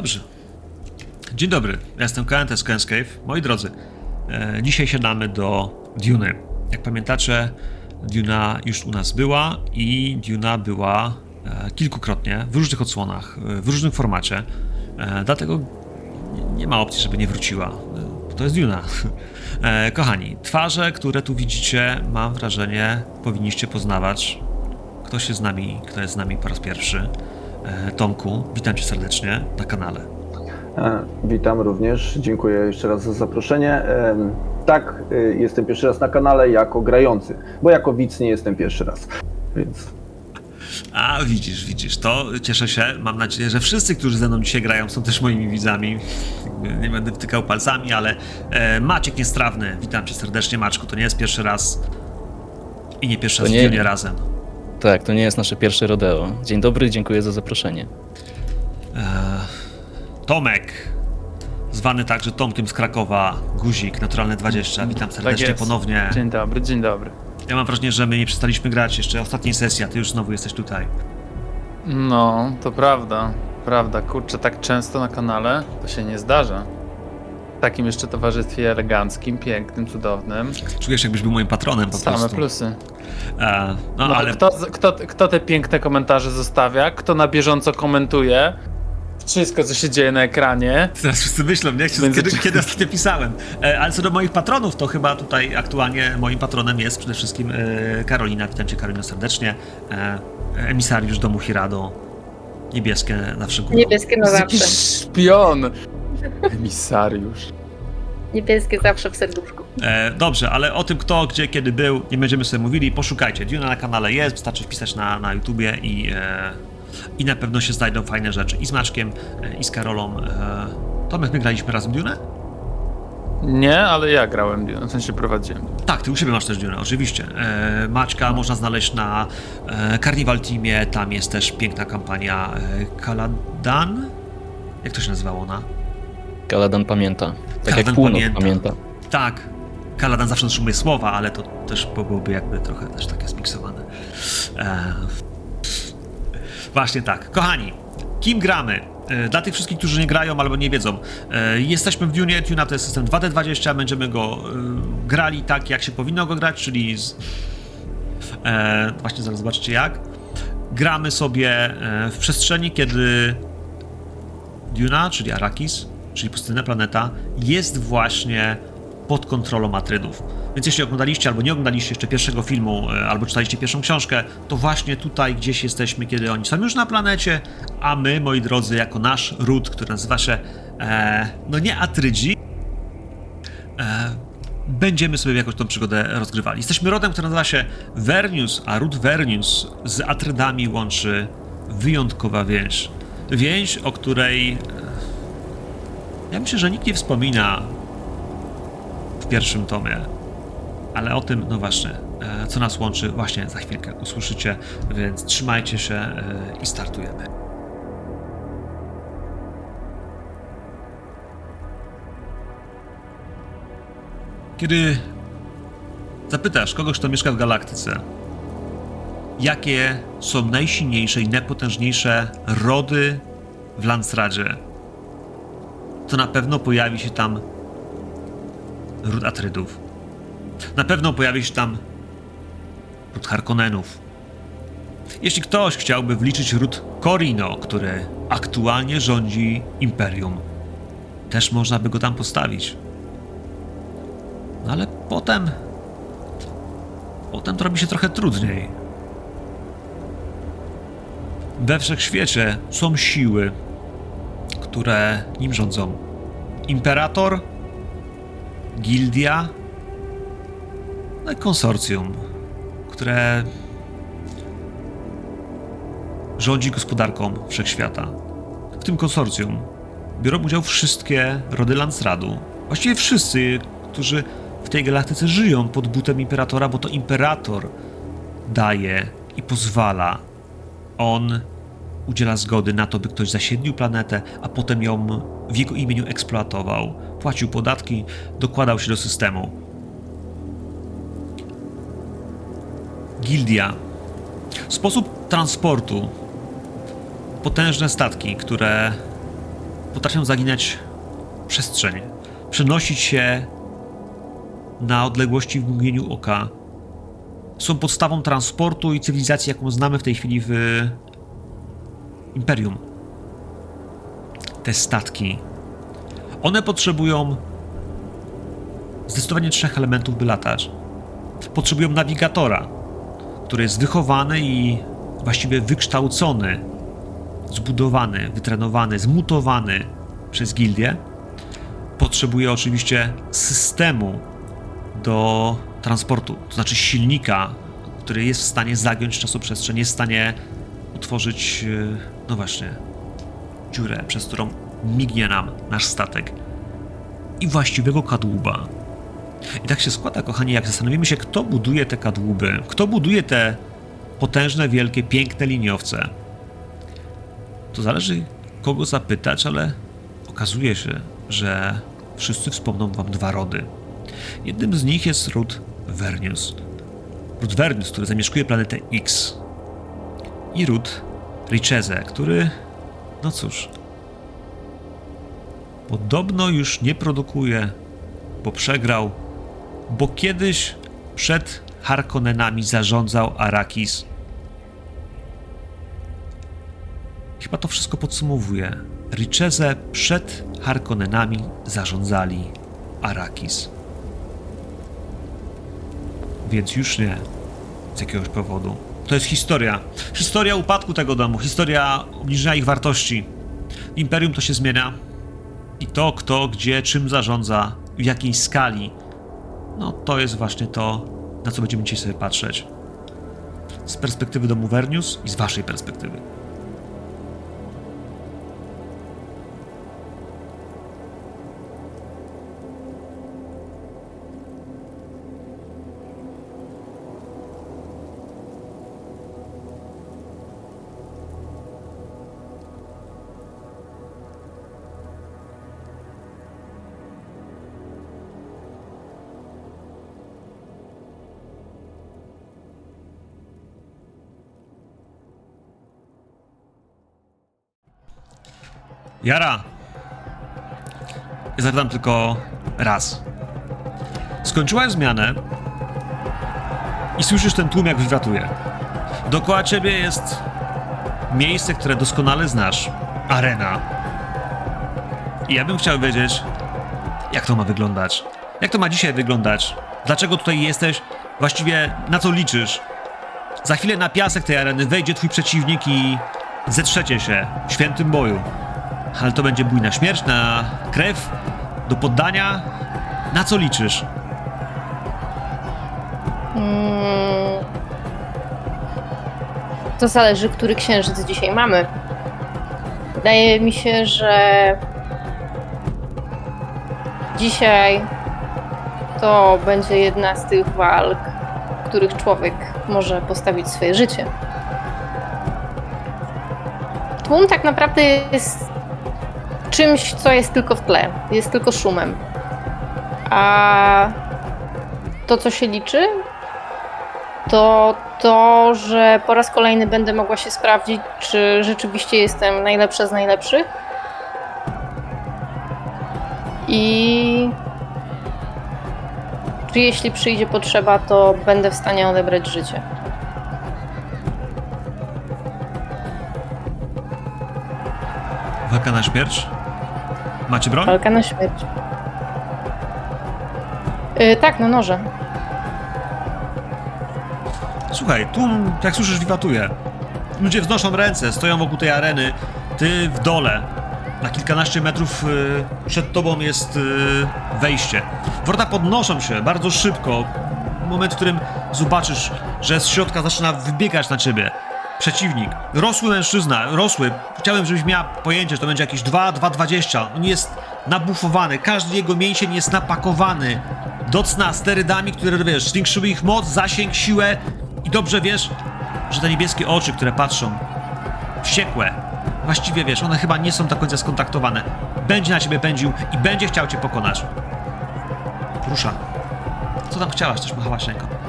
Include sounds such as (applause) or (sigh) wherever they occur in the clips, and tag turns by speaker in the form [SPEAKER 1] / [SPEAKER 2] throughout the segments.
[SPEAKER 1] Dobrze. Dzień dobry, jestem KNT z. Moi drodzy, e, dzisiaj siadamy do Duny. Jak pamiętacie, Duna już u nas była i Duna była e, kilkukrotnie w różnych odsłonach, e, w różnym formacie. Dlatego nie, ma opcji, żeby nie wróciła. To jest Duna. (laughs) Kochani, twarze, które tu widzicie, mam wrażenie, powinniście poznawać. Ktoś jest z nami, kto jest z nami po raz pierwszy. E, Tomku, witam cię serdecznie na kanale.
[SPEAKER 2] E, Witam również, dziękuję jeszcze raz za zaproszenie. Em, Tak, e, jestem pierwszy raz na kanale jako grający, bo jako widz nie jestem pierwszy raz, więc
[SPEAKER 1] A widzisz, widzisz, to cieszę się. Mam nadzieję, że wszyscy, którzy ze mną dzisiaj grają, są też moimi widzami. Nie będę wtykał palcami, ale e, Maciek Niestrawny, witam cię serdecznie, Maczku. To nie jest pierwszy raz i nie pierwszy
[SPEAKER 3] To
[SPEAKER 1] raz
[SPEAKER 3] nie-
[SPEAKER 1] razem.
[SPEAKER 3] Tak, to nie jest nasze pierwsze rodeo. Dzień dobry, dziękuję za zaproszenie.
[SPEAKER 1] E, Tomek, zwany także Tomkiem z Krakowa, Guzik, Naturalne 20. Witam serdecznie
[SPEAKER 4] jest.
[SPEAKER 1] ponownie.
[SPEAKER 4] Dzień dobry, dzień dobry.
[SPEAKER 1] Ja mam wrażenie, że my nie przestaliśmy grać jeszcze ostatniej sesji, a ty już znowu jesteś tutaj.
[SPEAKER 4] No, to prawda. Prawda, kurczę, tak często na kanale to się nie zdarza. W takim jeszcze towarzystwie eleganckim, pięknym, cudownym.
[SPEAKER 1] Czujesz, jakbyś był moim patronem po
[SPEAKER 4] Same
[SPEAKER 1] prostu.
[SPEAKER 4] plusy.
[SPEAKER 1] E, no,
[SPEAKER 4] No,
[SPEAKER 1] ale
[SPEAKER 4] kto, kto, kto te piękne komentarze zostawia? Kto na bieżąco komentuje? Wszystko, co się dzieje na ekranie.
[SPEAKER 1] Teraz wszyscy myślą, nie?
[SPEAKER 4] Więc-
[SPEAKER 1] Kiedy, kiedy ostatnio pisałem. E, ale co do moich patronów, to chyba tutaj aktualnie moim patronem jest przede wszystkim e, Karolina. Witam cię Karolina serdecznie. E, emisariusz domu Hirado. Niebieskie zawsze górą.
[SPEAKER 5] Niebieskie na zawsze.
[SPEAKER 4] szpion. Emisariusz.
[SPEAKER 5] Niebieskie zawsze w serduszku.
[SPEAKER 1] E, dobrze, ale o tym kto, gdzie, kiedy był, nie będziemy sobie mówili. Poszukajcie. Duna na kanale jest, wystarczy wpisać na, na YouTubie i, e, i na pewno się znajdą fajne rzeczy. I z Maczkiem, e, i z Karolą. E, Tomek, my graliśmy razem Dune?
[SPEAKER 4] Nie, ale ja grałem, w sensie prowadziłem.
[SPEAKER 1] Tak, ty u siebie masz też Dune, oczywiście. E, Maćka można znaleźć na e, Carnival Teamie, tam jest też piękna kampania e, Kaladan? Jak to się nazywało ona?
[SPEAKER 3] Kaladan pamięta. Tak
[SPEAKER 1] Kaladan
[SPEAKER 3] jak północ
[SPEAKER 1] pamięta.
[SPEAKER 3] pamięta.
[SPEAKER 1] Tak, Kaladan zawsze dotrzymuje słowa, ale to też byłoby jakby trochę też takie zmiksowane. E, właśnie tak. Kochani, kim gramy? E, Dla tych wszystkich, którzy nie grają albo nie wiedzą, e, jesteśmy w Dune. Duna to jest system 2D20, będziemy go grali tak, jak się powinno go grać, czyli z, e, właśnie zaraz zobaczycie jak. Gramy sobie w przestrzeni, kiedy Duna, czyli Arrakis, czyli pustynna planeta, jest właśnie pod kontrolą Atrydów. Więc jeśli oglądaliście albo nie oglądaliście jeszcze pierwszego filmu, e, albo czytaliście pierwszą książkę, to właśnie tutaj gdzieś jesteśmy, kiedy oni są już na planecie, a my, moi drodzy, jako nasz ród, który nazywa się, e, no nie Atrydzi, e, będziemy sobie jakoś tą przygodę rozgrywali. Jesteśmy rodem, który nazywa się Vernius, a ród Vernius z Atrydami łączy wyjątkowa więź. Więź, o której e, ja myślę, że nikt nie wspomina w pierwszym tomie, ale o tym, no właśnie, e, co nas łączy, właśnie za chwilkę usłyszycie, więc trzymajcie się e, i startujemy. Kiedy zapytasz kogoś, kto mieszka w galaktyce, jakie są najsilniejsze i najpotężniejsze rody w Landsradzie, to na pewno pojawi się tam ród Atrydów. Na pewno pojawi się tam ród Harkonnenów. Jeśli ktoś chciałby wliczyć ród Corino, który aktualnie rządzi Imperium, też można by go tam postawić. No ale potem... Potem to robi się trochę trudniej. We wszechświecie są siły, które nim rządzą. Imperator, gildia, no i konsorcjum, które rządzi gospodarką wszechświata. W tym konsorcjum biorą udział wszystkie rody Landsradu. Właściwie wszyscy, którzy w tej galaktyce żyją pod butem imperatora, bo to imperator daje i pozwala. On udziela zgody na to, by ktoś zasiedlił planetę, a potem ją w jego imieniu eksploatował. Płacił podatki, dokładał się do systemu. Gildia. Sposób transportu. Potężne statki, które potrafią zaginać przestrzeń, przenosić się na odległości w mgnieniu oka. Są podstawą transportu i cywilizacji, jaką znamy w tej chwili w Imperium. Te statki. One potrzebują zdecydowanie trzech elementów, by latać. Potrzebują nawigatora, który jest wychowany i właściwie wykształcony, zbudowany, wytrenowany, zmutowany przez gildię. Potrzebuje oczywiście systemu do transportu, to znaczy silnika, który jest w stanie zagiąć czasoprzestrzeń, jest w stanie utworzyć, e, no właśnie, dziurę, przez którą mignie nam nasz statek i właściwego kadłuba. I tak się składa, kochani, jak zastanowimy się, kto buduje te kadłuby, kto buduje te potężne, wielkie, piękne liniowce, to zależy kogo zapytać, ale okazuje się, że wszyscy wspomną wam dwa rody. Jednym z nich jest ród Vernius. Ród Vernius, który zamieszkuje planetę X. I ród Richeze, który, no cóż, podobno już nie produkuje, bo przegrał, bo kiedyś przed Harkonnenami zarządzał Arakis. Chyba to wszystko podsumowuje. Richeze przed Harkonnenami zarządzali Arakis. Więc już nie. Z jakiegoś powodu. To jest historia. Historia upadku tego domu, historia obniżenia ich wartości. Imperium to się zmienia. I to, kto, gdzie, czym zarządza, w jakiej skali, no to jest właśnie to, na co będziemy dzisiaj sobie patrzeć. Z perspektywy domu Vernius i z waszej perspektywy. Jara! Ja zapytam tylko raz. Skończyłaś zmianę i słyszysz ten tłum, jak wiwatuje. Dookoła ciebie jest miejsce, które doskonale znasz. Arena. I ja bym chciał wiedzieć, jak to ma wyglądać. Jak to ma dzisiaj wyglądać? Dlaczego tutaj jesteś? Właściwie na co liczysz? Za chwilę na piasek tej areny wejdzie twój przeciwnik i zetrzecie się w świętym boju. Ale to będzie bój na śmierć, na krew, do poddania. Na co liczysz?
[SPEAKER 5] Mm. To zależy, który księżyc dzisiaj mamy. Wydaje mi się, że dzisiaj to będzie jedna z tych walk, w których człowiek może postawić swoje życie. Tłum tak naprawdę jest czymś, co jest tylko w tle, jest tylko szumem. A to, co się liczy, to to, że po raz kolejny będę mogła się sprawdzić, czy rzeczywiście jestem najlepsza z najlepszych. I czy jeśli przyjdzie potrzeba, to będę w stanie odebrać życie.
[SPEAKER 1] Walka na śmierć? Macie broń?
[SPEAKER 5] Walka na śmierć. Yy, tak, na noże.
[SPEAKER 1] Słuchaj, tłum, jak słyszysz, wiwatuje. Ludzie wznoszą ręce, stoją wokół tej areny. Ty w dole. Na kilkanaście metrów y, przed tobą jest y, wejście. Wrota podnoszą się bardzo szybko. Moment, w którym zobaczysz, że z środka zaczyna wybiegać na ciebie przeciwnik. Rosły mężczyzna, rosły. Chciałem, żebyś miała pojęcie, że to będzie jakieś 2, 2,20. On jest nabufowany, każdy jego mięsień jest napakowany do cna sterydami, które, wiesz, zwiększyły ich moc, zasięg, siłę i dobrze wiesz, że te niebieskie oczy, które patrzą, wściekłe, właściwie wiesz, one chyba nie są do końca skontaktowane. Będzie na ciebie pędził i będzie chciał cię pokonać. Rusza. Co tam chciałaś? Coś machałaś ręką.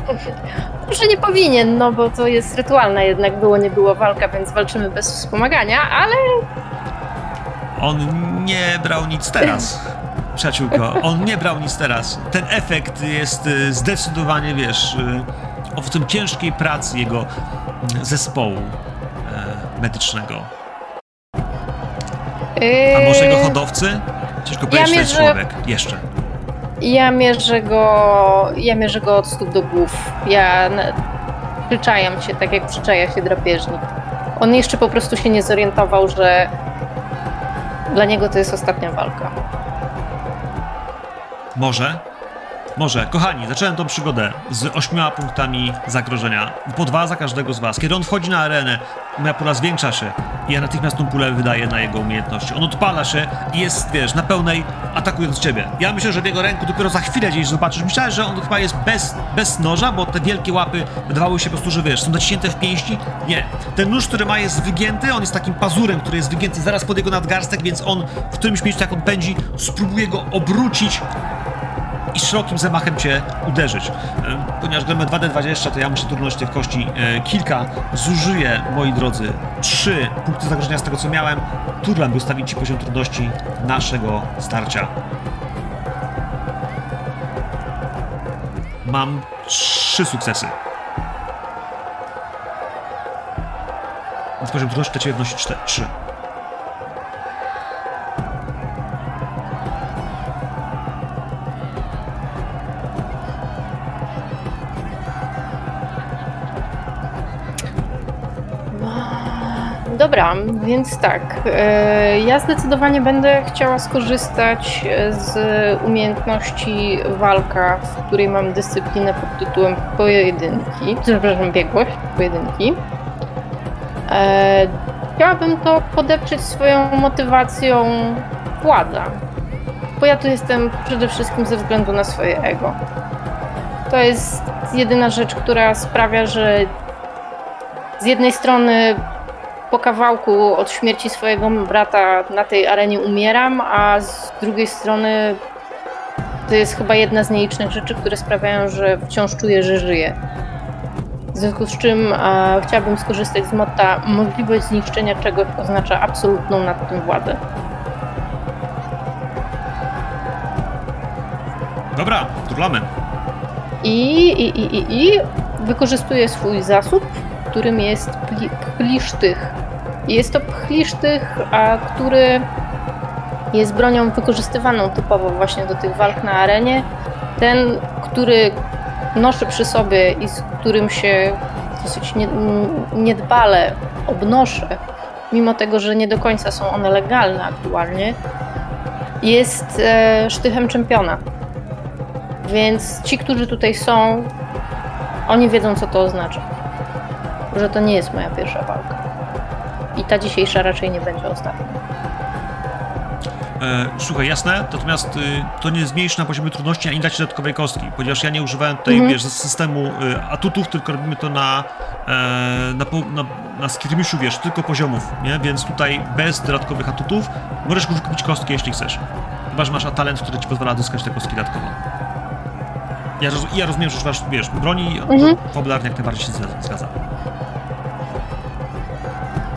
[SPEAKER 5] Może nie powinien, no bo to jest rytualna jednak było, nie było walka, więc walczymy bez wspomagania, ale
[SPEAKER 1] On nie brał nic teraz. Przyjaciółko, on nie brał nic teraz. Ten efekt jest y, zdecydowanie, wiesz, y, owocem ciężkiej pracy jego mm, zespołu e, medycznego.
[SPEAKER 5] Yy,
[SPEAKER 1] A może jego hodowcy? Ciężko powiedzieć, jest
[SPEAKER 5] mierzę-
[SPEAKER 1] człowiek. Jeszcze.
[SPEAKER 5] Ja mierzę go. Ja mierzę go od stóp do głów. Ja przyczajam się, tak jak przyczaja się drapieżnik. On jeszcze po prostu się nie zorientował, że dla niego to jest ostatnia walka.
[SPEAKER 1] Może? Może. Kochani, zacząłem tą przygodę z ośmioma punktami zagrożenia. Po dwa za każdego z was. Kiedy on wchodzi na arenę, moja pula zwiększa się i ja natychmiast tą pulę wydaję na jego umiejętności. On odpala się i jest, wiesz, na pełnej atakując ciebie. Ja myślę, że w jego ręku dopiero za chwilę gdzieś zobaczysz. Myślałem, że on chyba jest bez, bez noża, bo te wielkie łapy wydawały się po prostu, że wiesz, są zaciśnięte w pięści. Nie. Ten nóż, który ma jest wygięty, on jest takim pazurem, który jest wygięty zaraz pod jego nadgarstek, więc on w którymś miejscu, jak on pędzi, spróbuje go obrócić szerokim zamachem cię uderzyć. E, ponieważ gramy 2D20, to ja muszę trudnąć tych kości e, kilka. Zużyję, moi drodzy, 3 punkty zagrożenia z tego, co miałem. Turlam, by ustawić ci poziom trudności naszego starcia. Mam trzy sukcesy. Więc poziom trudności dla ciebie
[SPEAKER 5] 3. więc tak. E, ja zdecydowanie będę chciała skorzystać e, z umiejętności walka, w której mam dyscyplinę pod tytułem pojedynki, przepraszam, biegłość, pojedynki. E, Chciałabym to podeprzeć swoją motywacją władza, bo ja tu jestem przede wszystkim ze względu na swoje ego. To jest jedyna rzecz, która sprawia, że z jednej strony po kawałku od śmierci swojego brata na tej arenie umieram, a z drugiej strony to jest chyba jedna z nielicznych rzeczy, które sprawiają, że wciąż czuję, że żyję. W związku z czym e, chciałabym skorzystać z motta możliwość zniszczenia czegoś oznacza absolutną nad tym władzę.
[SPEAKER 1] Dobra, turlamy.
[SPEAKER 5] I, i, i, i, i wykorzystuję swój zasób, którym jest pli, pchlisztych. Jest to pchlisztych, a który jest bronią wykorzystywaną typowo właśnie do tych walk na arenie. Ten, który noszę przy sobie i z którym się dosyć nie- niedbale obnoszę, mimo tego, że nie do końca są one legalne aktualnie, jest e, sztychem czempiona. Więc ci, którzy tutaj są, oni wiedzą, co to oznacza. Że to nie jest moja pierwsza walka. I ta dzisiejsza raczej nie będzie ostatnia.
[SPEAKER 1] E, słuchaj, jasne, natomiast y, to nie zmniejszy na poziomie trudności ani dać dodatkowej kostki, ponieważ ja nie używałem tutaj,
[SPEAKER 5] Mhm.
[SPEAKER 1] wiesz, systemu y, atutów, tylko robimy to na, e, na, po- na, na skirmiszu, wiesz, tylko poziomów, nie? Więc tutaj bez dodatkowych atutów możesz kupić kostki, jeśli chcesz. Chyba, że masz talent, który ci pozwala zyskać te kostki dodatkowo. Ja, ja rozumiem, że używasz, wiesz, broni,
[SPEAKER 5] Mhm.
[SPEAKER 1] to jak najbardziej się zgadza.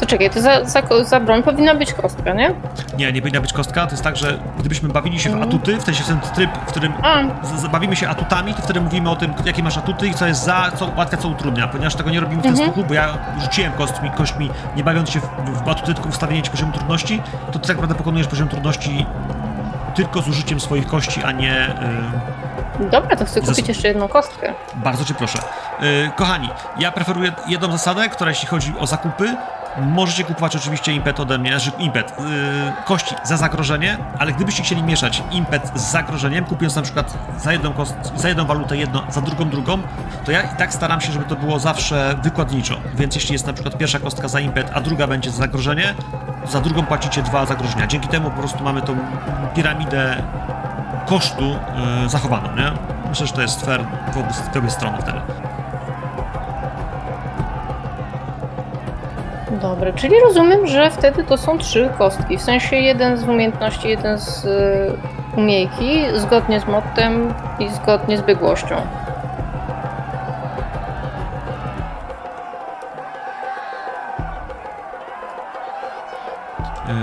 [SPEAKER 5] To czekaj, to za, za, za broń powinna być kostka, nie?
[SPEAKER 1] Nie, nie powinna być kostka, to jest tak, że gdybyśmy bawili się w
[SPEAKER 5] Mhm.
[SPEAKER 1] atuty, w sensie w ten tryb, w którym
[SPEAKER 5] A,
[SPEAKER 1] z- z- bawimy się atutami, to wtedy mówimy o tym, jakie masz atuty i co jest za, co ułatwia, co utrudnia. Ponieważ tego nie robimy w ten
[SPEAKER 5] Mhm.
[SPEAKER 1] sposób, bo ja rzuciłem kośćmi, kośćmi nie bawiąc się w, w atuty, tylko ustawienie ci poziomu trudności, to ty tak naprawdę pokonujesz poziom trudności tylko z użyciem swoich kości, a nie... y,
[SPEAKER 5] dobra, to chcę
[SPEAKER 1] Zas-
[SPEAKER 5] kupić jeszcze jedną kostkę.
[SPEAKER 1] bardzo cię proszę. Y, kochani, ja preferuję jedną zasadę, która jeśli chodzi o zakupy, możecie kupować oczywiście impet ode mnie, znaczy impet, y, kości za zagrożenie, ale gdybyście chcieli mieszać impet z zagrożeniem, kupując na przykład za jedną, kost, za jedną walutę jedno, za drugą drugą, to ja i tak staram się, żeby to było zawsze wykładniczo. Więc jeśli jest na przykład pierwsza kostka za impet, a druga będzie za zagrożenie, za drugą płacicie dwa zagrożenia. Dzięki temu po prostu mamy tą piramidę kosztu y, zachowaną, nie? Myślę, że to jest fair w obie, w wtedy.
[SPEAKER 5] Dobra, czyli rozumiem, że wtedy to są trzy kostki. W sensie jeden z umiejętności, jeden z y, umiejki, zgodnie z mottem i zgodnie z biegłością.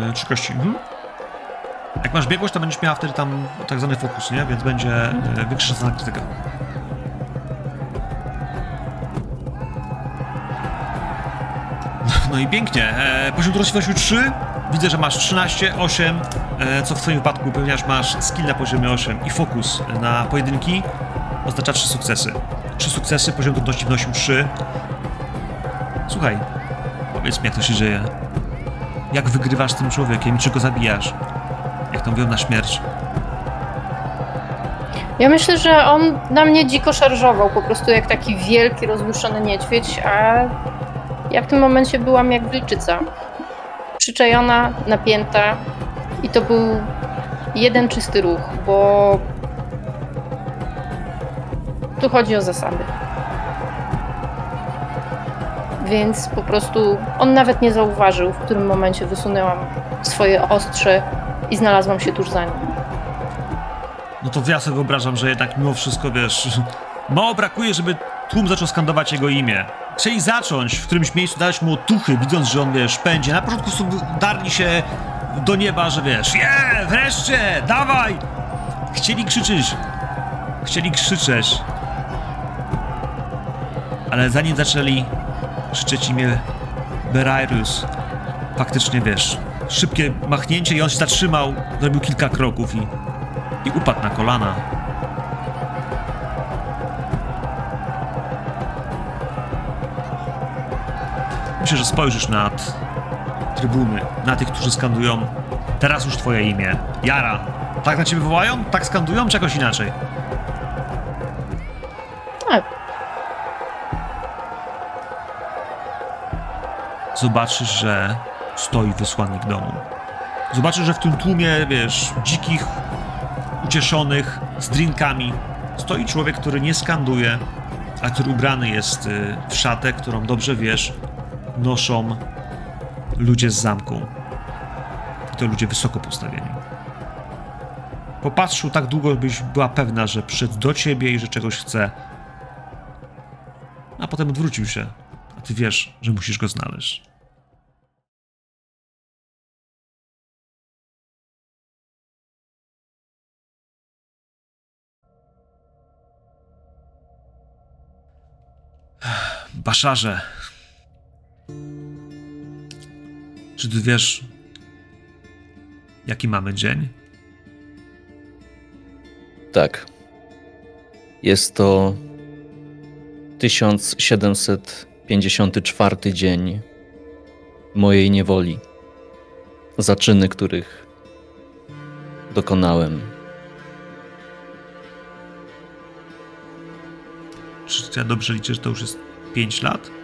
[SPEAKER 1] Yy, trzy kości. Mhm. Jak masz biegłość, to będziesz miała wtedy tam tak zwany fokus, nie? Więc będzie e, większa szansa No i pięknie. E, poziom trudności weszły 3. Widzę, że masz 13, 8, e, co w twoim wypadku, ponieważ masz skill na poziomie 8 i fokus na pojedynki, oznacza 3 sukcesy. 3 sukcesy, poziom trudności wnosił 3. Słuchaj, powiedz mi, jak to się dzieje. Jak wygrywasz z tym człowiekiem, czy go zabijasz? Jak to mówią na śmierć.
[SPEAKER 5] Ja myślę, że on na mnie dziko szarżował, po prostu jak taki wielki, rozjuszony niedźwiedź, a ja w tym momencie byłam jak wilczyca. Przyczajona, napięta i to był jeden czysty ruch, bo tu chodzi o zasady. Więc po prostu on nawet nie zauważył, w którym momencie wysunęłam swoje ostrze i znalazłam się tuż za nim.
[SPEAKER 1] No to ja sobie wyobrażam, że jednak mimo wszystko, wiesz, (laughs) mało brakuje, żeby tłum zaczął skandować jego imię. Chcieli zacząć w którymś miejscu dać mu otuchy, widząc, że on, wiesz, pędzie. Na początku darli się do nieba, że wiesz, je, wreszcie, dawaj! Chcieli krzyczeć. Chcieli krzyczeć. Ale zanim zaczęli krzyczeć imię Berairus, faktycznie, wiesz, szybkie machnięcie i on się zatrzymał, zrobił kilka kroków i i upadł na kolana. Myślę, że spojrzysz nad trybuny, na tych, którzy skandują teraz już twoje imię. Jara. Tak na ciebie wołają? Tak skandują, czy jakoś inaczej?
[SPEAKER 5] Tak.
[SPEAKER 1] Zobaczysz, że stoi wysłannik domu. Zobaczysz, że w tym tłumie, wiesz, dzikich, ucieszonych, z drinkami, stoi człowiek, który nie skanduje, a który ubrany jest y, w szatę, którą dobrze wiesz, noszą ludzie z zamku. I to ludzie wysoko postawieni. Popatrzył tak długo, byś była pewna, że przyszedł do ciebie i że czegoś chce. A potem odwrócił się, a ty wiesz, że musisz go znaleźć. Baszarze. Czy ty wiesz, jaki mamy dzień?
[SPEAKER 3] Tak. Jest to 1754 dzień mojej niewoli. Za czyny, których dokonałem.
[SPEAKER 1] Czy ja dobrze liczę, że to już jest 5 lat?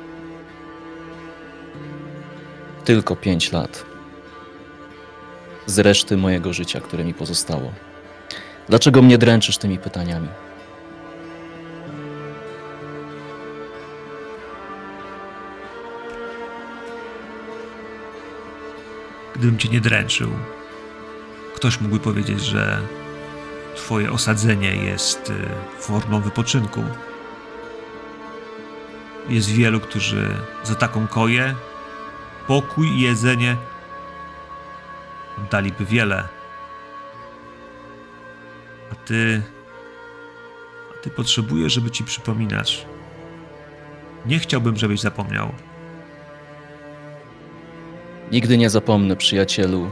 [SPEAKER 3] Tylko 5 lat. Z reszty mojego życia, które mi pozostało. Dlaczego mnie dręczysz tymi pytaniami?
[SPEAKER 1] Gdybym cię nie dręczył, ktoś mógłby powiedzieć, że twoje osadzenie jest y, formą wypoczynku. Jest wielu, którzy za taką koję, pokój i jedzenie oddaliby wiele. A ty. A ty potrzebujesz, żeby ci przypominać. Nie chciałbym, żebyś zapomniał.
[SPEAKER 3] Nigdy nie zapomnę, przyjacielu,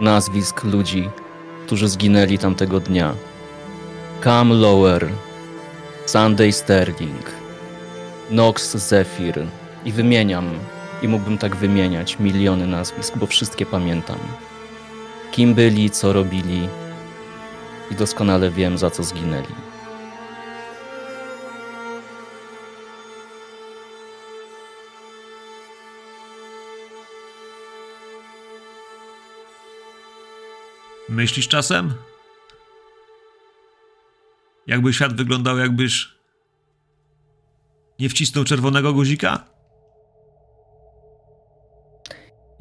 [SPEAKER 3] nazwisk ludzi, którzy zginęli tamtego dnia. Cam Lower, Sunday Sterling, Nox Zephyr i wymieniam, i mógłbym tak wymieniać miliony nazwisk, bo wszystkie pamiętam. Kim byli, co robili i doskonale wiem, za co zginęli.
[SPEAKER 1] Myślisz czasem? Jakby świat wyglądał, jakbyś nie wcisnął czerwonego guzika?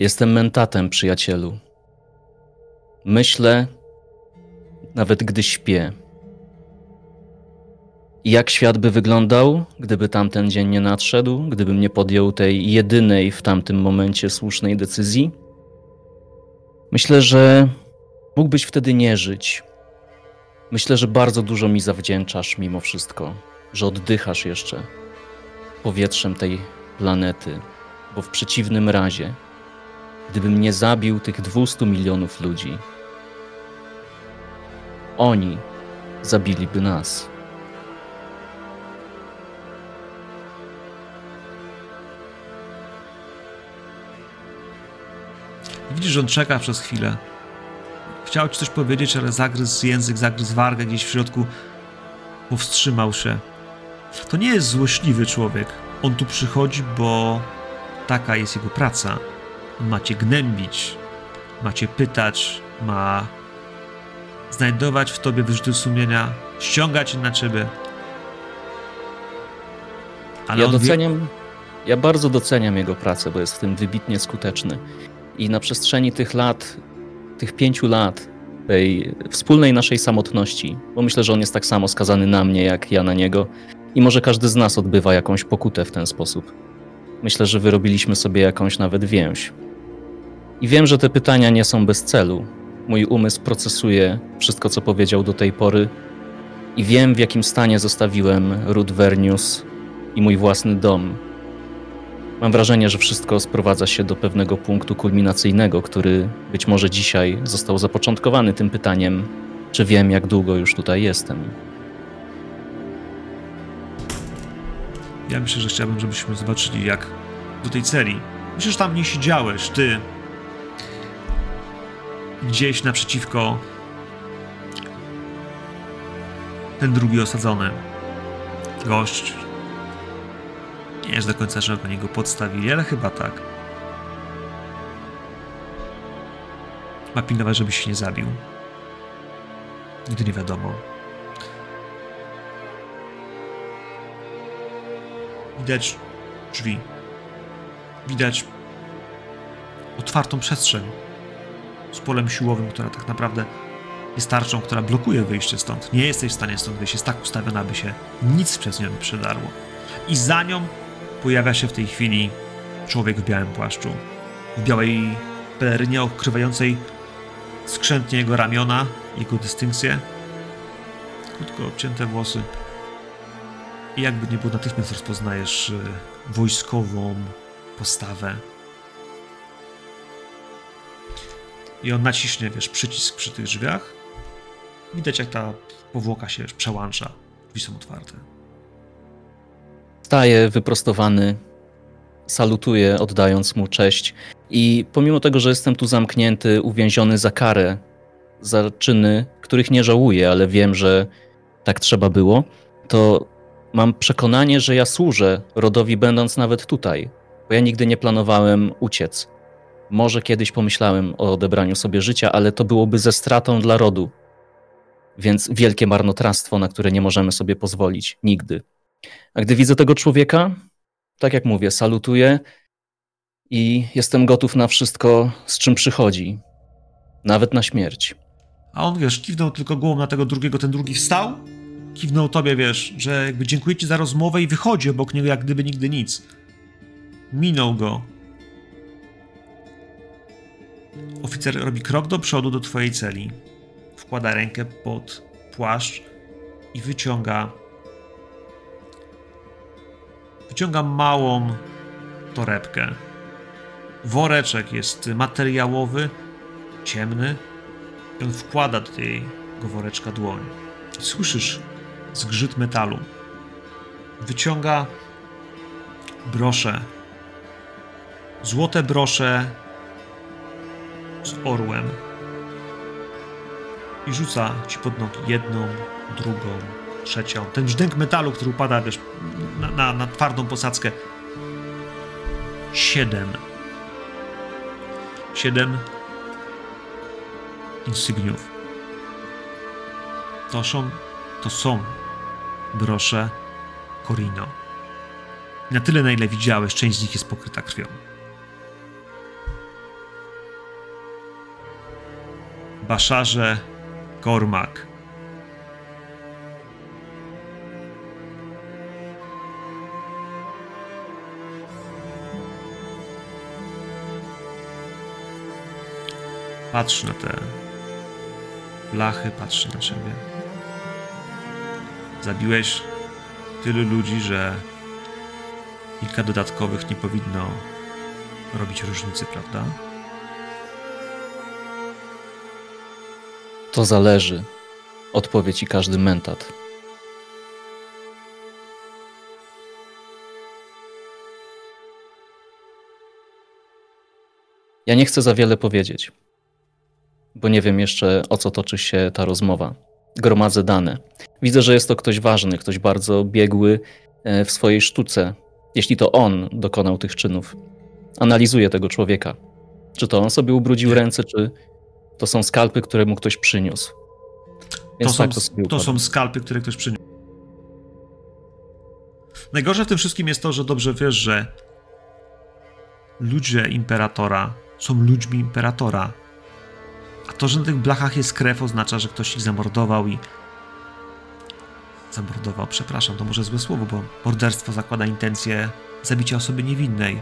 [SPEAKER 3] Jestem mentatem, przyjacielu. Myślę, nawet gdy śpię. I jak świat by wyglądał, gdyby tamten dzień nie nadszedł, gdybym nie podjął tej jedynej w tamtym momencie słusznej decyzji? Myślę, że Mógłbyś wtedy nie żyć. Myślę, że bardzo dużo mi zawdzięczasz mimo wszystko, że oddychasz jeszcze powietrzem tej planety, bo w przeciwnym razie, gdybym nie zabił tych 200 milionów ludzi, oni zabiliby nas.
[SPEAKER 1] Widzisz, że on czeka przez chwilę. Chciał ci coś powiedzieć, ale zagryzł język, zagryzł wargę gdzieś w środku. Powstrzymał się. To nie jest złośliwy człowiek. On tu przychodzi, bo taka jest jego praca. On ma cię gnębić, ma cię pytać, ma znajdować w tobie wyrzuty sumienia, ściągać je na ciebie. Ale
[SPEAKER 3] ja
[SPEAKER 1] on wie-
[SPEAKER 3] doceniam, ja bardzo doceniam jego pracę, bo jest w tym wybitnie skuteczny. I na przestrzeni tych lat, tych pięciu lat, tej wspólnej naszej samotności, bo myślę, że on jest tak samo skazany na mnie, jak ja na niego, i może każdy z nas odbywa jakąś pokutę w ten sposób. Myślę, że wyrobiliśmy sobie jakąś nawet więź. I wiem, że te pytania nie są bez celu. Mój umysł procesuje wszystko, co powiedział do tej pory, i wiem, w jakim stanie zostawiłem Ruth Vernius i mój własny dom. Mam wrażenie, że wszystko sprowadza się do pewnego punktu kulminacyjnego, który być może dzisiaj został zapoczątkowany tym pytaniem, czy wiem, jak długo już tutaj jestem.
[SPEAKER 1] Ja myślę, że chciałbym, żebyśmy zobaczyli, jak do tej celi. Myślę, że tam nie siedziałeś, ty. Gdzieś naprzeciwko ten drugi osadzony gość. Nie jest do końca, że go podstawili, ale chyba tak. Ma pilnować, żeby się nie zabił. Nigdy nie wiadomo. Widać drzwi. Widać otwartą przestrzeń z polem siłowym, która tak naprawdę jest tarczą, która blokuje wyjście stąd. Nie jesteś w stanie stąd wyjść. Jest tak ustawiona, aby się nic przez nią nie przedarło. I za nią pojawia się w tej chwili człowiek w białym płaszczu. W białej pelerynie okrywającej skrzętnie jego ramiona, jego dystynkcję. Krótko obcięte włosy. I jakby nie było, natychmiast rozpoznajesz y, wojskową postawę. I on naciśnie, wiesz, przycisk przy tych drzwiach. Widać, jak ta powłoka się wiesz, przełącza. Drzwi są otwarte.
[SPEAKER 3] Staję wyprostowany, salutuję, oddając mu cześć. I pomimo tego, że jestem tu zamknięty, uwięziony za karę, za czyny, których nie żałuję, ale wiem, że tak trzeba było, to mam przekonanie, że ja służę rodowi, będąc nawet tutaj, bo ja nigdy nie planowałem uciec. Może kiedyś pomyślałem o odebraniu sobie życia, ale to byłoby ze stratą dla rodu. Więc wielkie marnotrawstwo, na które nie możemy sobie pozwolić nigdy. A gdy widzę tego człowieka, tak jak mówię, salutuję i jestem gotów na wszystko, z czym przychodzi, nawet na śmierć.
[SPEAKER 1] A on, wiesz, kiwnął tylko głową na tego drugiego, ten drugi wstał, kiwnął tobie, wiesz, że jakby dziękuję ci za rozmowę i wychodzi obok niego jak gdyby nigdy nic. Minął go. Oficer robi krok do przodu do twojej celi. Wkłada rękę pod płaszcz i wyciąga wyciąga małą torebkę. Woreczek jest materiałowy, ciemny, i on wkłada do tego woreczka dłoń. Słyszysz zgrzyt metalu. Wyciąga brosze. Złote brosze z orłem. I rzuca ci pod nogi jedną, drugą, trzecią. Ten brzdęk metalu, który upada wiesz, na, na, na twardą posadzkę. Siedem. Siedem insygniów. To są, to są brosze Corino. Na tyle, na ile widziałeś, część z nich jest pokryta krwią. Baszarze Kormak. Patrz na te blachy patrzy na ciebie. Zabiłeś tylu ludzi, że kilka dodatkowych nie powinno robić różnicy, prawda?
[SPEAKER 3] To zależy. Odpowie ci każdy mentat. Ja nie chcę za wiele powiedzieć, bo nie wiem jeszcze o co toczy się ta rozmowa. Gromadzę dane. Widzę, że jest to ktoś ważny, ktoś bardzo biegły e, w swojej sztuce. Jeśli to on dokonał tych czynów, analizuję tego człowieka. Czy to on sobie ubrudził ręce, czy to są skalpy, które mu ktoś przyniósł. Więc
[SPEAKER 1] To są,
[SPEAKER 3] tak to
[SPEAKER 1] to są skalpy, które ktoś przyniósł. Najgorsze w tym wszystkim jest to, że dobrze wiesz, że ludzie imperatora są ludźmi imperatora. A to, że na tych blachach jest krew, oznacza, że ktoś ich zamordował i. Zamordował, przepraszam, to może złe słowo, bo morderstwo zakłada intencję zabicia osoby niewinnej.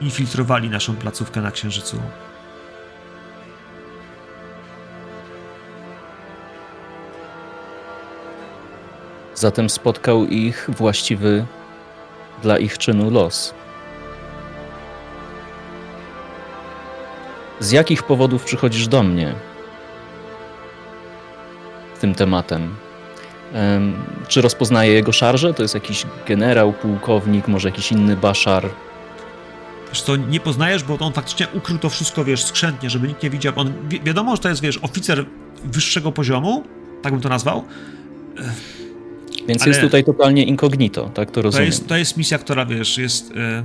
[SPEAKER 1] Infiltrowali naszą placówkę na Księżycu.
[SPEAKER 3] Zatem spotkał ich właściwy dla ich czynu los. Z jakich powodów przychodzisz do mnie tym tematem? Em, czy rozpoznaje jego szarże? To jest jakiś generał, pułkownik, może jakiś inny baszar?
[SPEAKER 1] Wiesz co, nie poznajesz, bo on faktycznie ukrył to wszystko, wiesz, skrzętnie, żeby nikt nie widział. On, wi wiadomo, że to jest, wiesz, oficer wyższego poziomu, tak bym to nazwał.
[SPEAKER 3] Więc
[SPEAKER 1] Ale-
[SPEAKER 3] jest tutaj totalnie incognito, tak to
[SPEAKER 1] To
[SPEAKER 3] rozumiem.
[SPEAKER 1] jest, to jest misja, która, wiesz, jest, e,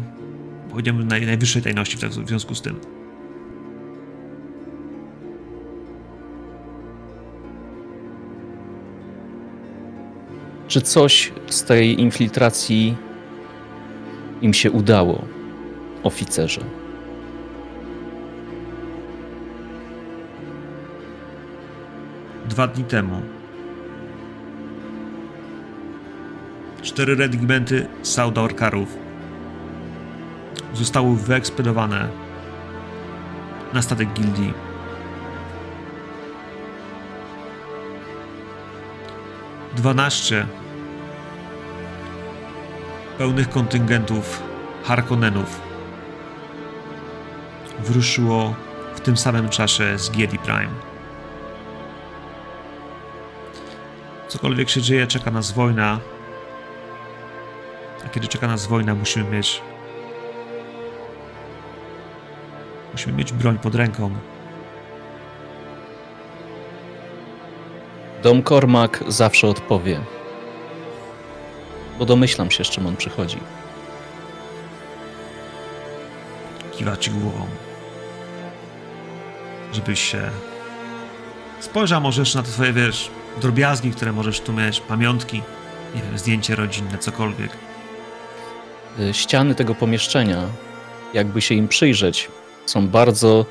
[SPEAKER 1] powiedziałbym, naj, najwyższej tajności w, tak, w związku z tym.
[SPEAKER 3] Czy coś z tej infiltracji im się udało, oficerze?
[SPEAKER 1] Dwa dni temu. Cztery regimenty Saudarkarów zostały wyeksplodowane na statek gildii. Dwanaście pełnych kontyngentów Harkonnenów wyruszyło w tym samym czasie z Giedi Prime. Cokolwiek się dzieje, czeka nas wojna. A kiedy czeka nas wojna, musimy mieć. Musimy mieć broń pod ręką.
[SPEAKER 3] Dom Cormac zawsze odpowie. Bo domyślam się, z czym on przychodzi.
[SPEAKER 1] Kiwa ci głową. Żebyś się. Spojrzał może jeszcze na te twoje, wiesz, drobiazgi, które możesz tu mieć, pamiątki, nie wiem, zdjęcie rodzinne, cokolwiek.
[SPEAKER 3] Y, Ściany tego pomieszczenia, jakby się im przyjrzeć, są bardzo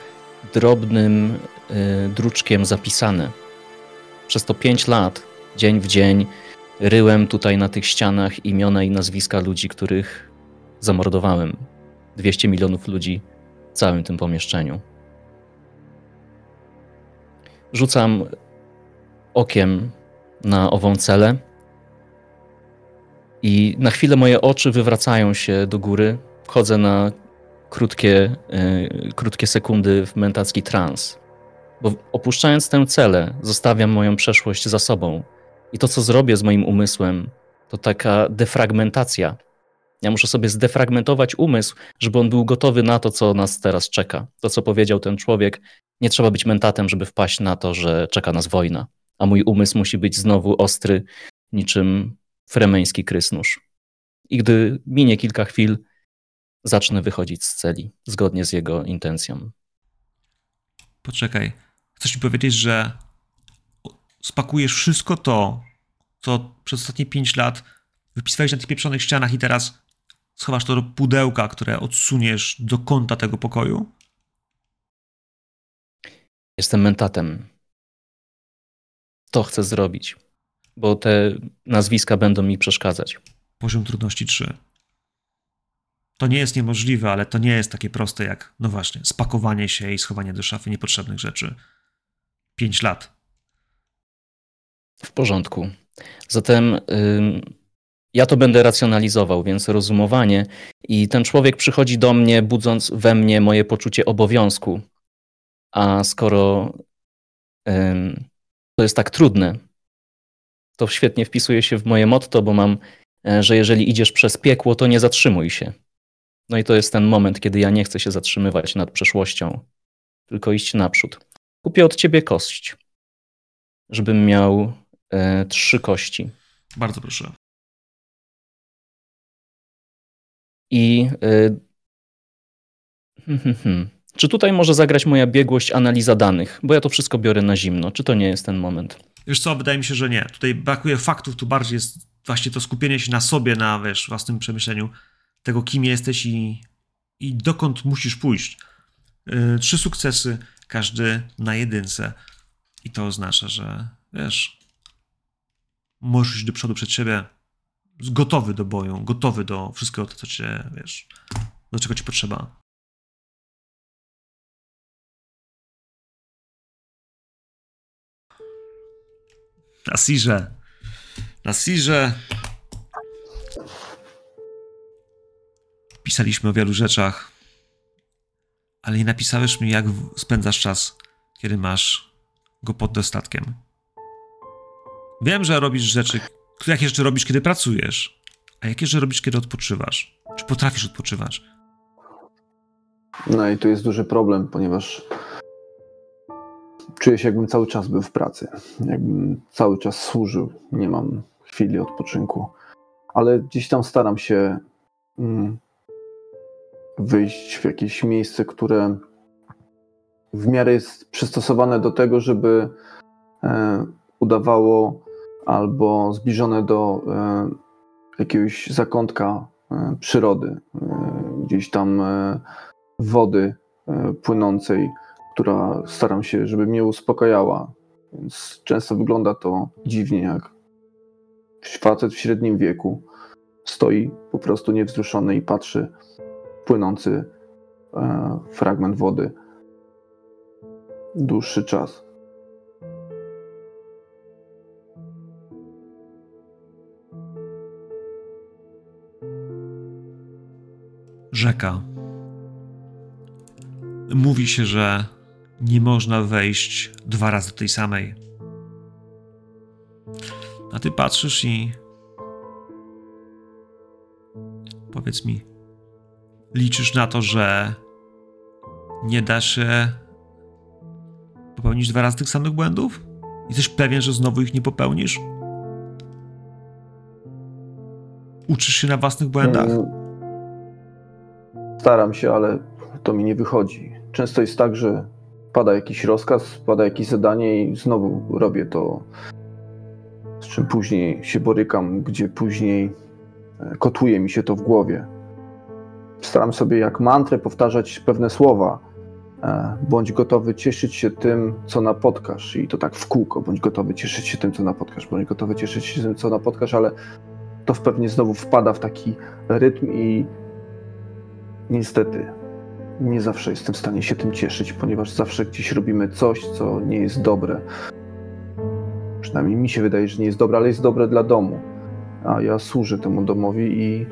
[SPEAKER 3] drobnym y, druczkiem zapisane. Przez to pięć lat, dzień w dzień, ryłem tutaj na tych ścianach imiona i nazwiska ludzi, których zamordowałem. 200 milionów ludzi w całym tym pomieszczeniu. Rzucam okiem na ową celę i na chwilę moje oczy wywracają się do góry. Wchodzę na krótkie, y, krótkie sekundy w mentacki trans. Bo opuszczając tę celę, zostawiam moją przeszłość za sobą. I to, co zrobię z moim umysłem, to taka defragmentacja. Ja muszę sobie zdefragmentować umysł, żeby on był gotowy na to, co nas teraz czeka. To, co powiedział ten człowiek, nie trzeba być mentatem, żeby wpaść na to, że czeka nas wojna. A mój umysł musi być znowu ostry, niczym fremeński krysnusz. I gdy minie kilka chwil, zacznę wychodzić z celi, zgodnie z jego intencją.
[SPEAKER 1] Poczekaj. Chcesz mi powiedzieć, że spakujesz wszystko to, co przez ostatnie 5 lat wypisywałeś na tych pieprzonych ścianach i teraz schowasz to do pudełka, które odsuniesz do kąta tego pokoju?
[SPEAKER 3] Jestem mentatem. To chcę zrobić, bo te nazwiska będą mi przeszkadzać.
[SPEAKER 1] Poziom trudności 3. To nie jest niemożliwe, ale to nie jest takie proste jak, no właśnie, spakowanie się i schowanie do szafy niepotrzebnych rzeczy. Pięć lat.
[SPEAKER 3] W porządku. Zatem ja to będę racjonalizował, więc rozumowanie. I ten człowiek przychodzi do mnie, budząc we mnie moje poczucie obowiązku. A skoro ym, to jest tak trudne, to świetnie wpisuje się w moje motto, bo mam, e, że jeżeli idziesz przez piekło, to nie zatrzymuj się. No i to jest ten moment, kiedy ja nie chcę się zatrzymywać nad przeszłością, tylko iść naprzód. Kupię od ciebie kość, żebym miał e, trzy kości.
[SPEAKER 1] Bardzo proszę.
[SPEAKER 3] I y, hmm, hmm, hmm. czy tutaj może zagrać moja biegłość analiza danych? Bo ja to wszystko biorę na zimno. Czy to nie jest ten moment?
[SPEAKER 1] Wiesz co, wydaje mi się, że nie. Tutaj brakuje faktów, tu bardziej jest właśnie to skupienie się na sobie, na wiesz, własnym przemyśleniu tego, kim jesteś i, i dokąd musisz pójść. Yy, trzy sukcesy, każdy na jedynce. I to oznacza, że wiesz, możesz iść do przodu przed siebie gotowy do boju, gotowy do wszystkiego, to, co cię, wiesz, do czego ci potrzeba. Na Sirze. Na Sirze. Pisaliśmy o wielu rzeczach, ale nie napisałeś mi, jak spędzasz czas, kiedy masz go pod dostatkiem. Wiem, że robisz rzeczy, jakie rzeczy robisz, kiedy pracujesz, a jakie rzeczy robisz, kiedy odpoczywasz. Czy potrafisz odpoczywać?
[SPEAKER 2] No i tu jest duży problem, ponieważ czuję się, jakbym cały czas był w pracy. Jakbym cały czas służył. Nie mam chwili odpoczynku. Ale gdzieś tam staram się mm, wyjść w jakieś miejsce, które w miarę jest przystosowane do tego, żeby e, udawało albo zbliżone do e, jakiegoś zakątka e, przyrody. E, gdzieś tam wody płynącej, która staram się, żeby mnie uspokajała. Więc często wygląda to dziwnie, jak facet w średnim wieku stoi po prostu niewzruszony i patrzy płynący fragment wody dłuższy czas.
[SPEAKER 1] Rzeka. Mówi się, że nie można wejść dwa razy do tej samej. A ty patrzysz i. Powiedz mi, liczysz na to, że nie da się popełnić dwa razy tych samych błędów? Jesteś pewien, że znowu ich nie popełnisz? Uczysz się na własnych błędach?
[SPEAKER 2] Staram się, ale to mi nie wychodzi. Często jest tak, że pada jakiś rozkaz, pada jakieś zadanie i znowu robię to, z czym później się borykam, gdzie później e, kotuje mi się to w głowie. Staram sobie jak mantrę powtarzać pewne słowa. E, Bądź gotowy cieszyć się tym, co napotkasz. I to tak w kółko. Bądź gotowy cieszyć się tym, co napotkasz. Bądź gotowy cieszyć się tym, co napotkasz, ale to pewnie znowu wpada w taki rytm i niestety nie zawsze jestem w stanie się tym cieszyć, ponieważ zawsze gdzieś robimy coś, co nie jest dobre. Przynajmniej mi się wydaje, że nie jest dobre, ale jest dobre dla domu. A ja służę temu domowi i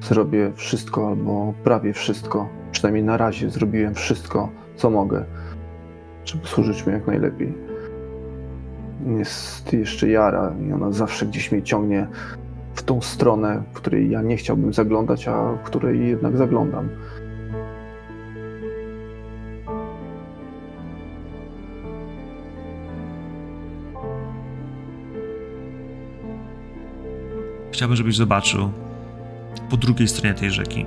[SPEAKER 2] zrobię wszystko, albo prawie wszystko. Przynajmniej na razie zrobiłem wszystko, co mogę, żeby służyć mu jak najlepiej. Jest jeszcze Jara i ona zawsze gdzieś mnie ciągnie w tą stronę, w której ja nie chciałbym zaglądać, a w której jednak zaglądam.
[SPEAKER 1] Chciałbym, żebyś zobaczył po drugiej stronie tej rzeki.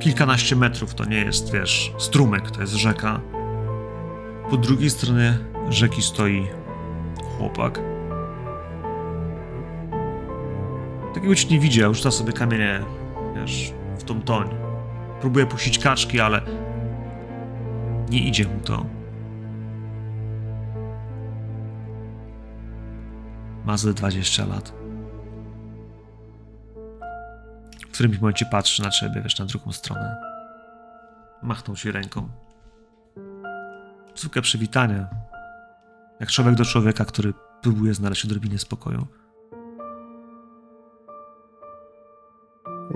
[SPEAKER 1] Kilkanaście metrów to nie jest, wiesz, strumyk, to jest rzeka. Po drugiej stronie rzeki stoi chłopak. Ci nie widział, rzuca sobie kamienie, wiesz, w tą toń. Próbuje puścić kaczki, ale nie idzie mu to. Ma ze 20 lat. w którymś momencie patrzy na ciebie, wiesz, na drugą stronę. Machnął ci ręką. Zwykłe przywitanie. Jak człowiek do człowieka, który próbuje znaleźć odrobinę spokoju.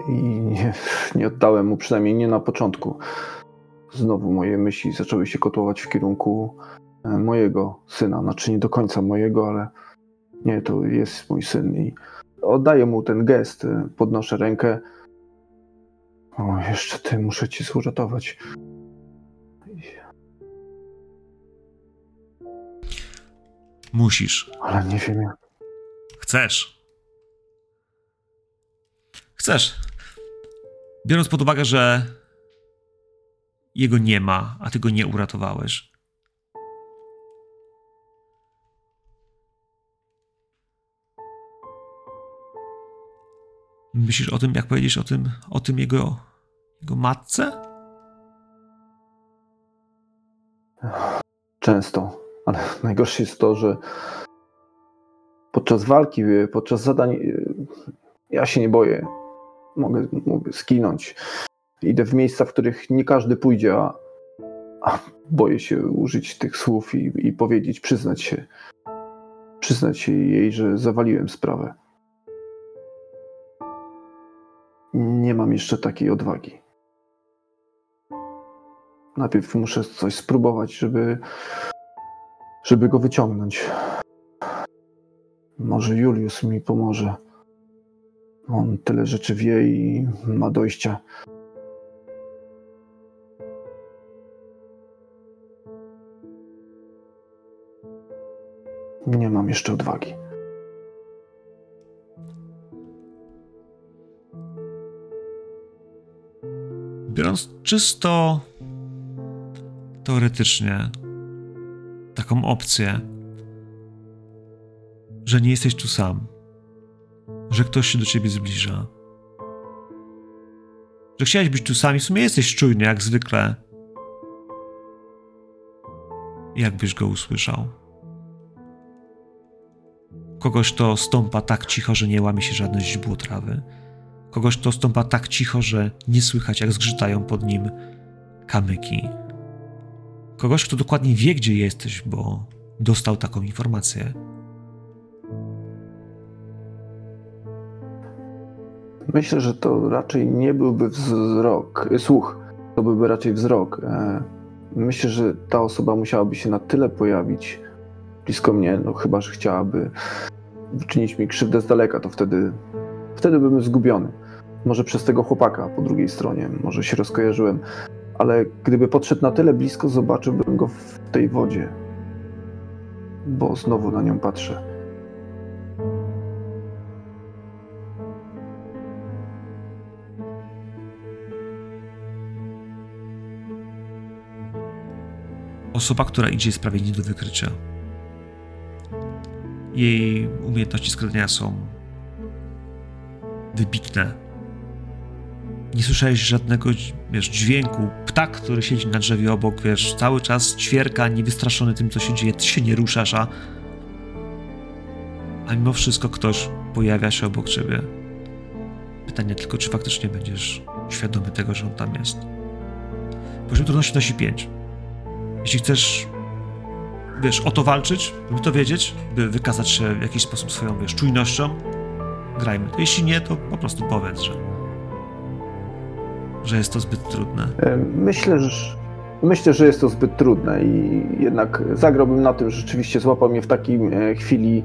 [SPEAKER 2] I nie, nie oddałem mu, przynajmniej nie na początku. Znowu moje myśli zaczęły się kotłować w kierunku e, mojego syna. Znaczy nie do końca mojego, ale nie, to jest mój syn. I oddaję mu ten gest, e, podnoszę rękę. O, jeszcze ty, muszę ci zuratować.
[SPEAKER 1] Musisz.
[SPEAKER 2] Ale nie wiem jak.
[SPEAKER 1] Chcesz. Chcesz. Biorąc pod uwagę, że jego nie ma, a ty go nie uratowałeś. Myślisz o tym, jak powiedzieć o tym, o tym jego, jego matce?
[SPEAKER 2] Często, ale (laughs) najgorsze jest to, że podczas walki, podczas zadań e, ja się nie boję. Mogę, mogę skinąć. Idę w miejsca, w których nie każdy pójdzie, a, a boję się użyć tych słów i, i powiedzieć, przyznać się. Przyznać się jej, że zawaliłem sprawę. Nie mam jeszcze takiej odwagi. Najpierw muszę coś spróbować, żeby, żeby go wyciągnąć. Może Julius mi pomoże. On tyle rzeczy wie i ma dojścia. Nie mam jeszcze odwagi.
[SPEAKER 1] Biorąc czysto teoretycznie taką opcję, że nie jesteś tu sam, że ktoś się do ciebie zbliża, że chciałeś być tu sam i w sumie jesteś czujny jak zwykle. Jakbyś go usłyszał? Kogoś, kto stąpa tak cicho, że nie łamie się żadne źdźbło trawy. Kogoś, kto stąpa tak cicho, że nie słychać, jak zgrzytają pod nim kamyki. Kogoś, kto dokładnie wie, gdzie jesteś, bo dostał taką informację.
[SPEAKER 2] Myślę, że to raczej nie byłby wzrok, słuch, to byłby raczej wzrok. E, Myślę, że ta osoba musiałaby się na tyle pojawić blisko mnie, no chyba, że chciałaby wyczynić mi krzywdę z daleka, to wtedy, wtedy bym zgubiony. Może przez tego chłopaka po drugiej stronie, może się rozkojarzyłem, ale gdyby podszedł na tyle blisko, zobaczyłbym go w tej wodzie, bo znowu na nią patrzę.
[SPEAKER 1] Osoba, która idzie jest prawie nie do wykrycia. Jej umiejętności skradania są wybitne. Nie słyszałeś żadnego wiesz, dźwięku. Ptak, który siedzi na drzewie obok, wiesz, cały czas ćwierka, niewystraszony tym, co się dzieje. Ty się nie ruszasz, a, a mimo wszystko ktoś pojawia się obok ciebie. Pytanie tylko, czy faktycznie będziesz świadomy tego, że on tam jest. Poziom trudności nosi 5. Jeśli chcesz, wiesz, o to walczyć, by to wiedzieć, by wykazać się w jakiś sposób swoją, wiesz, czujnością, grajmy. Jeśli nie, to po prostu powiedz, że, że jest to zbyt trudne.
[SPEAKER 2] Myślę, że, myślę, że jest to zbyt trudne i jednak zagrałbym na tym, że rzeczywiście złapał mnie w takiej chwili,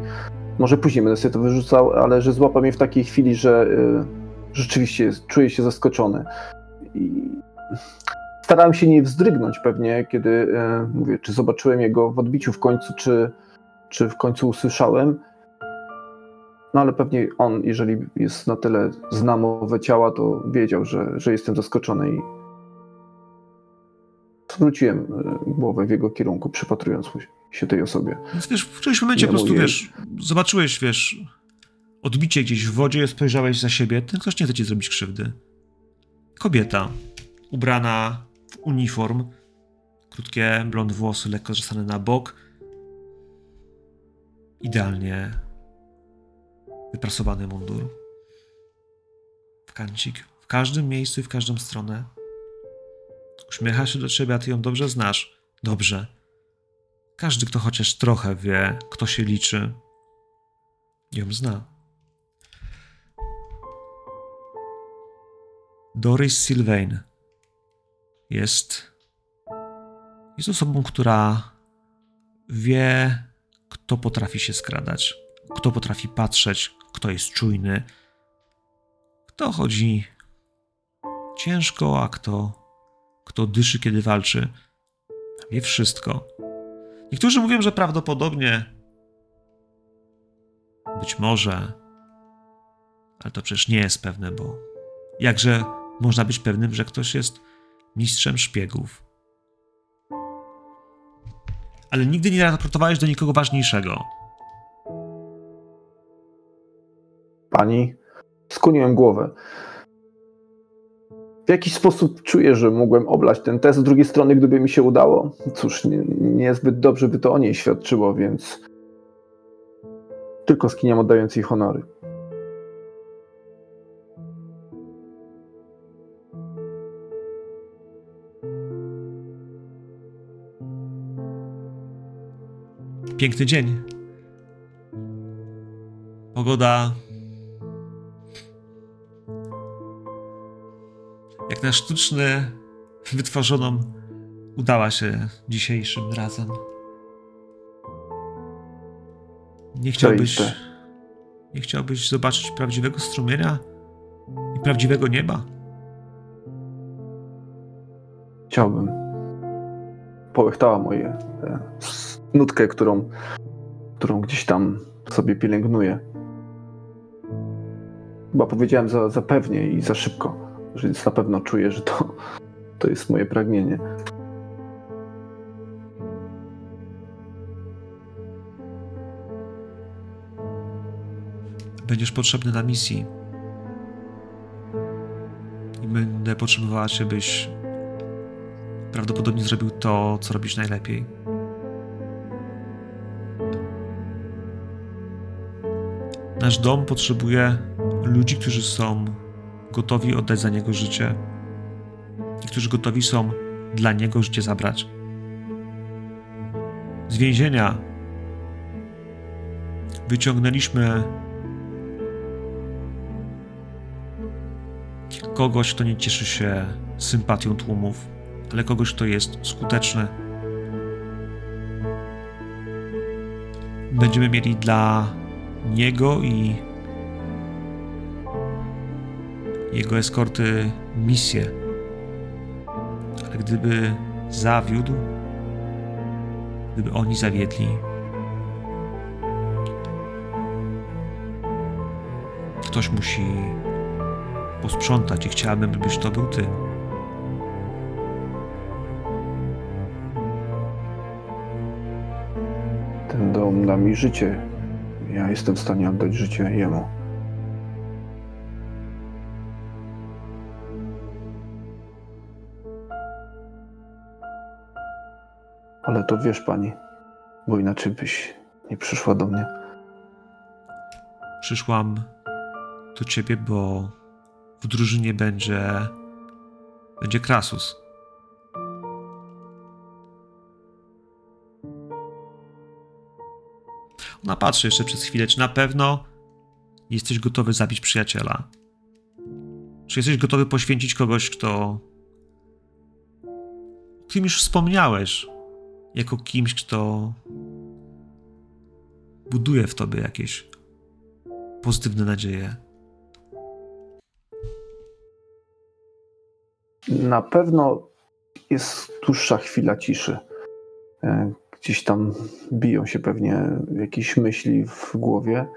[SPEAKER 2] może później będę sobie to wyrzucał, ale że złapał mnie w takiej chwili, że e, rzeczywiście czuję się zaskoczony. I starałem się nie wzdrygnąć pewnie, kiedy e, mówię, czy zobaczyłem jego w odbiciu w końcu, czy, czy w końcu usłyszałem. No ale pewnie on, jeżeli jest na tyle znamowe ciała, to wiedział, że, że jestem zaskoczony i zwróciłem e, głowę w jego kierunku, przypatrując się tej osobie.
[SPEAKER 1] Więc wiesz, w którymś momencie
[SPEAKER 2] Ja
[SPEAKER 1] po prostu,
[SPEAKER 2] mówię-
[SPEAKER 1] wiesz, zobaczyłeś, wiesz, odbicie gdzieś w wodzie, spojrzałeś za siebie, ten ktoś nie chce ci zrobić krzywdy. Kobieta, ubrana uniform, krótkie blond włosy, lekko zrzesane na bok, idealnie wyprasowany mundur. w kancik, w każdym miejscu i w każdą stronę. Uśmiecha się do ciebie, a ty ją dobrze znasz. Dobrze. Każdy, kto chociaż trochę wie, kto się liczy, ją zna. Doris Sylvain jest, jest osobą, która wie, kto potrafi się skradać, kto potrafi patrzeć, kto jest czujny, kto chodzi ciężko, a kto, kto dyszy, kiedy walczy. Wie wszystko. Niektórzy mówią, że prawdopodobnie, być może, ale to przecież nie jest pewne, bo jakże można być pewnym, że ktoś jest mistrzem szpiegów. Ale nigdy nie raportowałeś do nikogo ważniejszego.
[SPEAKER 2] Pani, skłoniłem głowę. W jakiś sposób czuję, że mogłem oblać ten test. Z drugiej strony, gdyby mi się udało, cóż, nie, niezbyt dobrze by to o niej świadczyło, więc tylko skiniam oddając jej honory.
[SPEAKER 1] Piękny dzień. Pogoda. Jak na sztuczny, wytworzoną, udała się dzisiejszym razem. Nie chciałbyś. Nie chciałbyś zobaczyć prawdziwego strumienia i prawdziwego nieba?
[SPEAKER 2] Chciałbym. Połechtała moje nutkę, którą, którą gdzieś tam sobie pielęgnuję. Chyba powiedziałem za, za pewnie i za szybko, że na pewno czuję, że to, to jest moje pragnienie.
[SPEAKER 1] Będziesz potrzebny na misji. I będę potrzebowała cię, byś prawdopodobnie zrobił to, co robisz najlepiej. Nasz dom potrzebuje ludzi, którzy są gotowi oddać za niego życie i którzy gotowi są dla niego życie zabrać. Z więzienia wyciągnęliśmy kogoś, kto nie cieszy się sympatią tłumów, ale kogoś, kto jest skuteczny. Będziemy mieli dla niego i jego eskorty misję. Ale gdyby zawiódł, gdyby oni zawiedli, ktoś musi posprzątać i chciałabym, żebyś to był ty.
[SPEAKER 2] Ten dom da mi życie. Ja jestem w stanie oddać życie jemu. Ale to wiesz pani, bo inaczej byś nie przyszła do mnie.
[SPEAKER 1] Przyszłam do ciebie, bo w drużynie będzie. będzie Krasus. Ona patrzy jeszcze przez chwilę, czy na pewno jesteś gotowy zabić przyjaciela. Czy jesteś gotowy poświęcić kogoś, kto. kim już wspomniałeś, jako kimś, kto buduje w tobie jakieś pozytywne nadzieje.
[SPEAKER 2] Na pewno jest dłuższa chwila ciszy. Gdzieś tam biją się pewnie jakieś myśli w głowie.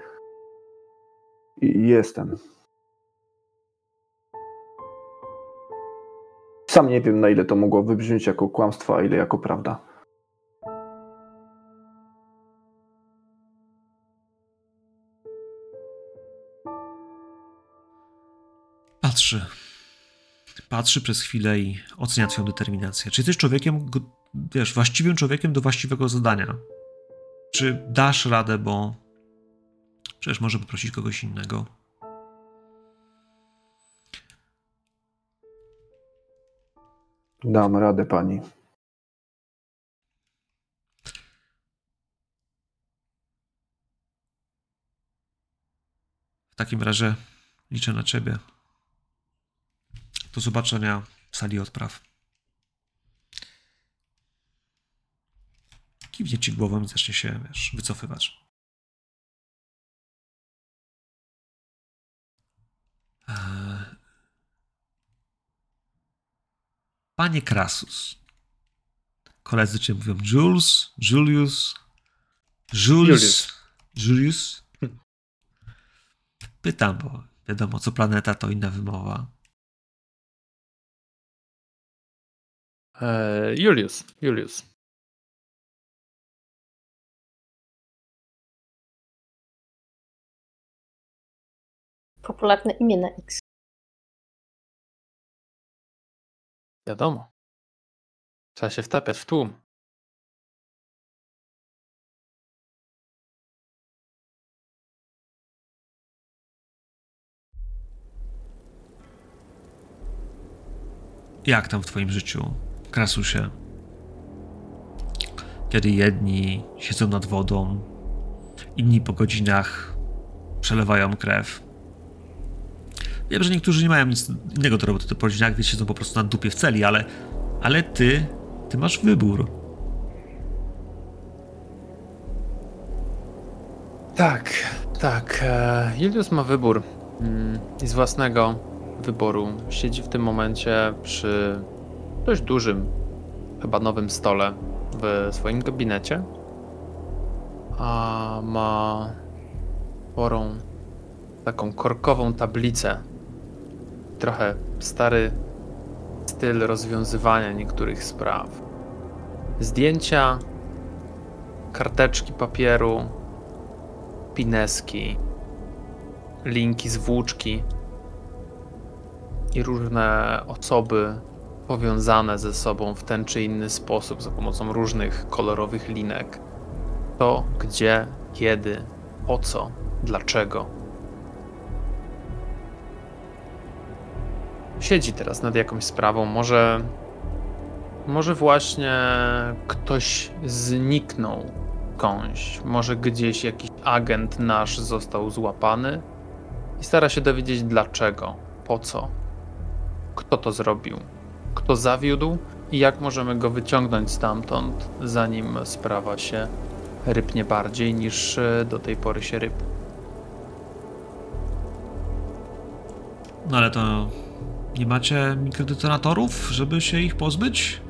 [SPEAKER 2] I jestem. Sam nie wiem, na ile to mogło wybrzmieć jako kłamstwo, a ile jako prawda.
[SPEAKER 1] Patrzy. Patrzy przez chwilę i ocenia twoją determinację. Czy jesteś człowiekiem, wiesz, właściwym człowiekiem do właściwego zadania. Czy dasz radę, bo przecież może poprosić kogoś innego.
[SPEAKER 2] Dam radę pani.
[SPEAKER 1] W takim razie liczę na ciebie. Do zobaczenia w sali odpraw. Kiwnie ci głową i zacznie się, wiesz, wycofywać. Eee. Panie Krasus. Koledzy cię mówią Jules, Julius, Jules, Julius. Pytam, bo wiadomo, co planeta to inna wymowa.
[SPEAKER 4] E, Julius, Julius.
[SPEAKER 5] Popularne imię na X.
[SPEAKER 4] Wiadomo. Trzeba się wtapiać w tłum.
[SPEAKER 1] Jak tam w twoim życiu, Krasusie? Kiedy jedni siedzą nad wodą, inni po godzinach przelewają krew. Wiem, że niektórzy nie mają nic innego do roboty po godzinach, więc siedzą po prostu na dupie w celi, ale, ale ty, ty masz wybór.
[SPEAKER 4] Tak, tak. e, Julius ma wybór. Mm, I z własnego wyboru siedzi w tym momencie przy dość dużym, chyba nowym stole w swoim gabinecie. A ma sporą, taką korkową tablicę. Trochę stary styl rozwiązywania niektórych spraw. Zdjęcia, karteczki papieru, pineski, linki z włóczki i różne osoby powiązane ze sobą w ten czy inny sposób za pomocą różnych kolorowych linek. To, gdzie, kiedy, po co, dlaczego. Siedzi teraz nad jakąś sprawą. Może. Może właśnie ktoś zniknął skądś. Może gdzieś jakiś agent nasz został złapany i stara się dowiedzieć dlaczego, po co, kto to zrobił, kto zawiódł i jak możemy go wyciągnąć stamtąd, zanim sprawa się rypnie bardziej niż e, do tej pory się ryp.
[SPEAKER 1] No ale to nie macie mikrodetonatorów, żeby się ich pozbyć?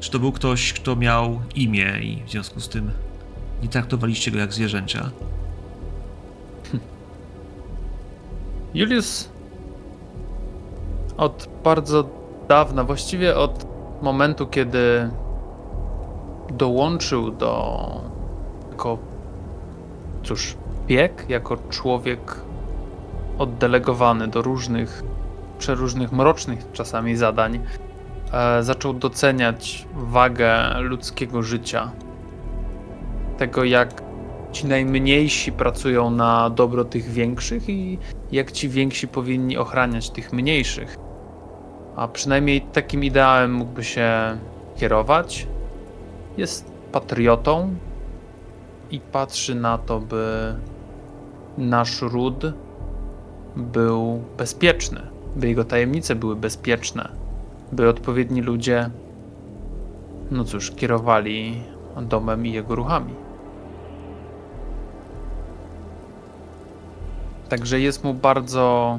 [SPEAKER 1] Czy to był ktoś, kto miał imię i w związku z tym nie traktowaliście go jak zwierzęcia?
[SPEAKER 4] Julius od bardzo dawna, właściwie od momentu, kiedy dołączył do jako cóż, bieg, jako człowiek oddelegowany do różnych, przeróżnych mrocznych czasami zadań, e, zaczął doceniać wagę ludzkiego życia. Tego, jak ci najmniejsi pracują na dobro tych większych i jak ci więksi powinni ochraniać tych mniejszych. A przynajmniej takim ideałem mógłby się kierować. Jest patriotą i patrzy na to, by nasz ród był bezpieczny, by jego tajemnice były bezpieczne, by odpowiedni ludzie, no cóż, kierowali domem i jego ruchami. Także jest mu bardzo.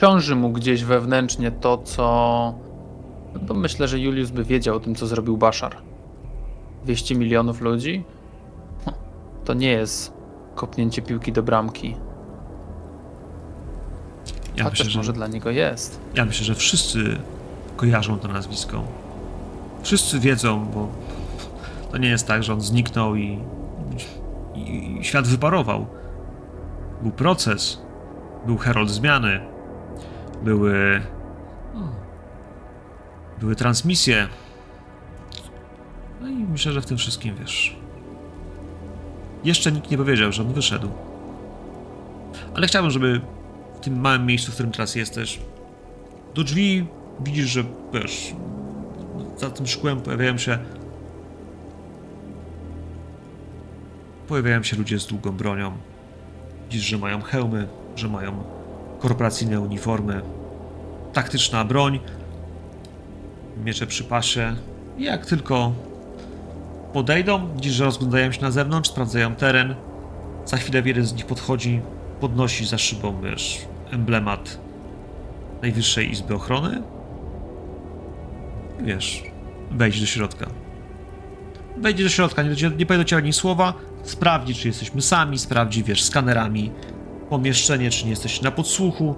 [SPEAKER 4] Ciąży mu gdzieś wewnętrznie to, co. No myślę, że Julius by wiedział o tym, co zrobił Bashar. 200 milionów ludzi? Hm, To nie jest kopnięcie piłki do bramki.
[SPEAKER 1] Ja myślę, że,
[SPEAKER 4] może dla niego jest.
[SPEAKER 1] ja myślę, że wszyscy kojarzą to nazwisko. Wszyscy wiedzą, bo to nie jest tak, że on zniknął i, i, i świat wyparował. Był proces, był herold zmiany, były były transmisje. No i myślę, że w tym wszystkim wiesz. Jeszcze nikt nie powiedział, że on wyszedł. Ale chciałbym, żeby tym małym miejscu, w którym teraz jesteś, do drzwi widzisz, że wiesz, za tym szkłem pojawiają się pojawiają się ludzie z długą bronią. Widzisz, że mają hełmy, że mają korporacyjne uniformy, taktyczna broń, miecze przy pasie. Jak tylko podejdą, widzisz, że rozglądają się na zewnątrz, sprawdzają teren. Za chwilę jeden z nich podchodzi, podnosi za szybą, wiesz, emblemat Najwyższej Izby Ochrony. Wiesz, wejdź do środka. Wejdzie do środka, nie, nie powie do ciebie ani słowa, sprawdzi, czy jesteśmy sami, sprawdzi, wiesz, skanerami pomieszczenie, czy nie jesteś na podsłuchu.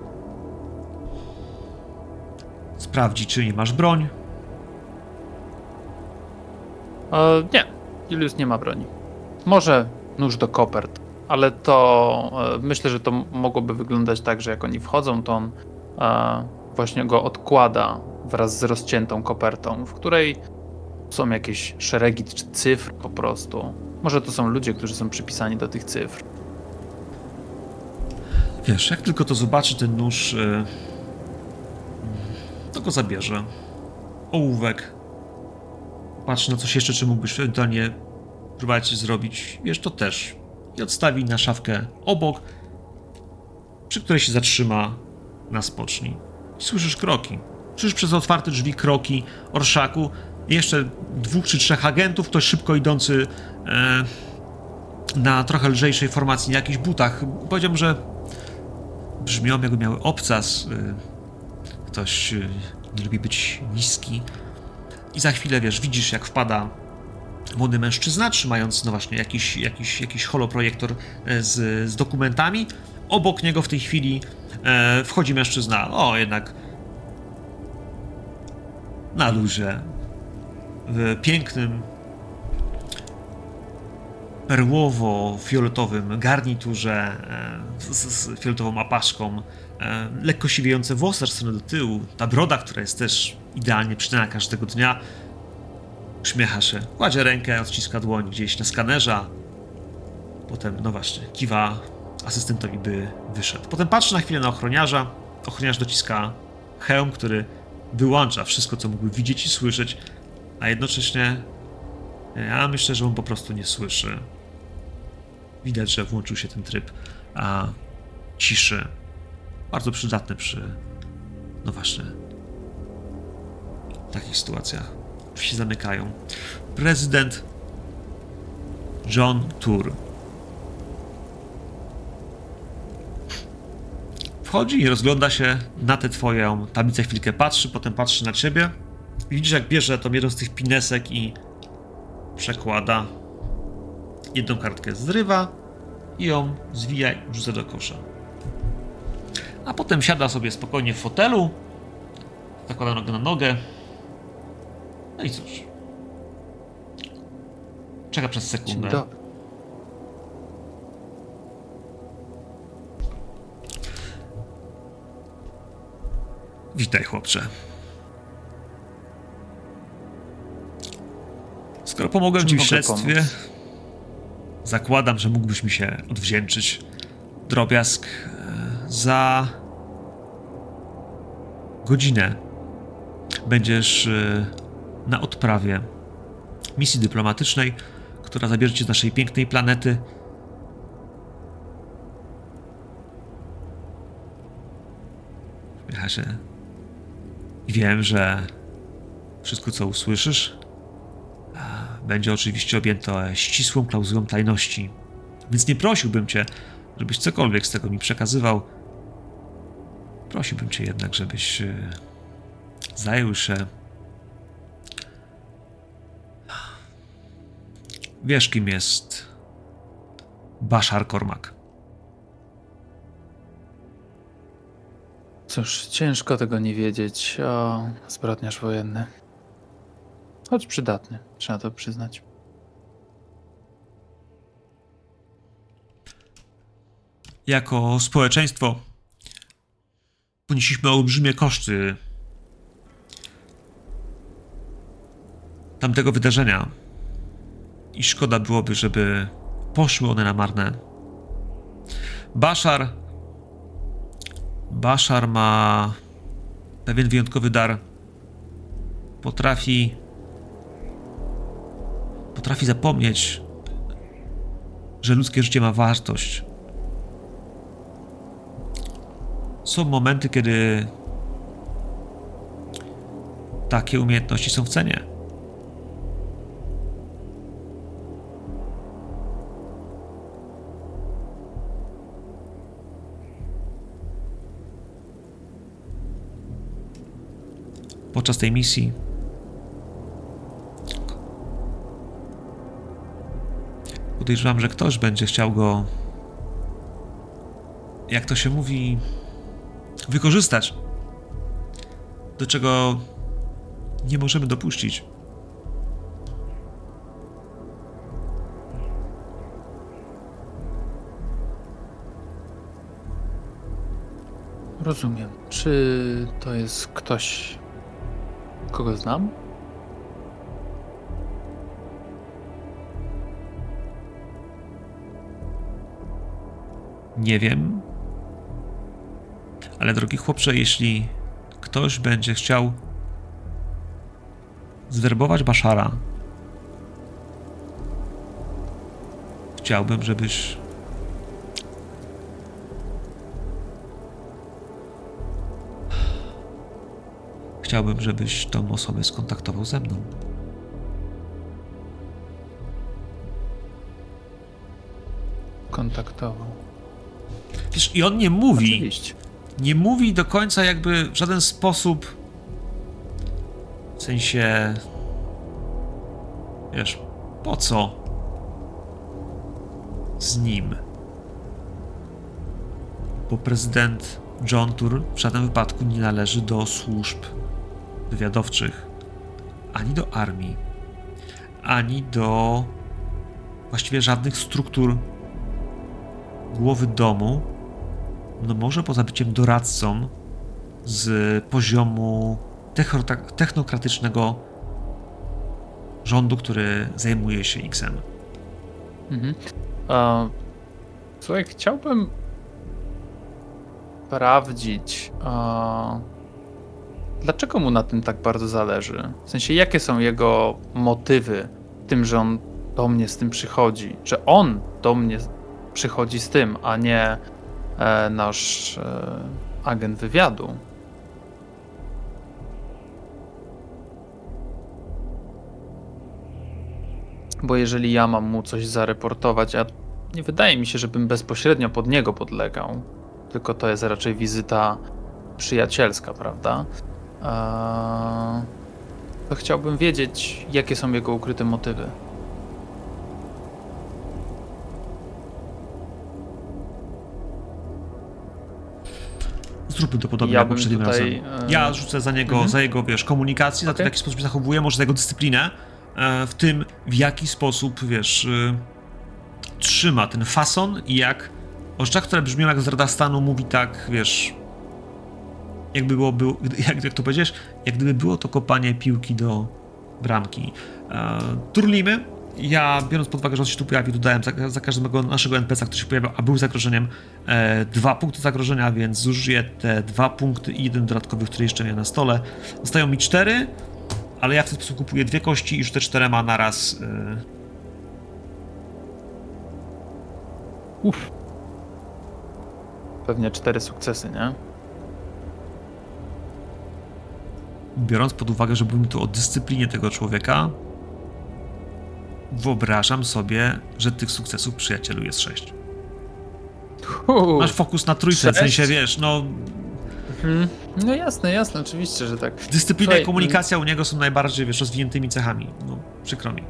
[SPEAKER 1] Sprawdzi, czy nie masz broń.
[SPEAKER 4] E, nie, Julius nie ma broni. Może nóż do kopert, ale to e, myślę, że to mogłoby wyglądać tak, że jak oni wchodzą, to on e, właśnie go odkłada wraz z rozciętą kopertą, w której są jakieś szeregi czy cyfr po prostu. Może to są ludzie, którzy są przypisani do tych cyfr.
[SPEAKER 1] Wiesz, jak tylko to zobaczy ten nóż, yy, to go zabierze. Ołówek. Patrzy na coś jeszcze, czy mógłbyś ewentualnie próbować zrobić. Wiesz, to też. I odstawi na szafkę obok, przy której się zatrzyma na spocznij. I słyszysz kroki. Słyszysz przez otwarte drzwi kroki orszaku. Jeszcze dwóch czy trzech agentów, ktoś szybko idący e, na trochę lżejszej formacji, na jakichś butach. Powiedziałbym, że brzmią jakby miały obcas. Y, Ktoś y, nie lubi być niski. I za chwilę, wiesz, widzisz jak wpada młody mężczyzna, trzymając, no właśnie, jakiś, jakiś, jakiś holoprojektor e, z, z dokumentami. Obok niego w tej chwili e, wchodzi mężczyzna, o jednak na luzie, w pięknym perłowo-fioletowym garniturze e, z, z fioletową apaszką, e, lekko siwiejące włosy aż do tyłu, ta broda, która jest też idealnie przynana każdego dnia, uśmiecha się, kładzie rękę, odciska dłoń gdzieś na skanerza, potem, no właśnie, kiwa asystentowi, by wyszedł. Potem patrzy na chwilę na ochroniarza, ochroniarz dociska hełm, który wyłącza wszystko, co mógłby widzieć i słyszeć, a jednocześnie ja myślę, że on po prostu nie słyszy. Widać, że włączył się ten tryb a, ciszy. Bardzo przydatny przy, no właśnie, takich sytuacjach. Się zamykają. Prezydent John Tour. Wchodzi i rozgląda się na tę twoją tablicę, chwilkę patrzy, potem patrzy na ciebie. Widzisz, jak bierze tą jedną z tych pinesek i przekłada. Jedną kartkę zrywa i ją zwija i wrzuca do kosza. A potem siada sobie spokojnie w fotelu, zakłada nogę na nogę. No i cóż. Czeka przez
[SPEAKER 4] Dzień
[SPEAKER 1] sekundę.
[SPEAKER 4] dobry.
[SPEAKER 1] Witaj, chłopcze. Skoro pomogłem
[SPEAKER 4] Czym
[SPEAKER 1] ci w śledztwie,
[SPEAKER 4] pomóc?
[SPEAKER 1] zakładam, że mógłbyś mi się odwdzięczyć. Drobiazg e, za godzinę będziesz e, na odprawie misji dyplomatycznej, która zabierze cię z naszej pięknej planety. Się. Wiem, że wszystko, co usłyszysz, będzie oczywiście objęte ścisłą klauzulą tajności. Więc nie prosiłbym cię, żebyś cokolwiek z tego mi przekazywał. Prosiłbym cię jednak, żebyś e, zajął się. Wiesz, kim jest Bashar Kormak.
[SPEAKER 4] Cóż, ciężko tego nie wiedzieć o zbrodniarz wojenny. Choć przydatny, trzeba to przyznać.
[SPEAKER 1] jako społeczeństwo ponieśliśmy olbrzymie koszty tamtego wydarzenia. I szkoda byłoby, żeby poszły one na marne. Bashar. Bashar ma pewien wyjątkowy dar potrafi. potrafi zapomnieć, że ludzkie życie ma wartość. Są momenty, kiedy takie umiejętności są w cenie. Podczas tej misji podejrzewam, że ktoś będzie chciał go, jak to się mówi, wykorzystać. Do czego nie możemy dopuścić.
[SPEAKER 4] Rozumiem. Czy to jest ktoś, kogo znam?
[SPEAKER 1] Nie wiem. Ale drogi chłopcze, jeśli ktoś będzie chciał zwerbować Baszara, chciałbym, żebyś Chciałbym, żebyś tą osobę skontaktował ze mną.
[SPEAKER 4] Kontaktował.
[SPEAKER 1] Wiesz, i on nie mówi,
[SPEAKER 4] Oczywiście.
[SPEAKER 1] nie mówi do końca jakby w żaden sposób w sensie wiesz, po co z nim? Bo prezydent John Tur w żadnym wypadku nie należy do służb wywiadowczych, ani do armii, ani do właściwie żadnych struktur głowy domu, no może poza byciem doradcą z poziomu techno- technokratycznego rządu, który zajmuje się X-em.
[SPEAKER 4] Mhm. Słuchaj, chciałbym sprawdzić, a, dlaczego mu na tym tak bardzo zależy. W sensie, jakie są jego motywy tym, że on do mnie z tym przychodzi. Że on do mnie przychodzi z tym, a nie e, nasz e, agent wywiadu. Bo jeżeli ja mam mu coś zareportować, a nie wydaje mi się, żebym bezpośrednio pod niego podlegał, tylko to jest raczej wizyta przyjacielska, prawda? To chciałbym wiedzieć, jakie są jego ukryte motywy.
[SPEAKER 1] Zróbmy to podobnie
[SPEAKER 4] Ja
[SPEAKER 1] jak poprzednim
[SPEAKER 4] tutaj,
[SPEAKER 1] razem.
[SPEAKER 4] e,
[SPEAKER 1] Ja rzucę za niego,
[SPEAKER 4] mhm.
[SPEAKER 1] za jego, wiesz, komunikację, za to, w jaki sposób się zachowuje, może za jego dyscyplinę, e, w tym, w jaki sposób, wiesz, y, trzyma ten fason i jak o rzeczach, które brzmią jak zdrada stanu, mówi tak, wiesz, jakby było, było jak, jak to powiedziesz, jak gdyby było to kopanie piłki do bramki. E, turlimy. Ja, biorąc pod uwagę, że on się tu pojawił, dodałem za, za każdego naszego NPC, który się pojawiał, a był zagrożeniem, e, dwa punkty zagrożenia, więc zużyję te dwa punkty i jeden dodatkowy, który jeszcze miałem na stole. Zostają mi cztery, ale ja w ten sposób kupuję dwie kości i rzucę czterema na raz. E,
[SPEAKER 4] Uff. Pewnie cztery sukcesy, nie?
[SPEAKER 1] Biorąc pod uwagę, że mówimy tu o dyscyplinie tego człowieka, wyobrażam sobie, że tych sukcesów przyjacielu jest sześć. Masz fokus na trójce, w
[SPEAKER 4] Sześć?
[SPEAKER 1] sensie wiesz, no
[SPEAKER 4] Mhm. No jasne, jasne, oczywiście, że tak.
[SPEAKER 1] dyscyplina
[SPEAKER 4] Słuchaj,
[SPEAKER 1] i komunikacja u niego są najbardziej, wiesz, rozwiniętymi cechami. No, przykro mi.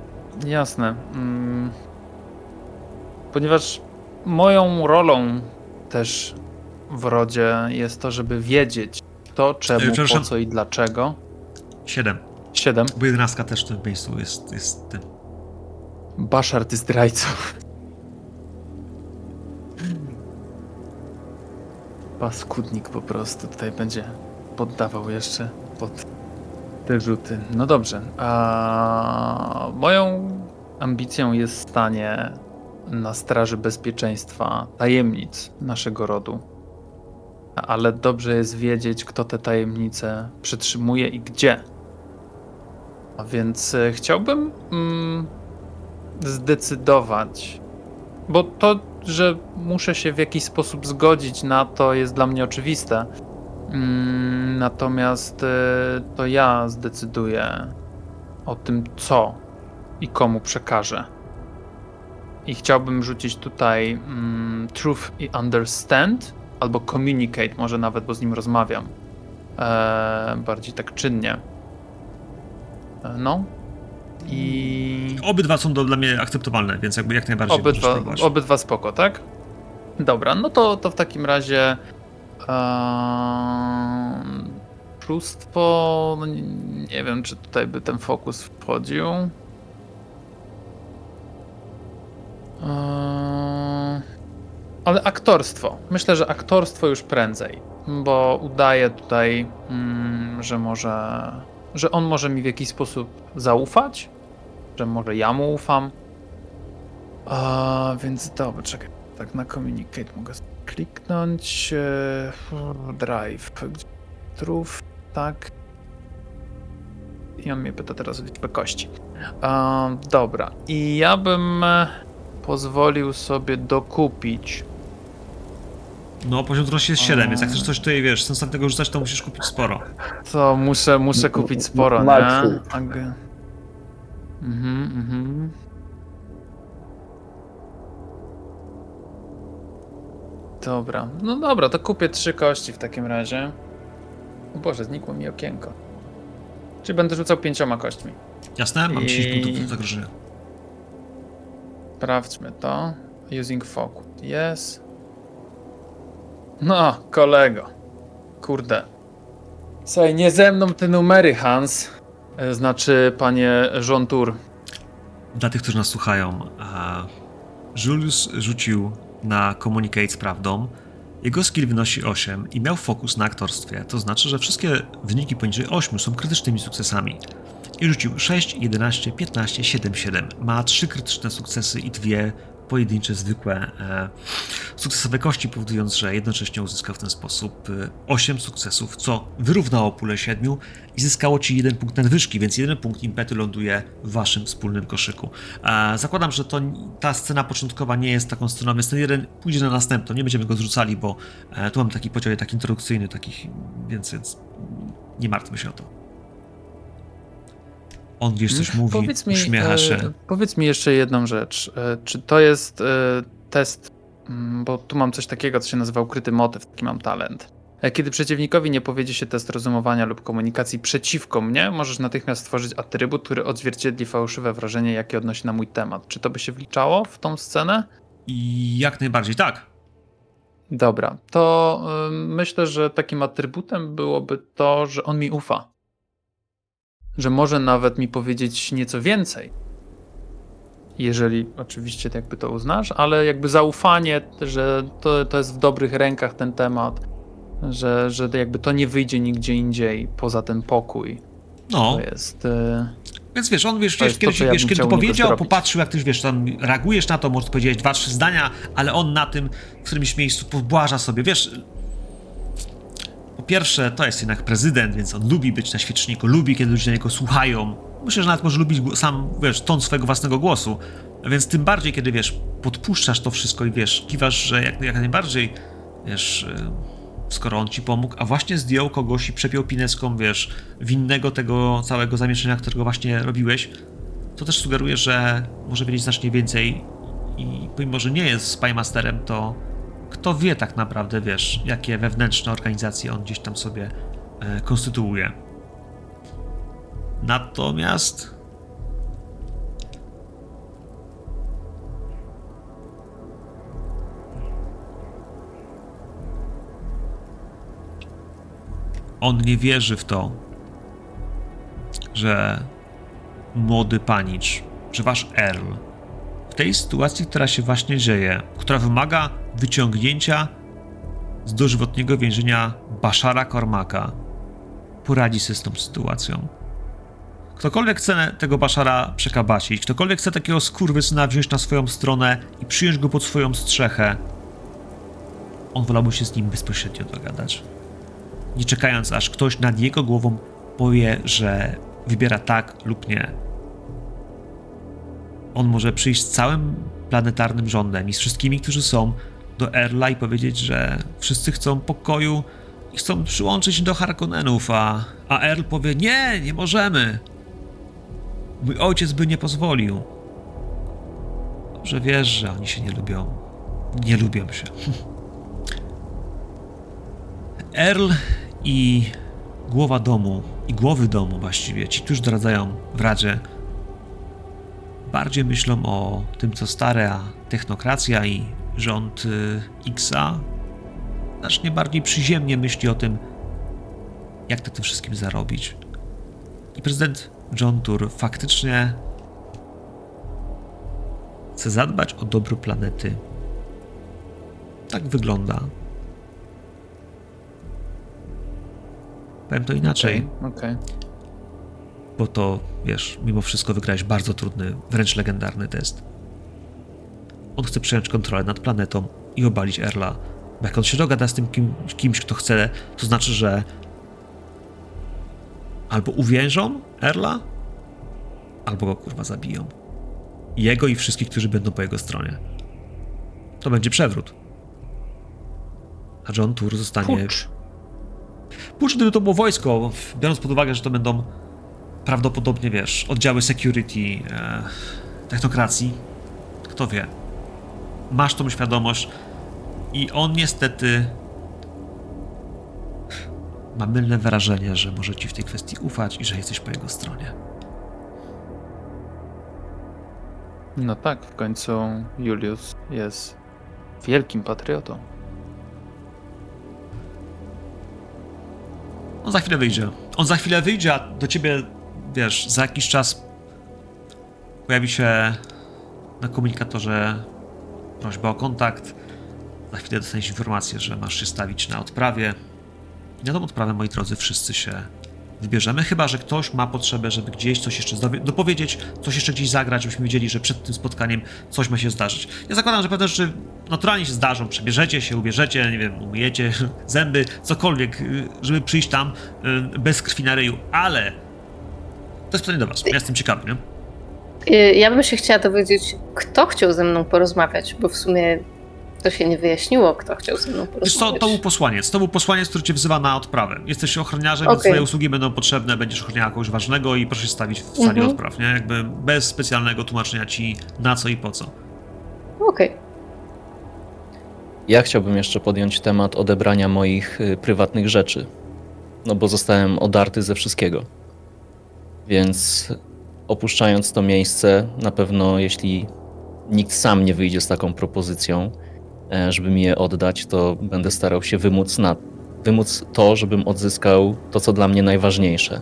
[SPEAKER 4] Jasne. Mm. Ponieważ moją rolą też w rodzie jest to, żeby wiedzieć to, czemu, po co i dlaczego.
[SPEAKER 1] Siedem,
[SPEAKER 4] Siedem.
[SPEAKER 1] bo jedenastka też w tym miejscu jest, jest tym.
[SPEAKER 4] Baszar, ty zdrajco. Paskudnik po prostu tutaj będzie poddawał jeszcze pod te rzuty. No dobrze. A moją ambicją jest stanie na straży bezpieczeństwa tajemnic naszego rodu. Ale dobrze jest wiedzieć, kto te tajemnice przetrzymuje i gdzie. A więc e, chciałbym mm, zdecydować, bo to, że muszę się w jakiś sposób zgodzić na to, jest dla mnie oczywiste. Mm, natomiast e, to ja zdecyduję o tym, co i komu przekażę. I chciałbym rzucić tutaj mm, Truth i Understand, albo Communicate, może nawet, bo z nim rozmawiam. E, bardziej tak czynnie. E, no. I.
[SPEAKER 1] Obydwa są do, dla mnie akceptowalne, więc jakby jak najbardziej
[SPEAKER 4] Obydwa, obydwa spoko, tak? Dobra, no to, to w takim razie. Um, Próstwo. No nie, nie wiem, czy tutaj by ten fokus wchodził. Eee, ale aktorstwo. Myślę, że aktorstwo już prędzej, bo udaje tutaj, mm, że może. że on może mi w jakiś sposób zaufać, że może ja mu ufam. A, więc dobra, czekaj. Tak na communicate mogę kliknąć. E, drive. Truth, tak. I on mnie pyta teraz o liczbę kości. A, dobra. I ja bym pozwolił sobie dokupić.
[SPEAKER 1] No, poziom trudności jest 7, więc jak chcesz coś tutaj, wiesz, sensownego rzucać, to musisz kupić sporo.
[SPEAKER 4] To muszę, muszę kupić sporo, nie? Ag- Mhm, mhm. Dobra, no dobra, to kupię trzy kości w takim razie. O Boże, znikło mi okienko. Czyli będę rzucał pięcioma kośćmi.
[SPEAKER 1] Jasne? Mam 10
[SPEAKER 4] I-
[SPEAKER 1] punktów zagrożenia.
[SPEAKER 4] Sprawdźmy to. Using focus. Yes. No, kolego. Kurde. Słuchaj, nie ze mną te numery, Hans. E, Znaczy, panie Żontur.
[SPEAKER 1] Dla tych, którzy nas słuchają, a Julius rzucił na Communicate z prawdą. Jego skill wynosi 8 i miał fokus na aktorstwie. To znaczy, że wszystkie wyniki poniżej 8 są krytycznymi sukcesami. I rzucił 6, 11, 15, 7, 7. Ma 3 krytyczne sukcesy i dwie pojedyncze, zwykłe e, sukcesowe kości, powodując, że jednocześnie uzyskał w ten sposób e, 8 sukcesów, co wyrównało pulę 7 i zyskało ci jeden punkt nadwyżki, więc jeden punkt impetu ląduje w waszym wspólnym koszyku. E, zakładam, że to, ta scena początkowa nie jest taką sceną, więc ten jeden pójdzie na następną. Nie będziemy go zrzucali, bo e, tu mam taki podział tak introdukcyjny, takich, więc, więc nie martwmy się o to. On gdzieś coś mówi,
[SPEAKER 4] Powiedz mi,
[SPEAKER 1] uśmiecha
[SPEAKER 4] e,
[SPEAKER 1] się.
[SPEAKER 4] powiedz mi jeszcze jedną rzecz. E, Czy to jest e, test, mm, bo tu mam coś takiego, co się nazywa ukryty motyw, taki mam talent. E, Kiedy przeciwnikowi nie powiedzie się test rozumowania lub komunikacji przeciwko mnie, możesz natychmiast stworzyć atrybut, który odzwierciedli fałszywe wrażenie, jakie odnosi na mój temat. Czy to by się wliczało w tą scenę?
[SPEAKER 1] I jak najbardziej tak.
[SPEAKER 4] Dobra, to y, myślę, że takim atrybutem byłoby to, że on mi ufa. Że może nawet mi powiedzieć nieco więcej. Jeżeli oczywiście jakby to uznasz, ale jakby zaufanie, że to, to jest w dobrych rękach ten temat, że, że jakby to nie wyjdzie nigdzie indziej poza ten pokój.
[SPEAKER 1] No,
[SPEAKER 4] To jest. Y,
[SPEAKER 1] Więc wiesz, on wiesz,
[SPEAKER 4] To
[SPEAKER 1] wiesz
[SPEAKER 4] to,
[SPEAKER 1] kiedyś,
[SPEAKER 4] ja
[SPEAKER 1] wiesz, kiedy to powiedział, popatrzył, jak ty wiesz, tam reagujesz na to, możesz powiedzieć dwa, trzy zdania, ale on na tym w którymś miejscu pobłaża sobie, wiesz. Pierwsze, to jest jednak prezydent, więc on lubi być na świeczniku, lubi, kiedy ludzie na niego słuchają. Myślę, że nawet może lubić sam, wiesz, ton swojego własnego głosu. Więc tym bardziej, kiedy wiesz, podpuszczasz to wszystko i wiesz, kiwasz, że jak, jak najbardziej, wiesz, y, skoro on ci pomógł, a właśnie zdjął kogoś i przepiął pineską, wiesz, winnego tego całego zamieszania, którego właśnie robiłeś, to też sugeruje, że może wiedzieć znacznie więcej i pomimo, że nie jest Spymasterem, to kto wie tak naprawdę, wiesz, jakie wewnętrzne organizacje on gdzieś tam sobie e, konstytuuje. Natomiast on nie wierzy w to, że młody panicz, że wasz Earl w tej sytuacji, która się właśnie dzieje, która wymaga wyciągnięcia z dożywotniego więzienia Bashara Kormaka, poradzi sobie z tą sytuacją. Ktokolwiek chce tego Bashara przekabacić, ktokolwiek chce takiego skurwysyna wziąć na swoją stronę i przyjąć go pod swoją strzechę, on wolałby się z nim bezpośrednio dogadać. Nie czekając, aż ktoś nad jego głową powie, że wybiera tak lub nie. On może przyjść z całym planetarnym rządem i z wszystkimi, którzy są do Erla i powiedzieć, że wszyscy chcą pokoju i chcą przyłączyć do Harkonnenów, a, a Erl powie: Nie, nie możemy. Mój ojciec by nie pozwolił. Dobrze wiesz, że oni się nie lubią. Nie lubią się. (laughs) Earl i głowa domu, i głowy domu właściwie, ci, którzy doradzają w Radzie, bardziej myślą o tym, co stare, a technokracja i rząd y, Xa znacznie bardziej przyziemnie myśli o tym, jak na tym wszystkim zarobić. I prezydent John Tour faktycznie chce zadbać o dobro planety. Tak wygląda. Powiem to inaczej,
[SPEAKER 4] Okej, okej.
[SPEAKER 1] bo to, wiesz, mimo wszystko wygrałeś bardzo trudny, wręcz legendarny test. On chce przejąć kontrolę nad planetą i obalić Erla. Bo jak on się dogada z tym kim, kimś, kto chce, to znaczy, że albo uwiężą Erla, albo go kurwa zabiją. Jego i wszystkich, którzy będą po jego stronie. To będzie przewrót. A John Tour zostanie
[SPEAKER 4] Pucz.
[SPEAKER 1] Pucz, gdyby to było wojsko, biorąc pod uwagę, że to będą prawdopodobnie, wiesz, oddziały security, e, technokracji, kto wie. Masz tą świadomość i on niestety ma mylne wrażenie, że może ci w tej kwestii ufać i że jesteś po jego stronie.
[SPEAKER 4] No tak, w końcu Julius jest wielkim patriotą.
[SPEAKER 1] On za chwilę wyjdzie. On za chwilę wyjdzie, a do ciebie, wiesz, za jakiś czas pojawi się na komunikatorze prośba o kontakt. Za chwilę dostaniesz informację, że masz się stawić na odprawie. Na tą odprawę, moi drodzy, wszyscy się wybierzemy, chyba że ktoś ma potrzebę, żeby gdzieś coś jeszcze dopowiedzieć, coś jeszcze gdzieś zagrać, żebyśmy wiedzieli, że przed tym spotkaniem coś ma się zdarzyć. Ja zakładam, że pewne rzeczy naturalnie się zdarzą, przebierzecie się, ubierzecie, nie wiem, umyjecie (laughs) zęby, cokolwiek, y, żeby przyjść tam y, bez krwi na ryju, ale to jest pytanie do was, ja jestem ciekawy, nie?
[SPEAKER 5] Y, Ja bym się chciała dowiedzieć, kto chciał ze mną porozmawiać, bo w sumie to się nie wyjaśniło, kto chciał ze mną
[SPEAKER 1] Wiesz co,
[SPEAKER 5] porozmawiać.
[SPEAKER 1] to był posłaniec, to był posłaniec, który cię wzywa na odprawę. Jesteś ochroniarzem, więc
[SPEAKER 5] Okej.
[SPEAKER 1] twoje usługi będą potrzebne, będziesz ochroniał kogoś ważnego i proszę się stawić w sali
[SPEAKER 5] Mhm.
[SPEAKER 1] odpraw, nie? Jakby bez specjalnego tłumaczenia ci na co i po co.
[SPEAKER 5] Okej.
[SPEAKER 3] Ja chciałbym jeszcze podjąć temat odebrania moich y, prywatnych rzeczy. No bo zostałem odarty ze wszystkiego. Więc opuszczając to miejsce, na pewno jeśli nikt sam nie wyjdzie z taką propozycją, e, żeby mi je oddać, to będę starał się wymóc, na, wymóc to, żebym odzyskał to, co dla mnie najważniejsze,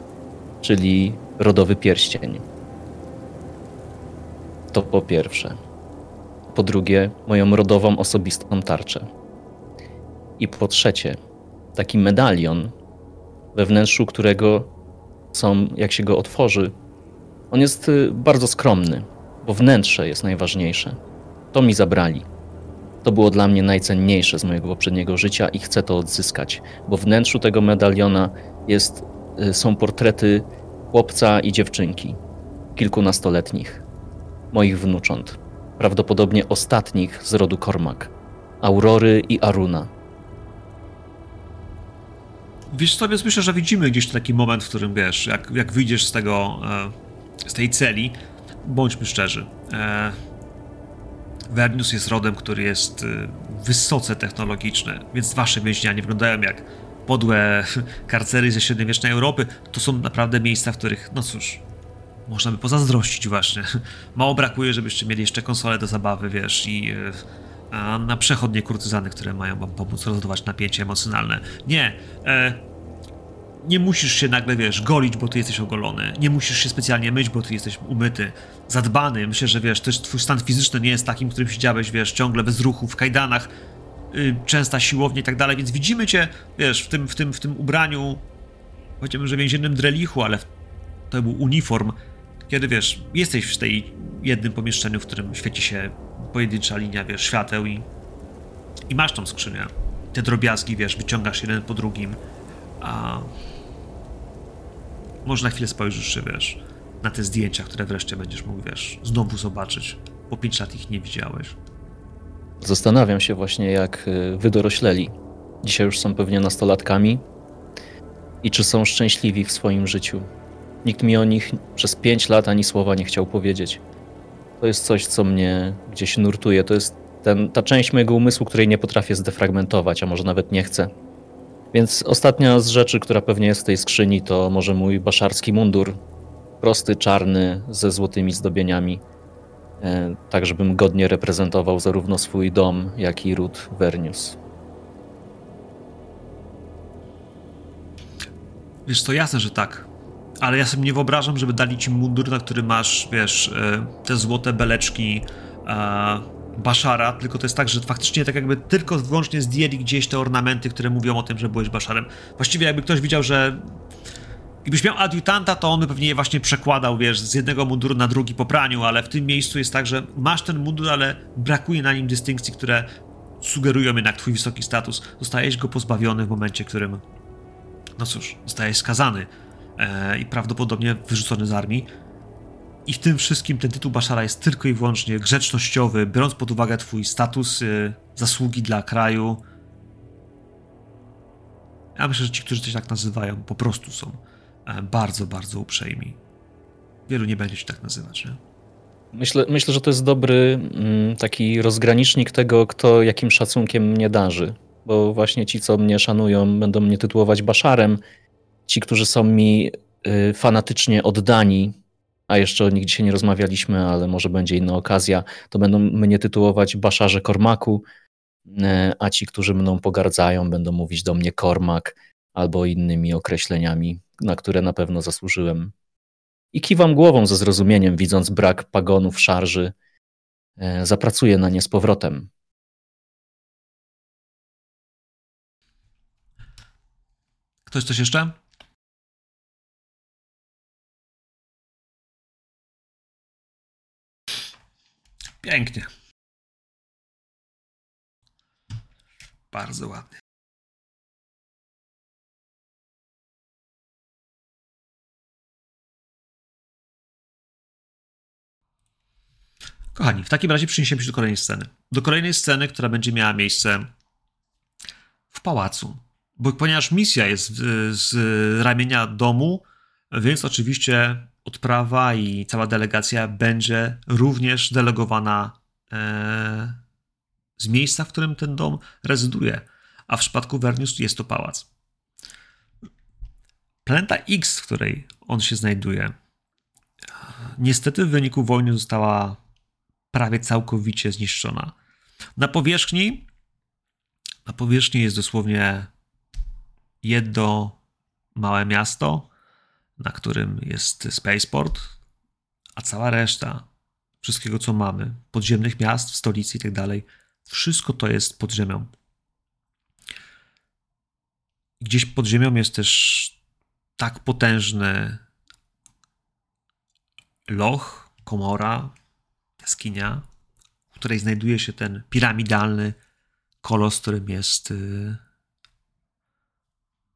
[SPEAKER 3] czyli rodowy pierścień. To po pierwsze. Po drugie, moją rodową osobistą tarczę. I po trzecie, taki medalion, we wnętrzu którego są, jak się go otworzy, on jest y, bardzo skromny, bo wnętrze jest najważniejsze. To mi zabrali. To było dla mnie najcenniejsze z mojego poprzedniego życia i chcę to odzyskać, bo wnętrzu tego medaliona jest, y, są portrety chłopca i dziewczynki, kilkunastoletnich, moich wnucząt prawdopodobnie ostatnich z rodu Kormak, Aurory i Aruna.
[SPEAKER 1] Wiesz sobie, myślę, że widzimy gdzieś taki moment, w którym wiesz, jak, jak wyjdziesz z tego, e, z tej celi, bądźmy szczerzy. E, Vernius jest rodem, który jest e, wysoce technologiczny, więc wasze więźnia nie wyglądają jak podłe (laughs) karcery ze średniowiecznej Europy. To są naprawdę miejsca, w których, no cóż, można by pozazdrościć właśnie. (laughs) Mało brakuje, żebyście mieli jeszcze konsole do zabawy, wiesz, i e, a na przechodnie kurtyzany, które mają wam pomóc rozładować napięcie emocjonalne. Nie, e, nie musisz się nagle, wiesz, golić, bo ty jesteś ogolony. Nie musisz się specjalnie myć, bo ty jesteś umyty, zadbany. Myślę, że wiesz, też twój stan fizyczny nie jest takim, którym siedziałeś, wiesz, ciągle bez ruchu, w kajdanach, y, częsta siłownia i tak dalej, więc widzimy cię, wiesz, w tym, w tym, w tym ubraniu, powiedziałbym, że więziennym drelichu, ale to był uniform, kiedy, wiesz, jesteś w tej jednym pomieszczeniu, w którym świeci się pojedyncza linia, wiesz, świateł i, i masz tą skrzynię. Te drobiazgi, wiesz, wyciągasz jeden po drugim, a Może na chwilę spojrzysz się, wiesz, na te zdjęcia, które wreszcie będziesz mógł, wiesz, znowu zobaczyć. Po 5 lat ich nie widziałeś.
[SPEAKER 3] Zastanawiam się właśnie, jak y, wydorośleli. Dzisiaj już są pewnie nastolatkami. I czy są szczęśliwi w swoim życiu. Nikt mi o nich przez 5 lat ani słowa nie chciał powiedzieć. To jest coś, co mnie gdzieś nurtuje. To jest ten, ta część mojego umysłu, której nie potrafię zdefragmentować, a może nawet nie chcę. Więc ostatnia z rzeczy, która pewnie jest w tej skrzyni, to może mój baszarski mundur. Prosty, czarny, ze złotymi zdobieniami. E, tak żebym godnie reprezentował zarówno swój dom, jak i ród Vernius.
[SPEAKER 1] Wiesz, to jasne, że tak. Ale ja sobie nie wyobrażam, żeby dali ci mundur, na który masz, wiesz, e, te złote beleczki Baszara, tylko to jest tak, że faktycznie tak jakby tylko wyłącznie zdjęli gdzieś te ornamenty, które mówią o tym, że byłeś Baszarem. Właściwie jakby ktoś widział, że Gdybyś miał adiutanta, to on by pewnie je właśnie przekładał, wiesz, z jednego munduru na drugi po praniu, ale w tym miejscu jest tak, że masz ten mundur, ale brakuje na nim dystynkcji, które sugerują jednak twój wysoki status. Zostajesz go pozbawiony w momencie, w którym, no cóż, zostajesz skazany e, i prawdopodobnie wyrzucony z armii. I w tym wszystkim ten tytuł Baszara jest tylko i wyłącznie grzecznościowy, biorąc pod uwagę twój status, y, zasługi dla kraju. Ja myślę, że ci, którzy cię tak nazywają, po prostu są e, bardzo, bardzo uprzejmi. Wielu nie będzie cię tak nazywać, nie?
[SPEAKER 3] Myślę, myślę, że to jest dobry mm, taki rozgranicznik tego, kto jakim szacunkiem mnie darzy. Bo właśnie ci, co mnie szanują, będą mnie tytułować Baszarem. Ci, którzy są mi y, fanatycznie oddani, a jeszcze o nich dzisiaj nie rozmawialiśmy, ale może będzie inna okazja, to będą mnie tytułować Baszarze Kormaku, e, a ci, którzy mną pogardzają, będą mówić do mnie Kormak albo innymi określeniami, na które na pewno zasłużyłem. I kiwam głową ze zrozumieniem, widząc brak pagonów, szarży. E, Zapracuję na nie z powrotem.
[SPEAKER 1] Ktoś coś jeszcze? Pięknie. Bardzo ładnie. Kochani, w takim razie przeniesiemy się do kolejnej sceny. Do kolejnej sceny, która będzie miała miejsce w pałacu. Bo ponieważ misja jest z ramienia domu, więc oczywiście odprawa i cała delegacja będzie również delegowana e, z miejsca, w którym ten dom rezyduje. A w przypadku Vernius jest to pałac. Planeta X, w której on się znajduje, niestety w wyniku wojny została prawie całkowicie zniszczona. Na powierzchni na powierzchni jest dosłownie jedno małe miasto, na którym jest spaceport, a cała reszta wszystkiego, co mamy, podziemnych miast, stolicy i tak dalej, wszystko to jest pod ziemią. Gdzieś pod ziemią jest też tak potężny loch, komora, jaskinia, w której znajduje się ten piramidalny kolos, którym jest y,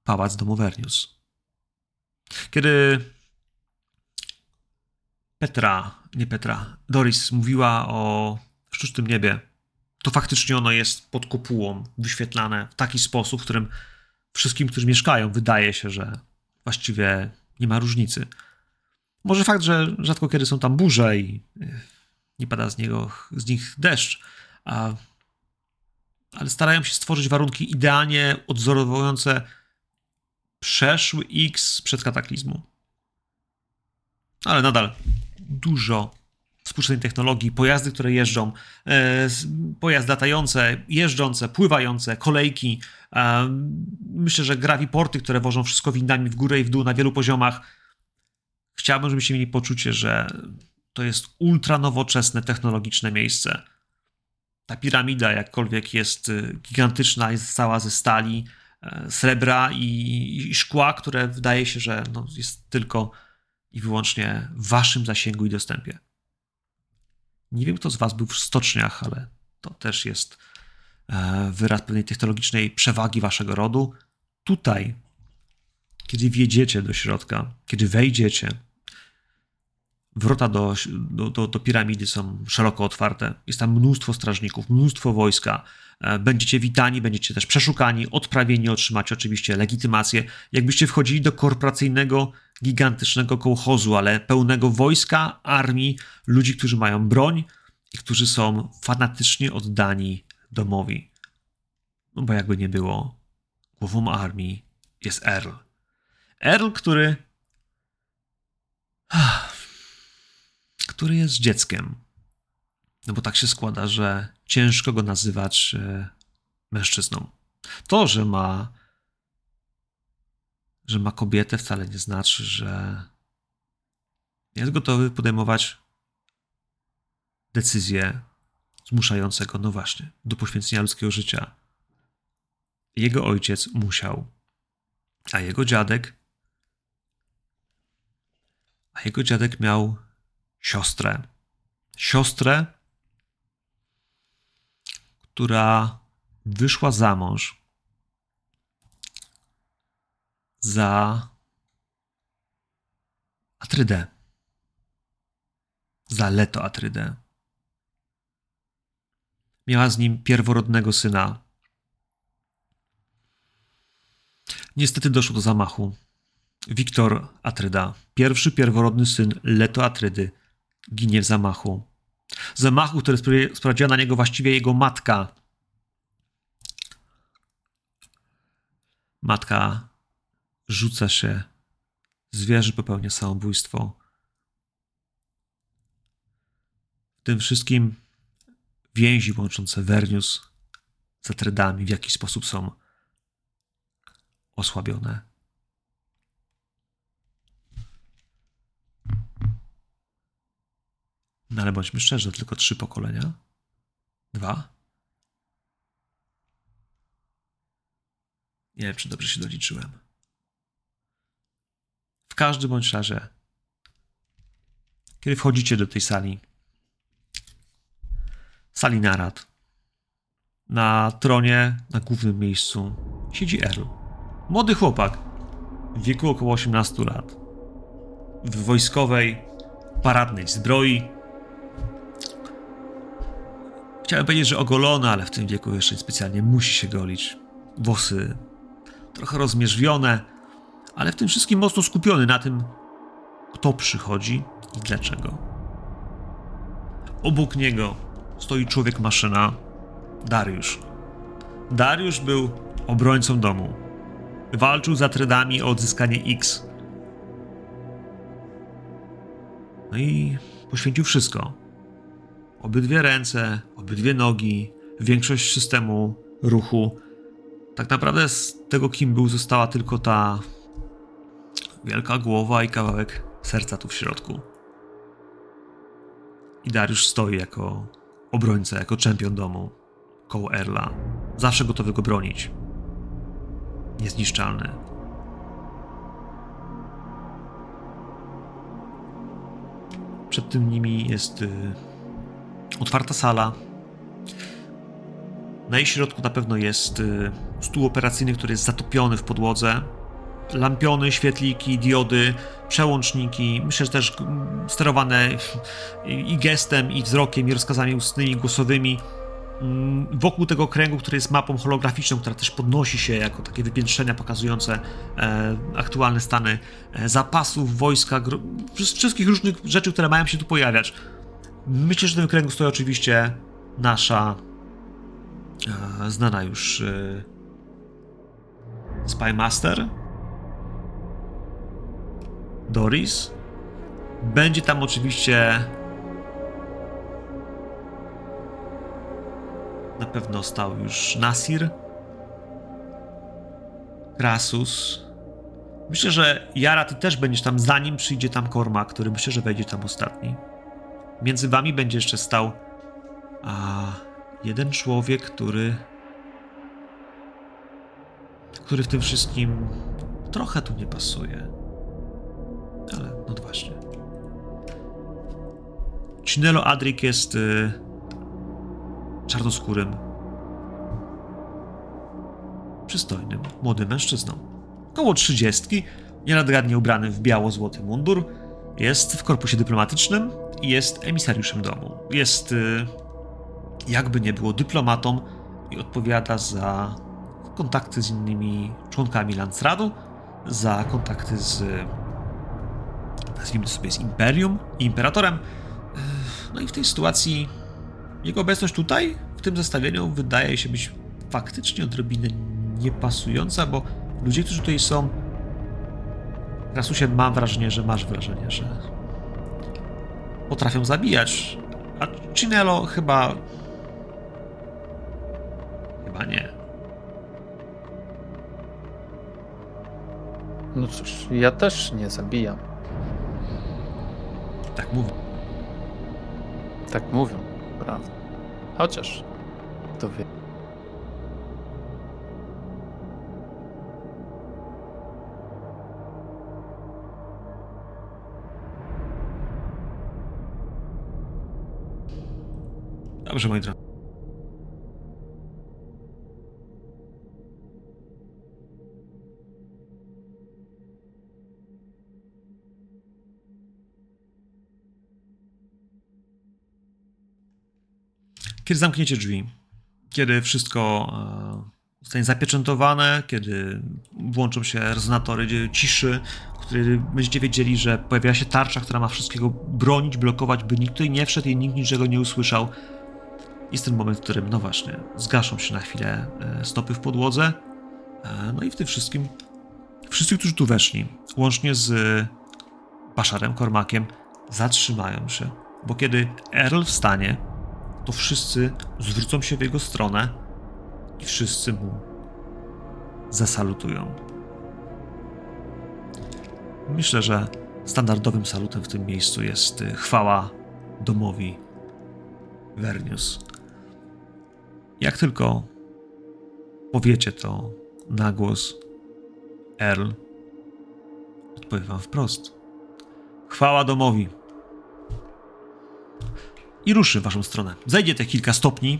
[SPEAKER 1] pałac Domovernius. Kiedy Petra, nie Petra, Doris mówiła o sztucznym niebie, to faktycznie ono jest pod kopułą wyświetlane w taki sposób, w którym wszystkim, którzy mieszkają, wydaje się, że właściwie nie ma różnicy. Może fakt, że rzadko kiedy są tam burze i y, nie pada z, niego, z nich deszcz, a, ale starają się stworzyć warunki idealnie odzorowujące przeszły X przed kataklizmu. Ale nadal dużo współczesnej technologii, pojazdy, które jeżdżą, e, pojazdy latające, jeżdżące, pływające, kolejki. E, myślę, że graviporty, które wożą wszystko windami w górę i w dół na wielu poziomach. Chciałbym, żebyście mieli poczucie, że to jest ultra nowoczesne, technologiczne miejsce. Ta piramida, jakkolwiek jest y, gigantyczna, jest cała ze stali, srebra i, i szkła, które wydaje się, że no, jest tylko i wyłącznie w waszym zasięgu i dostępie. Nie wiem, kto z was był w stoczniach, ale to też jest e, wyraz pewnej technologicznej przewagi waszego rodu. Tutaj kiedy wjedziecie do środka, kiedy wejdziecie, wrota do, do, do, piramidy są szeroko otwarte. Jest tam mnóstwo strażników, mnóstwo wojska. E, Będziecie witani, będziecie też przeszukani, odprawieni, otrzymacie oczywiście legitymację. Jakbyście wchodzili do korporacyjnego, gigantycznego kołchozu, ale pełnego wojska, armii, ludzi, którzy mają broń i którzy są fanatycznie oddani domowi. No bo jakby nie było, głową armii jest Earl. Earl, który. Który jest dzieckiem. No bo tak się składa, że ciężko go nazywać e, mężczyzną. To, że ma. że ma kobietę, wcale nie znaczy, że jest gotowy podejmować decyzje zmuszające go, no właśnie, do poświęcenia ludzkiego życia. Jego ojciec musiał, a jego dziadek, a jego dziadek miał siostrę. Siostrę, która wyszła za mąż za Atrydę. Za Leto Atrydę. Miała z nim pierworodnego syna. Niestety doszło do zamachu. Wiktor Atryda, pierwszy pierworodny syn Leto Atrydy, ginie w zamachu. Zamachu, który spra- sprawiła na niego właściwie jego matka. Matka rzuca się, zwierzy popełnia samobójstwo. W tym wszystkim więzi łączące Wernius z Atrydami w jakiś sposób są osłabione. No ale bądźmy szczerzy, tylko trzy pokolenia? Dwa? Nie wiem, czy dobrze się doliczyłem. W każdym bądź razie, kiedy wchodzicie do tej sali, sali narad, na tronie, na głównym miejscu, siedzi Earl. Młody chłopak, w wieku około 18 lat. W wojskowej, paradnej zbroi. Chciałem powiedzieć, że ogolony, ale w tym wieku jeszcze specjalnie musi się golić. Włosy trochę rozmierzwione, ale w tym wszystkim mocno skupiony na tym, kto przychodzi i dlaczego. Obok niego stoi człowiek maszyna, Dariusz. Dariusz był obrońcą domu. Walczył z Atrydami o odzyskanie X. No i poświęcił wszystko. Obydwie ręce, obydwie nogi, większość systemu ruchu. Tak naprawdę z tego, kim był, została tylko ta wielka głowa i kawałek serca tu w środku. I Dariusz stoi jako obrońca, jako czempion domu koło Erla. Zawsze gotowy go bronić. Niezniszczalny. Przed tym nimi jest y, otwarta sala. Na jej środku na pewno jest y, stół operacyjny, który jest zatopiony w podłodze. Lampiony, świetliki, diody, przełączniki. Myślę, że też sterowane i gestem, i wzrokiem, i rozkazami ustnymi, głosowymi mm, wokół tego kręgu, który jest mapą holograficzną, która też podnosi się jako takie wypiętrzenia pokazujące e, aktualne stany e, zapasów, wojska, wszystkich różnych rzeczy, które mają się tu pojawiać. Myślę, że w tym kręgu stoi oczywiście nasza e, znana już e, Spymaster Doris. Będzie tam oczywiście Na pewno stał już Nasir, Krasus. Myślę, że Jara, ty też będziesz tam, zanim przyjdzie tam Korma, który myślę, że wejdzie tam ostatni. Między wami będzie jeszcze stał a, jeden człowiek, który który w tym wszystkim trochę tu nie pasuje. Ale no właśnie. Cinello Adrik jest y, czarnoskórym, przystojnym, młodym mężczyzną. około trzydziestki, nienagadnie ubrany w biało-złoty mundur, jest w korpusie dyplomatycznym i jest emisariuszem domu. Jest, y, jakby nie było, dyplomatą i odpowiada za kontakty z innymi członkami Landsradu, za kontakty z, nazwijmy to sobie, z Imperium i Imperatorem. Y, No i w tej sytuacji jego obecność tutaj, w tym zestawieniu, wydaje się być faktycznie odrobinę niepasująca, bo ludzie, którzy tutaj są. Rasusie, mam wrażenie, że masz wrażenie, że potrafią zabijać. A Cinello chyba. Chyba nie.
[SPEAKER 4] No cóż, ja też nie zabijam.
[SPEAKER 1] Tak mówię.
[SPEAKER 4] Tak mówią, prawda. Chociaż, kto wie.
[SPEAKER 1] Dobrze, moi drodzy. Kiedy zamkniecie drzwi, kiedy wszystko e, zostanie zapieczętowane, kiedy włączą się rezonatory ciszy, w której będziecie wiedzieli, że pojawiła się tarcza, która ma wszystkiego bronić, blokować, by nikt tutaj nie wszedł i nikt niczego nie usłyszał. Jest ten moment, w którym, no właśnie, zgaszą się na chwilę e, stopy w podłodze. E, No i w tym wszystkim wszyscy, którzy tu weszli, łącznie z Baszarem Kormakiem, zatrzymają się, bo kiedy Earl wstanie, to wszyscy zwrócą się w jego stronę i wszyscy mu zasalutują. Myślę, że standardowym salutem w tym miejscu jest y, chwała domowi Vernius. Jak tylko powiecie to na głos, Earl odpowie wam wprost. Chwała domowi. I ruszy w waszą stronę. Zajdzie te kilka stopni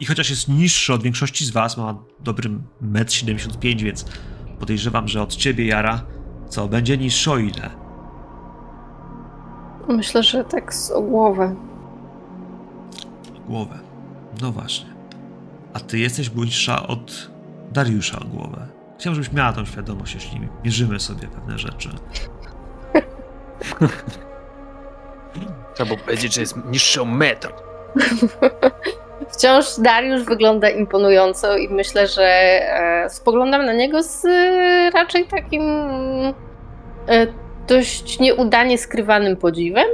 [SPEAKER 1] i chociaż jest niższy od większości z was, ma dobry 1,75 m, więc podejrzewam, że od ciebie, Jara, co, będzie niższy o ile?
[SPEAKER 5] Myślę, że tak z o głowę.
[SPEAKER 1] Głowę. No właśnie. A ty jesteś bliższa od Dariusza o głowę. Chciałem, żebyś miała tą świadomość, jeśli mierzymy sobie pewne rzeczy.
[SPEAKER 4] Trzeba powiedzieć, że jest niższy o metr. (laughs)
[SPEAKER 5] Wciąż Dariusz wygląda imponująco i myślę, że e, spoglądam na niego z e, raczej takim e, dość nieudanie skrywanym podziwem.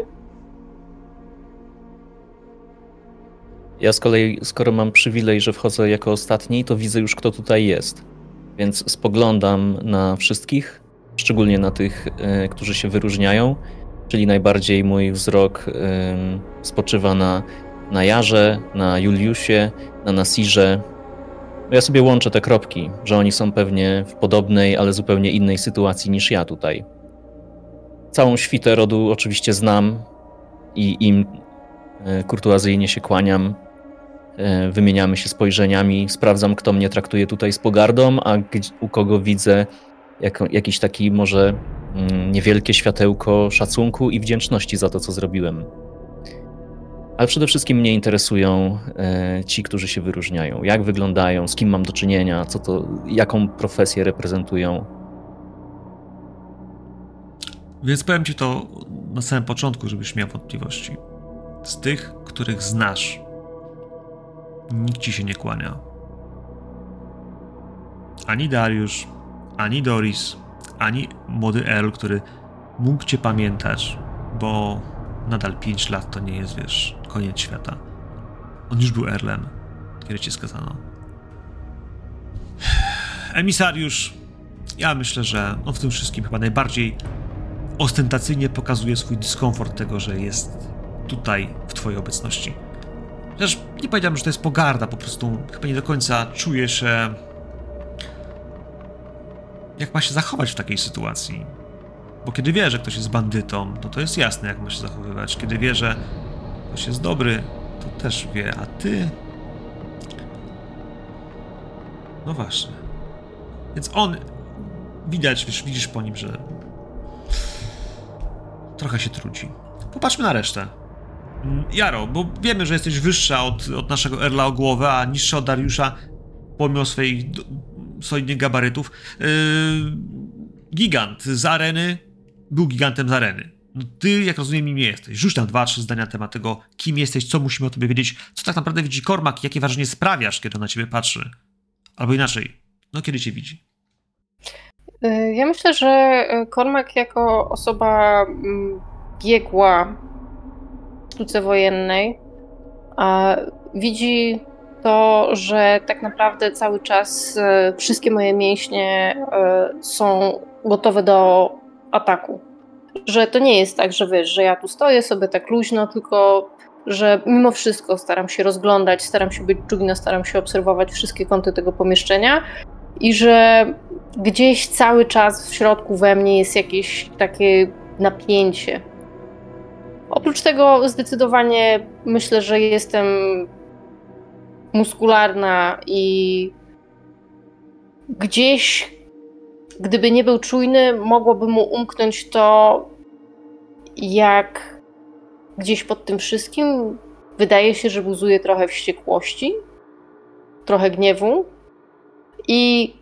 [SPEAKER 3] Ja z kolei, skoro mam przywilej, że wchodzę jako ostatni, to widzę już, kto tutaj jest. Więc spoglądam na wszystkich, szczególnie na tych, e, którzy się wyróżniają, czyli najbardziej mój wzrok em, spoczywa na, na Jarze, na Juliusie, na Nasirze. Ja sobie łączę te kropki, że oni są pewnie w podobnej, ale zupełnie innej sytuacji niż ja tutaj. Całą świtę rodu oczywiście znam i im e, kurtuazyjnie się kłaniam. E, Wymieniamy się spojrzeniami, sprawdzam, kto mnie traktuje tutaj z pogardą, a u kogo widzę jako, jakiś taki może mm, niewielkie światełko szacunku i wdzięczności za to, co zrobiłem. Ale przede wszystkim mnie interesują e, ci, którzy się wyróżniają. Jak wyglądają, z kim mam do czynienia, co to, jaką profesję reprezentują.
[SPEAKER 1] Więc powiem ci to na samym początku, żebyś miał wątpliwości. Z tych, których znasz, nikt ci się nie kłania. Ani Dariusz, ani Doris, ani młody Earl, który mógł cię pamiętać, bo nadal 5 lat to nie jest, wiesz, koniec świata. On już był Earlem, kiedy cię skazano. Emisariusz, ja myślę, że on w tym wszystkim chyba najbardziej ostentacyjnie pokazuje swój dyskomfort tego, że jest tutaj w twojej obecności. Chociaż nie powiedziałbym, że to jest pogarda, po prostu chyba nie do końca czuje się jak ma się zachować w takiej sytuacji. Bo kiedy wie, że ktoś jest bandytą, no to jest jasne, jak ma się zachowywać. Kiedy wie, że ktoś jest dobry, to też wie, a ty... No właśnie. Więc on widać, wiesz, widzisz po nim, że trochę się trudzi. Popatrzmy na resztę. Jaro, bo wiemy, że jesteś wyższa od, od naszego Erla o głowę, a niższa od Dariusza, pomimo swoich solidnych gabarytów. Yy, gigant z areny był gigantem z areny. No ty, jak rozumiem, nim nie jesteś. Rzuć nam dwa, trzy zdania na temat tego, kim jesteś, co musimy o tobie wiedzieć, co tak naprawdę widzi Kormak, jakie wrażenie sprawiasz, kiedy on na ciebie patrzy. Albo inaczej, no kiedy cię widzi.
[SPEAKER 5] Y, Ja myślę, że y, Cormac jako osoba mm, biegła sztuce wojennej widzi to, że tak naprawdę cały czas y, wszystkie moje mięśnie y, są gotowe do ataku. Że to nie jest tak, że wiesz, że ja tu stoję sobie tak luźno, tylko że mimo wszystko staram się rozglądać, staram się być czujna, staram się obserwować wszystkie kąty tego pomieszczenia i że gdzieś cały czas w środku we mnie jest jakieś takie napięcie. Oprócz tego zdecydowanie myślę, że jestem muskularna i gdzieś, gdyby nie był czujny, mogłoby mu umknąć to, jak gdzieś pod tym wszystkim wydaje się, że buzuje trochę wściekłości, trochę gniewu. I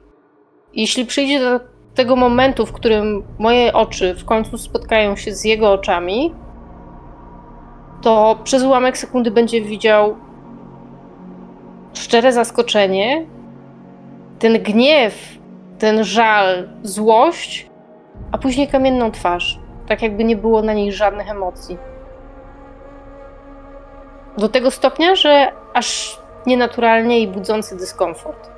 [SPEAKER 5] jeśli przyjdzie do tego momentu, w którym moje oczy w końcu spotkają się z jego oczami, to przez ułamek sekundy będzie widział szczere zaskoczenie, ten gniew, ten żal, złość, a później kamienną twarz. Tak jakby nie było na niej żadnych emocji. Do tego stopnia, że aż nienaturalnie i budzący dyskomfort.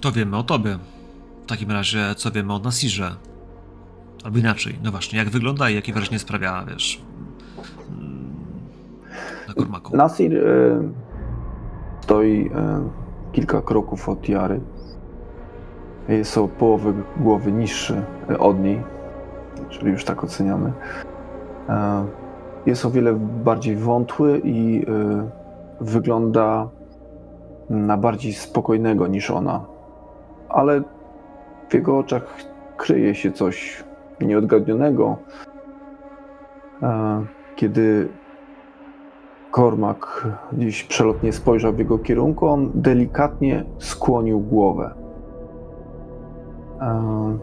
[SPEAKER 1] To wiemy o tobie. W takim razie, co wiemy o Nasirze? Albo inaczej, no właśnie, jak wygląda i jakie wrażenie sprawia, wiesz, mm, na.
[SPEAKER 2] Nasir e, stoi e, kilka kroków od Jary. Jest o połowę głowy niższy e, od niej, czyli już tak oceniamy. Jest o wiele bardziej wątły i wygląda na bardziej spokojnego niż ona. Ale w jego oczach kryje się coś nieodgadnionego. E, Kiedy Kormak gdzieś przelotnie spojrzał w jego kierunku, on delikatnie skłonił głowę. E,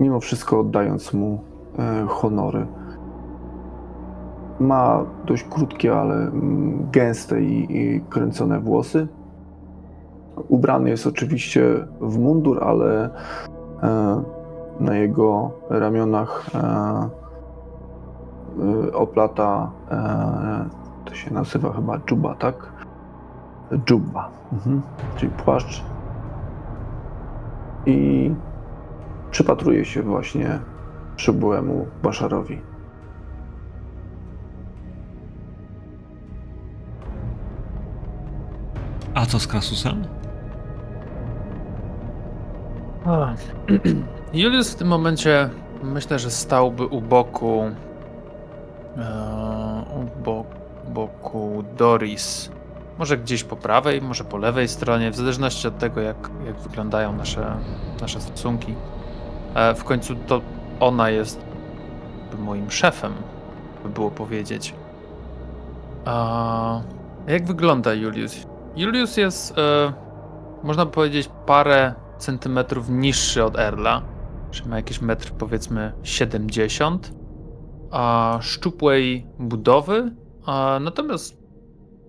[SPEAKER 2] Mimo wszystko oddając mu e, honory. Ma dość krótkie, ale mm, gęste i, i kręcone włosy. Ubrany jest oczywiście w mundur, ale e, na jego ramionach e, e, oplata to się nazywa chyba dżuba, tak? Dżuba, mhm. czyli płaszcz. I przypatruje się właśnie przybyłemu Baszarowi.
[SPEAKER 1] A co z Krasusem? (clears throat)
[SPEAKER 4] Julius w tym momencie myślę, że stałby u boku e, u bo, boku Doris. Może gdzieś po prawej, może po lewej stronie, w zależności od tego, jak, jak wyglądają nasze, nasze stosunki. E, w końcu to ona jest moim szefem, by było powiedzieć. A jak wygląda Julius? Julius jest, e, można powiedzieć, parę centymetrów niższy od Erla, czyli ma jakieś metr powiedzmy 70, a szczupłej budowy, a natomiast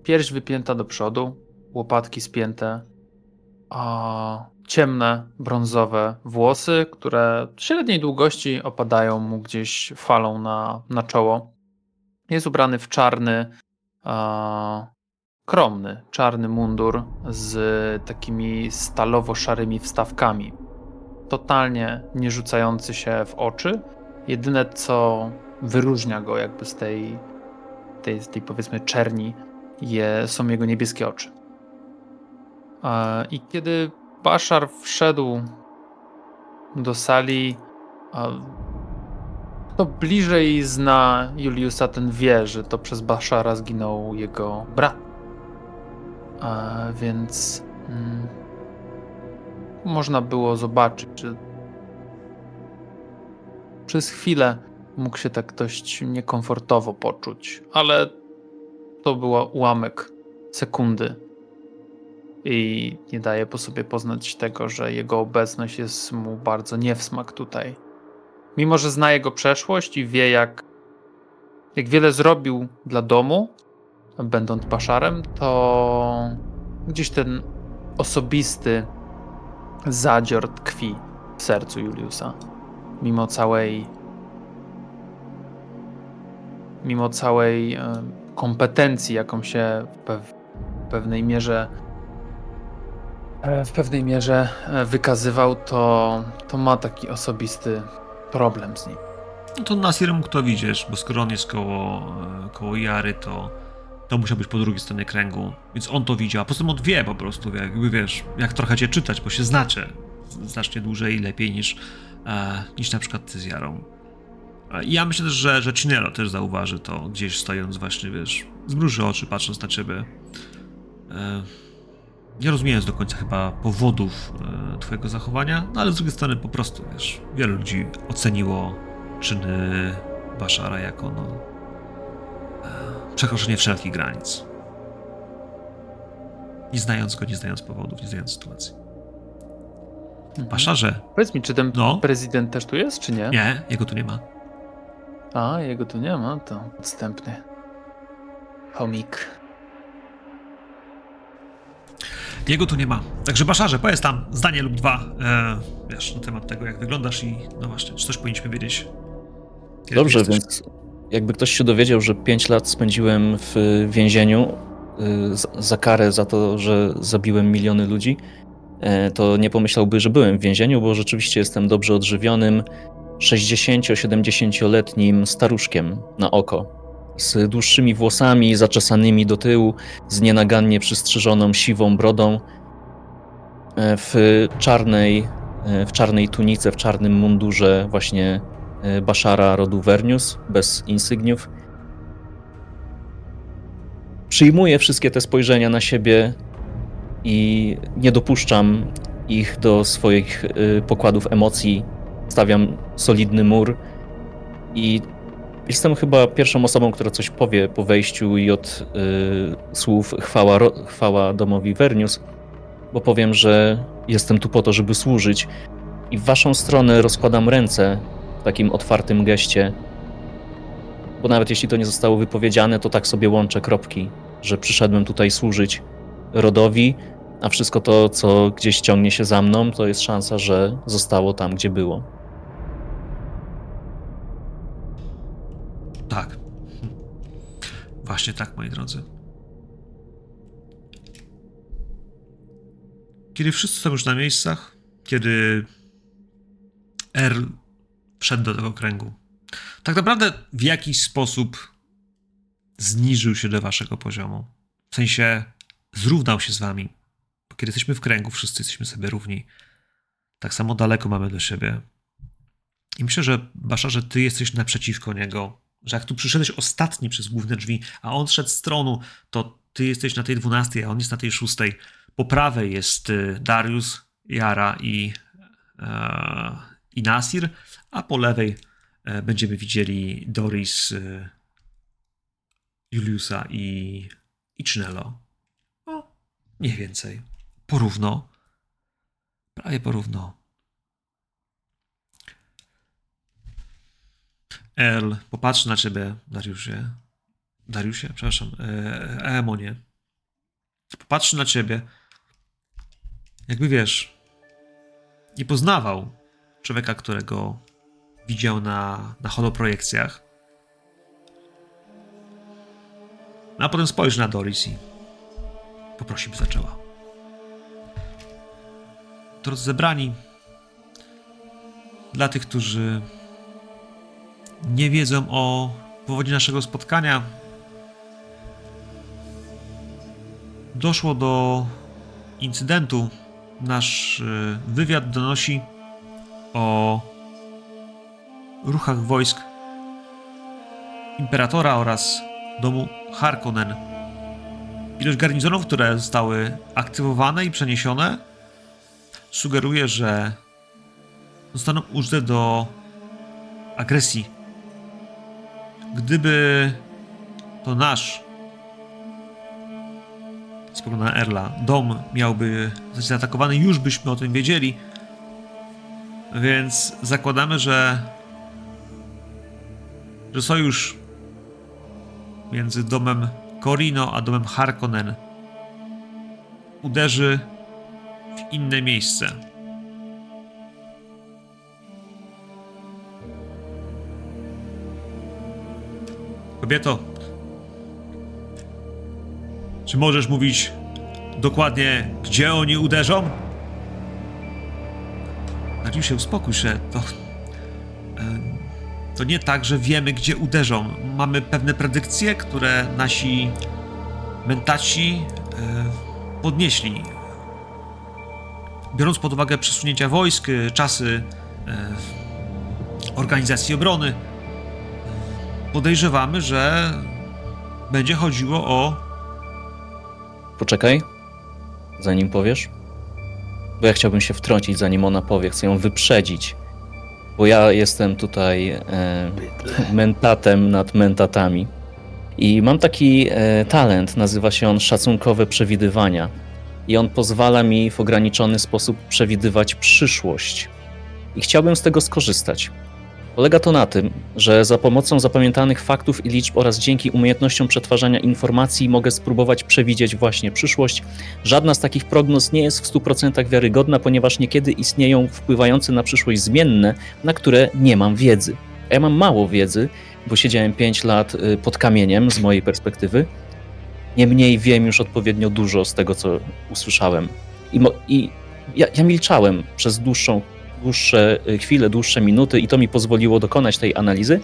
[SPEAKER 4] pierś wypięta do przodu, łopatki spięte, a ciemne, brązowe włosy, które średniej długości opadają mu gdzieś falą na, na czoło. Jest ubrany w czarny, a, kromny, czarny mundur z takimi stalowo-szarymi wstawkami. Totalnie nie rzucający się w oczy. Jedyne, co wyróżnia go jakby z tej, tej, tej powiedzmy czerni, je, są jego niebieskie oczy. E, I kiedy Bashar wszedł do sali, a Kto bliżej zna Juliusa, ten wie, że to przez Baszara zginął jego brat. Więc mm, można było zobaczyć, że przez chwilę mógł się tak dość niekomfortowo poczuć, ale to była ułamek sekundy i nie daje po sobie poznać tego, że jego obecność jest mu bardzo nie w smak tutaj. Mimo, że zna jego przeszłość i wie, jak, jak wiele zrobił dla domu, będąc baszarem, to gdzieś ten osobisty zadzior tkwi w sercu Juliusa. Mimo całej mimo całej e, kompetencji, jaką się w pew- w pewnej mierze e, w pewnej mierze e, wykazywał, to, to ma taki osobisty problem z nim.
[SPEAKER 1] No to Nasir mógł to widzieć, bo skoro on jest koło, e, koło Jary, to, to musiał być po drugiej stronie kręgu, więc on to widział, a poza tym on wie po prostu, jakby wiesz, jak trochę cię czytać, bo się znaczy znacznie dłużej i lepiej niż, e, niż na przykład ty z Jarą. E, ja myślę też, że, że Cinello też zauważy to, gdzieś stojąc właśnie, wiesz, zmruży oczy patrząc na ciebie. E, nie rozumiejąc do końca chyba powodów e, twojego zachowania, no ale z drugiej strony po prostu, wiesz, wielu ludzi oceniło czyny Baszara jako no, e, przekroczenie wszelkich granic. Nie znając go, nie znając powodów, nie znając sytuacji. Baszarze,
[SPEAKER 4] Powiedz mi, czy ten
[SPEAKER 1] No.
[SPEAKER 4] prezydent też tu jest, czy nie?
[SPEAKER 1] nie, jego tu nie ma.
[SPEAKER 4] A, jego tu nie ma, to odstępny. Chomik.
[SPEAKER 1] Jego tu nie ma. Także Baszarze, powiedz tam zdanie lub dwa, e, wiesz, na temat tego, jak wyglądasz i no właśnie, czy coś powinniśmy wiedzieć.
[SPEAKER 3] Dobrze,
[SPEAKER 1] jesteś?
[SPEAKER 3] więc jakby ktoś się dowiedział, że 5 lat spędziłem w więzieniu y, za- karę za to, że zabiłem miliony ludzi, e, to nie pomyślałby, że byłem w więzieniu, bo rzeczywiście jestem dobrze odżywionym 60-70-letnim staruszkiem na oko. Z dłuższymi włosami, zaczesanymi do tyłu, z nienagannie przystrzyżoną siwą brodą, e, w czarnej, e, w czarnej tunice, w czarnym mundurze właśnie e, Baszara rodu Vernius, bez insygniów. Przyjmuję wszystkie te spojrzenia na siebie i nie dopuszczam ich do swoich y, pokładów emocji. Stawiam solidny mur i jestem chyba pierwszą osobą, która coś powie po wejściu i od y, słów chwała, chwała domowi Vernius, bo powiem, że jestem tu po to, żeby służyć i w waszą stronę rozkładam ręce takim otwartym geście. Bo nawet jeśli to nie zostało wypowiedziane, to tak sobie łączę kropki, że przyszedłem tutaj służyć rodowi, a wszystko to, co gdzieś ciągnie się za mną, to jest szansa, że zostało tam, gdzie było.
[SPEAKER 1] Tak. Właśnie tak, moi drodzy. Kiedy wszyscy są już na miejscach, kiedy Earl wszedł do tego kręgu, tak naprawdę w jakiś sposób zniżył się do waszego poziomu. W sensie zrównał się z wami. Bo kiedy jesteśmy w kręgu, wszyscy jesteśmy sobie równi. Tak samo daleko mamy do siebie. I myślę, że Baszarze, ty jesteś naprzeciwko niego. Że jak tu przyszedłeś ostatni przez główne drzwi, a on szedł z tronu, to ty jesteś na tej dwunastej, a on jest na tej szóstej. Po prawej jest y, Darius, Jara i, e, i Nasir, a po lewej e, będziemy widzieli Doris, e, Juliusa i, i Czynelo. No, mniej więcej. Porówno. Prawie porówno. Earl popatrzy na ciebie, Dariusie. Dariusie, przepraszam, e, Eamonie. Popatrzy na ciebie. Jakby wiesz, nie poznawał człowieka, którego widział na, na holoprojekcjach. No, a potem spojrzy na Doris i poprosi, by zaczęła. Drodzy zebrani, dla tych, którzy nie wiedzą o powodzie naszego spotkania. Doszło do incydentu. Nasz y, wywiad donosi o ruchach wojsk Imperatora oraz domu Harkonnen. Ilość garnizonów, które zostały aktywowane i przeniesione, sugeruje, że zostaną użyte do agresji. Gdyby to nasz, spogląda Erla, dom miałby zostać zaatakowany, już byśmy o tym wiedzieli. Więc zakładamy, że, że sojusz między domem Corino a domem Harkonnen uderzy w inne miejsce. Kobieto, czy możesz mówić dokładnie, gdzie oni uderzą? Nariu się uspokój się, to... e, To nie tak, że wiemy, gdzie uderzą. Mamy pewne predykcje, które nasi mentaci e, podnieśli. Biorąc pod uwagę przesunięcia wojsk, czasy e, organizacji obrony, podejrzewamy, że będzie chodziło o
[SPEAKER 3] Poczekaj, zanim powiesz. Bo ja chciałbym się wtrącić, zanim ona powie. Chcę ją wyprzedzić. Bo ja jestem tutaj e, mentatem nad mentatami. I mam taki e, talent, nazywa się on szacunkowe przewidywania. I on pozwala mi w ograniczony sposób przewidywać przyszłość. I chciałbym z tego skorzystać. Polega to na tym, że za pomocą zapamiętanych faktów i liczb oraz dzięki umiejętnościom przetwarzania informacji mogę spróbować przewidzieć właśnie przyszłość. Żadna z takich prognoz nie jest w 100% wiarygodna, ponieważ niekiedy istnieją wpływające na przyszłość zmienne, na które nie mam wiedzy. Ja mam mało wiedzy, bo siedziałem 5 lat y, pod kamieniem z mojej perspektywy. Niemniej wiem już odpowiednio dużo z tego, co usłyszałem. I, mo- i ja, ja milczałem przez dłuższą dłuższe y, chwile, dłuższe minuty i to mi pozwoliło dokonać tej analizy,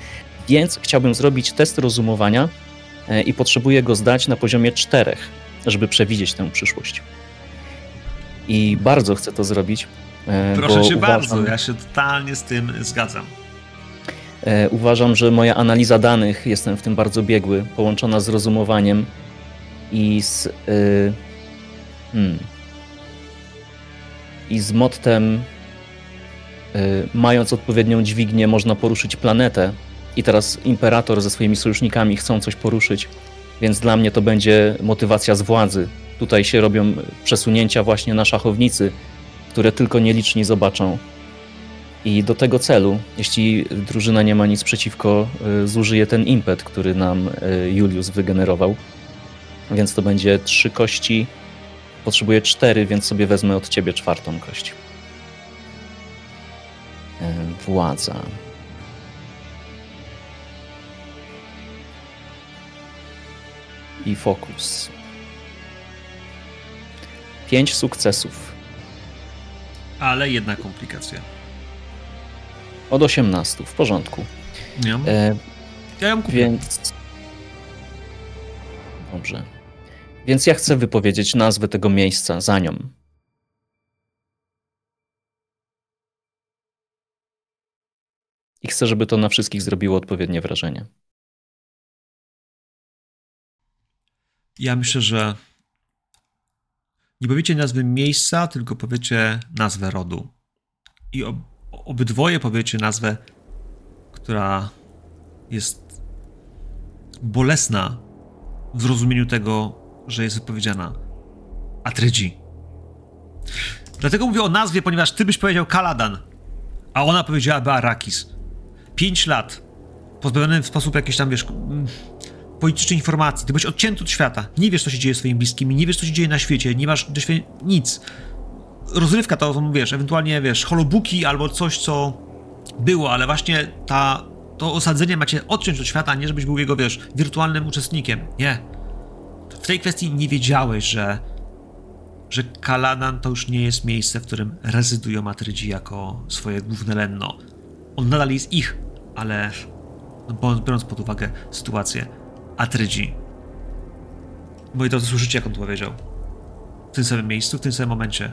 [SPEAKER 3] więc chciałbym zrobić test rozumowania e, i potrzebuję go zdać na poziomie czterech, żeby przewidzieć tę przyszłość. I bardzo chcę to zrobić. e,
[SPEAKER 1] Proszę cię
[SPEAKER 3] uważam,
[SPEAKER 1] bardzo, ja się totalnie z tym zgadzam.
[SPEAKER 3] Uważam, że moja analiza danych, jestem w tym bardzo biegły, połączona z rozumowaniem i z. y, hmm, I z mottem y, mając odpowiednią dźwignię, można poruszyć planetę. I teraz imperator ze swoimi sojusznikami chcą coś poruszyć, więc dla mnie to będzie motywacja z władzy. Tutaj się robią przesunięcia właśnie na szachownicy, które tylko nieliczni zobaczą. I do tego celu, jeśli drużyna nie ma nic przeciwko, y, zużyje ten impet, który nam y, Julius wygenerował. Więc to będzie trzy kości. Potrzebuję cztery, więc sobie wezmę od ciebie czwartą kość. E, Władza. I fokus. Pięć sukcesów.
[SPEAKER 1] Ale jedna komplikacja.
[SPEAKER 3] Od 18. W porządku.
[SPEAKER 1] Nie?
[SPEAKER 3] E,
[SPEAKER 1] Ja ją kupię.
[SPEAKER 3] Więc. Dobrze. Więc ja chcę wypowiedzieć nazwę tego miejsca za nią. I chcę, żeby to na wszystkich zrobiło odpowiednie wrażenie.
[SPEAKER 1] Ja myślę, że nie powiecie nazwy miejsca, tylko powiecie nazwę rodu. I ob obydwoje powiecie nazwę, która jest bolesna w zrozumieniu tego, że jest wypowiedziana. Atrydzi. Dlatego mówię o nazwie, ponieważ ty byś powiedział Kaladan, a ona powiedziałaby Arakis. Pięć lat, pozbawiony w sposób jakiś tam, wiesz, mm, politycznej informacji. Ty byłeś odcięty od świata. Nie wiesz, co się dzieje z swoimi bliskimi, nie wiesz, co się dzieje na świecie, nie masz doświadczenia, nic. Rozrywka to, wiesz, ewentualnie, wiesz, holobuki albo coś, co było, ale właśnie ta, to osadzenie macie odciąć od świata, nie żebyś był jego, wiesz, wirtualnym uczestnikiem. Nie. W tej kwestii nie wiedziałeś, że że Kaladan to już nie jest miejsce, w którym rezydują Atrydzi jako swoje główne lenno. On nadal jest ich, ale no, biorąc pod uwagę sytuację Atrydzi. Moi drodzy, słyszycie, jak on to powiedział? W tym samym miejscu, w tym samym momencie.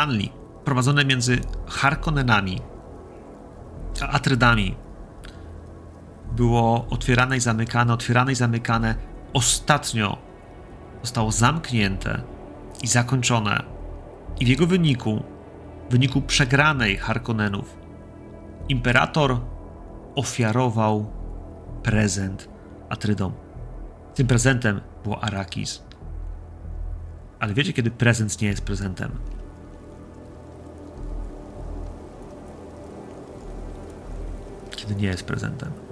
[SPEAKER 1] handli prowadzone między Harkonnenami a Atrydami było otwierane i zamykane, otwierane i zamykane. Ostatnio zostało zamknięte i zakończone. I w jego wyniku, w wyniku przegranej Harkonnenów, imperator ofiarował prezent Atrydom. Tym prezentem było Arakis. Ale wiecie, kiedy prezent nie jest prezentem? Kiedy nie jest prezentem.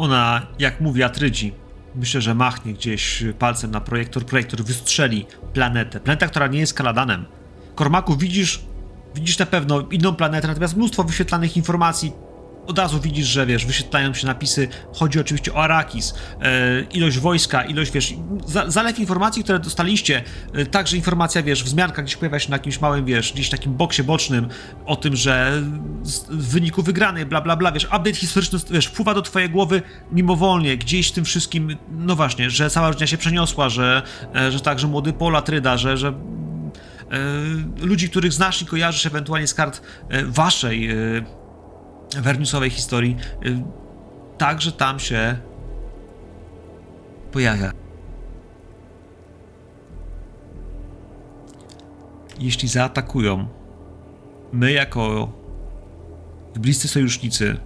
[SPEAKER 1] Ona, jak mówi Atrydzi, myślę, że machnie gdzieś palcem na projektor. Projektor wystrzeli planetę. Planeta, która nie jest Kaladanem. Kormaku, widzisz, widzisz na pewno inną planetę, natomiast mnóstwo wyświetlanych informacji. Od razu widzisz, że wiesz, wyświetlają się napisy. Chodzi oczywiście o Arakis, e, ilość wojska, ilość, wiesz, za, zalew informacji, które dostaliście. E, także informacja, wiesz, wzmianka gdzieś pojawia się na jakimś małym, wiesz, gdzieś takim boksie bocznym o tym, że w wyniku wygranej, bla, bla, bla, wiesz, update historyczny, wiesz, wpływa do twojej głowy mimowolnie, gdzieś w tym wszystkim, no właśnie, że cała rodzina się przeniosła, że, e, że także młody Pola Tryda, że, że e, ludzi, których znasz i kojarzysz ewentualnie z kart e, waszej e, werniusowej historii, e, także tam się pojawia. Jeśli zaatakują, my jako bliscy sojusznicy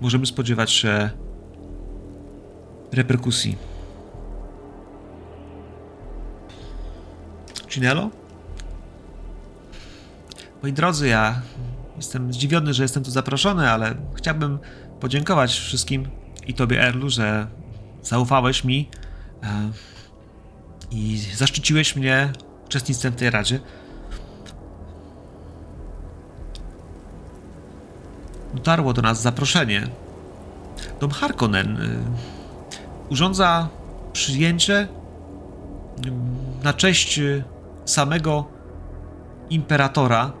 [SPEAKER 1] możemy spodziewać się reperkusji. Cinello? Moi drodzy, ja jestem zdziwiony, że jestem tu zaproszony, ale chciałbym podziękować wszystkim i tobie, Erlu, że zaufałeś mi e, i zaszczyciłeś mnie uczestnictwem w tej radzie. Dotarło do nas zaproszenie. Dom Harkonnen y, urządza przyjęcie na cześć y, samego imperatora,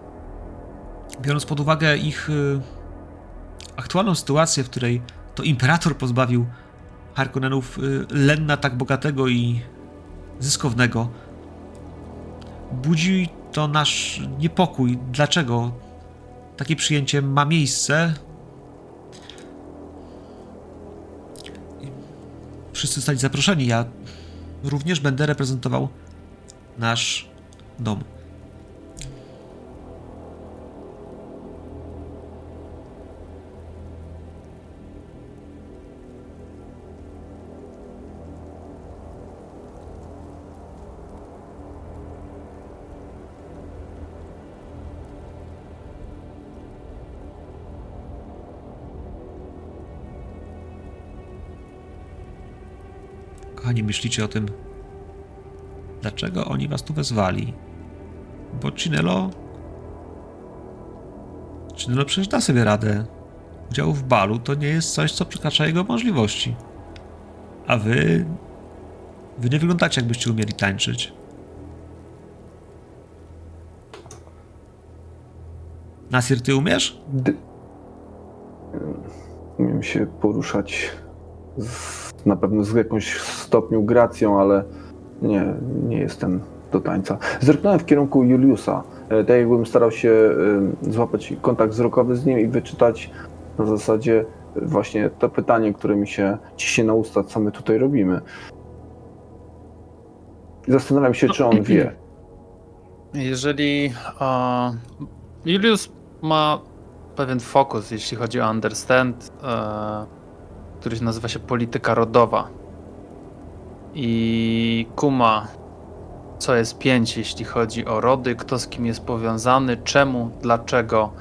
[SPEAKER 1] biorąc pod uwagę ich y, aktualną sytuację, w której to imperator pozbawił Harkonnenów y, Lenna tak bogatego i zyskownego. Budzi to nasz niepokój. Dlaczego takie przyjęcie ma miejsce? Wszyscy zostali zaproszeni. Ja również będę reprezentował nasz dom. Kochani, myślicie o tym, dlaczego oni was tu wezwali? Bo Cinello... Cinello przecież da sobie radę. Udział w balu to nie jest coś, co przekracza jego możliwości. A wy... Wy nie wyglądacie, jakbyście umieli tańczyć. Nasir, ty umiesz?
[SPEAKER 2] D- Umiem się poruszać z, na pewno z jakimś stopniu gracją, ale nie, nie jestem do tańca. Zerknąłem w kierunku Juliusa. E, Tak jakbym starał się e, złapać kontakt wzrokowy z nim i wyczytać na zasadzie właśnie to pytanie, które mi się ciśnie na usta, co my tutaj robimy. Zastanawiam się, czy on wie.
[SPEAKER 4] Jeżeli e, Julius ma pewien fokus, jeśli chodzi o understand, e, który nazywa się polityka rodowa. I kuma, co jest pięć, jeśli chodzi o rody, kto z kim jest powiązany, czemu, dlaczego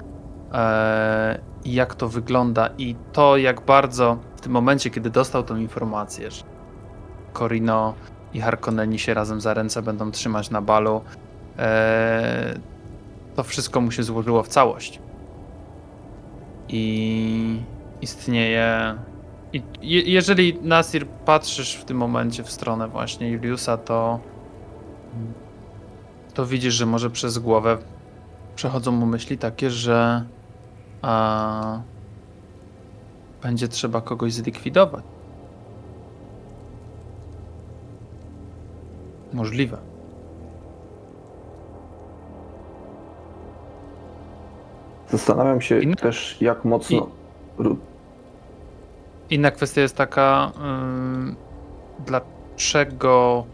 [SPEAKER 4] e, i jak to wygląda. I to, jak bardzo w tym momencie, kiedy dostał tą informację, że Corino i Harkonneni się razem za ręce będą trzymać na balu, e, to wszystko mu się złożyło w całość. I istnieje. I je, jeżeli Nasir patrzysz w tym momencie w stronę właśnie Juliusa, to to widzisz, że może przez głowę przechodzą mu myśli takie, że a, będzie trzeba kogoś zlikwidować. Możliwe.
[SPEAKER 2] Zastanawiam się
[SPEAKER 4] Inna-
[SPEAKER 2] też, jak mocno. Ru-
[SPEAKER 4] Inna kwestia jest taka, dlaczego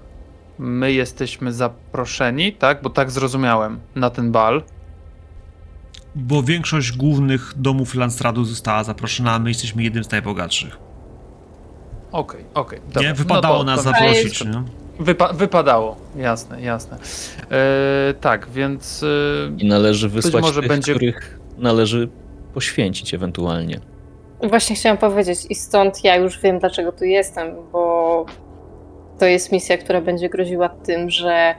[SPEAKER 4] my jesteśmy zaproszeni, tak? Bo tak zrozumiałem, na ten bal.
[SPEAKER 1] Bo większość głównych domów Landstradu została zaproszona, a my jesteśmy jednym z najbogatszych.
[SPEAKER 4] Okej, okej.
[SPEAKER 1] Nie?
[SPEAKER 4] dobra.
[SPEAKER 1] Wypadało
[SPEAKER 4] No to-
[SPEAKER 1] nas
[SPEAKER 4] to-
[SPEAKER 1] zaprosić, nie?
[SPEAKER 4] Wypa- wypadało, jasne, jasne. E, tak, więc e,
[SPEAKER 3] I należy wysłać
[SPEAKER 4] może
[SPEAKER 3] tych,
[SPEAKER 4] będzie-
[SPEAKER 3] których należy poświęcić ewentualnie.
[SPEAKER 5] Właśnie chciałam powiedzieć i stąd ja już wiem, dlaczego tu jestem, bo to jest misja, która będzie groziła tym, że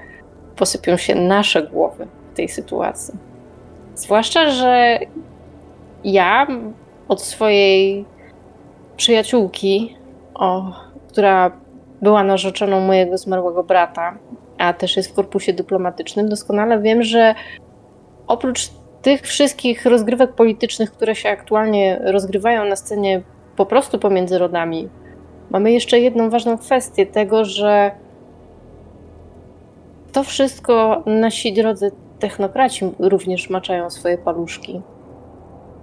[SPEAKER 5] posypią się nasze głowy w tej sytuacji. Zwłaszcza, że ja od swojej przyjaciółki, o, która była narzeczoną mojego zmarłego brata, a też jest w korpusie dyplomatycznym, doskonale wiem, że oprócz tych wszystkich rozgrywek politycznych, które się aktualnie rozgrywają na scenie po prostu pomiędzy rodami, mamy jeszcze jedną ważną kwestię tego, że to wszystko nasi drodzy technokraci również maczają swoje paluszki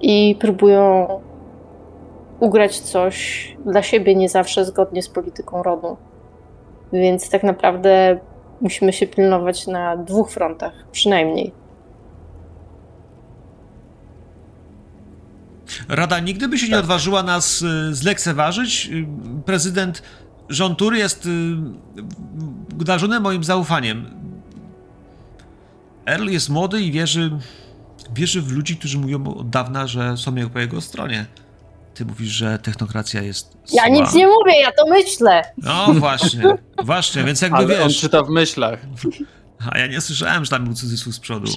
[SPEAKER 5] i próbują ugrać coś dla siebie nie zawsze zgodnie z polityką rodu. Więc tak naprawdę musimy się pilnować na dwóch frontach, przynajmniej.
[SPEAKER 1] Rada nigdy by się nie odważyła nas y, zlekceważyć. Y, Prezydent Żontury jest y, darzony moim zaufaniem. Earl jest młody i wierzy, wierzy w ludzi, którzy mówią od dawna, że są po jego stronie. Ty mówisz, że technokracja jest
[SPEAKER 5] Ja nic nie mówię, ja to myślę.
[SPEAKER 1] No właśnie, właśnie, więc jakby
[SPEAKER 4] ale on
[SPEAKER 1] wiesz...
[SPEAKER 4] czyta w myślach.
[SPEAKER 1] A ja nie słyszałem, że tam był cudzysłów z przodu.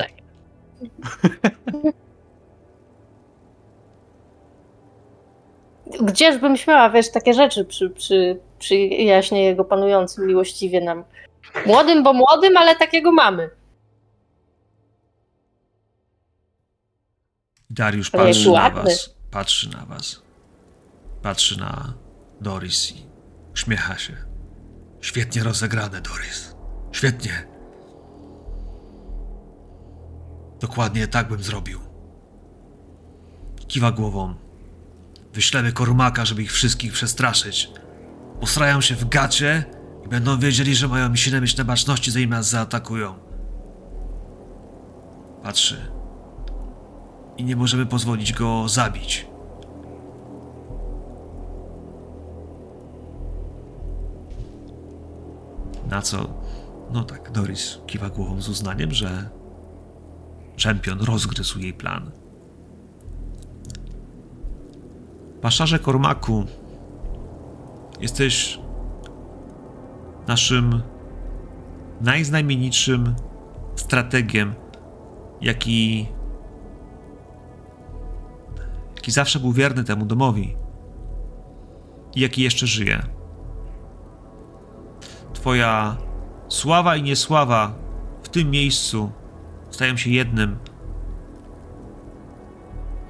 [SPEAKER 5] Czekaj. Gdzieżbym śmiała, wiesz, takie rzeczy przy, przy, jego panującym miłościwie nam. Młodym, bo młodym, ale takiego mamy.
[SPEAKER 1] Dariusz
[SPEAKER 5] Ale
[SPEAKER 1] patrzy na
[SPEAKER 5] ładny.
[SPEAKER 1] was. Patrzy na was. Patrzy na Doris i uśmiecha się. Świetnie rozegrane, Doris. Świetnie. Dokładnie tak bym zrobił. Kiwa głową. Wyślemy Kormaka, żeby ich wszystkich przestraszyć. Usrają się w gacie i będą wiedzieli, że mają się mieć na baczności, zanim nas zaatakują. Patrzy i nie możemy pozwolić go zabić. Na co, no tak, Doris kiwa głową z uznaniem, że czempion rozgryzł jej plan. Paszarze Kormaku, jesteś naszym najznamienitszym strategiem, jaki jaki zawsze był wierny temu domowi i jaki jeszcze żyje. Twoja sława i niesława w tym miejscu stają się jednym.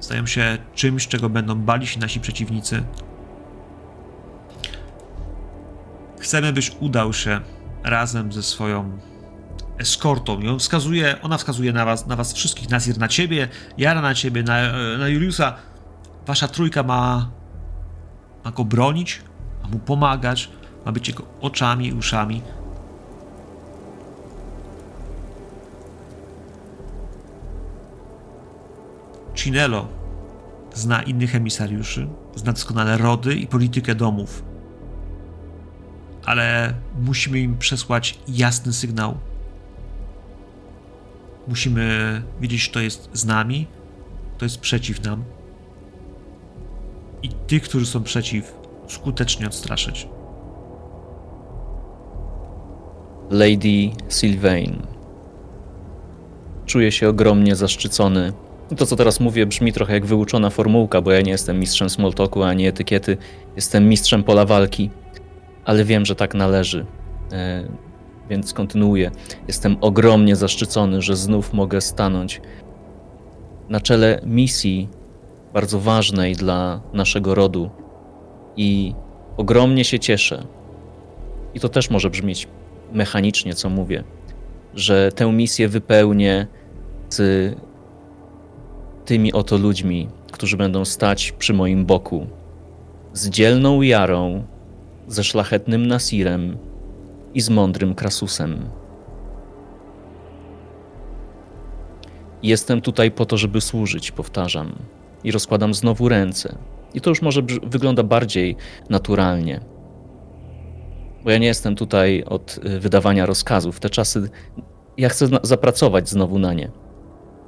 [SPEAKER 1] Stają się czymś, czego będą bali się nasi przeciwnicy. Chcemy, byś udał się razem ze swoją eskortą. I on wskazuje, ona wskazuje na was, na was wszystkich, Nazir na ciebie, Jara na ciebie, na, na Juliusa. Wasza trójka ma, ma go bronić, ma mu pomagać, ma być jego oczami i uszami. Cinello zna innych emisariuszy, zna doskonale rody i politykę domów. Ale musimy im przesłać jasny sygnał. Musimy wiedzieć, kto jest z nami, kto jest przeciw nam. I tych, którzy są przeciw, skutecznie odstraszyć.
[SPEAKER 3] Lady Sylvain. Czuję się ogromnie zaszczycony. To, co teraz mówię, brzmi trochę jak wyuczona formułka, bo ja nie jestem mistrzem smoltoku ani etykiety. Jestem mistrzem pola walki, ale wiem, że tak należy. E, więc kontynuuję. Jestem ogromnie zaszczycony, że znów mogę stanąć na czele misji, bardzo ważnej dla naszego rodu i ogromnie się cieszę. I to też może brzmieć mechanicznie, co mówię, że tę misję wypełnię z tymi oto ludźmi, którzy będą stać przy moim boku, z dzielną Jarą, ze szlachetnym Nasirem i z mądrym Krasusem. Jestem tutaj po to, żeby służyć, powtarzam. I rozkładam znowu ręce. I to już może wygląda bardziej naturalnie. Bo ja nie jestem tutaj od y, wydawania rozkazów. Te czasy, ja chcę zapracować znowu na nie.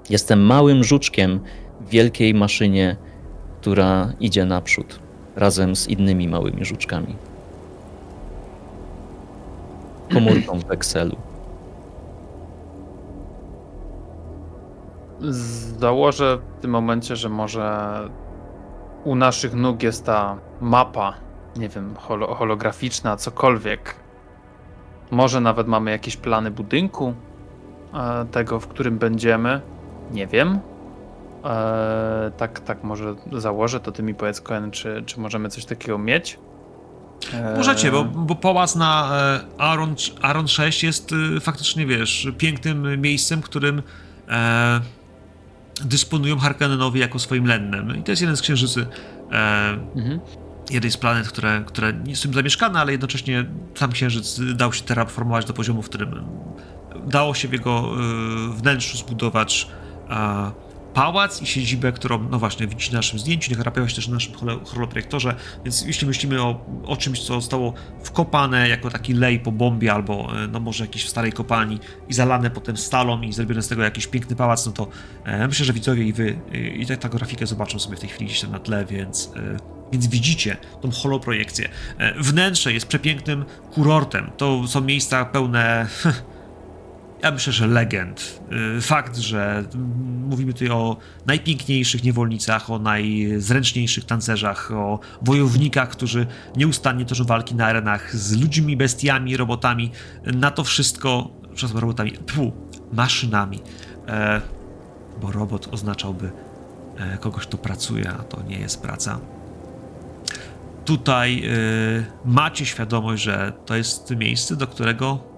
[SPEAKER 3] Jestem małym żuczkiem w wielkiej maszynie, która idzie naprzód, razem z innymi małymi żuczkami. Komórką w Excelu.
[SPEAKER 4] Założę w tym momencie, że może u naszych nóg jest ta mapa, nie wiem, holo holograficzna, cokolwiek. Może nawet mamy jakieś plany budynku e, tego, w którym będziemy. Nie wiem. E, tak, tak może założę, to ty mi powiedz, Koen, czy, czy możemy coś takiego mieć?
[SPEAKER 1] E... Możecie, bo, bo pałac na Aron, Aron 6 jest faktycznie, wiesz, pięknym miejscem, którym e, dysponują Harkonnenowi jako swoim lennem. I to jest jeden z księżycy, e, mhm. jednej z planet, które, które nie są zamieszkane, ale jednocześnie sam księżyc dał się terraformować do poziomu, w którym dało się w jego e, wnętrzu zbudować e, pałac i siedzibę, którą, no właśnie, widzicie na naszym zdjęciu, nie rapała się też na naszym holoprojektorze, więc jeśli myślimy o, o czymś, co zostało wkopane jako taki lej po bombie albo, e, no może jakiejś starej kopalni i zalane potem stalą i zrobione z tego jakiś piękny pałac, no to e, myślę, że widzowie i wy e, i tak, taką grafikę zobaczą sobie w tej chwili gdzieś tam na tle, więc... E, więc widzicie tą holoprojekcję. E, wnętrze jest przepięknym kurortem. To są miejsca pełne (laughs) ja myślę, że legend. Y, fakt, że mówimy tutaj o najpiękniejszych niewolnicach, o najzręczniejszych tancerzach, o wojownikach, którzy nieustannie toczą walki na arenach z ludźmi, bestiami, robotami. Na to wszystko, przepraszam, robotami, pfu, maszynami. E, bo robot oznaczałby e, kogoś, kto pracuje, a to nie jest praca. Tutaj e, macie świadomość, że to jest miejsce, do którego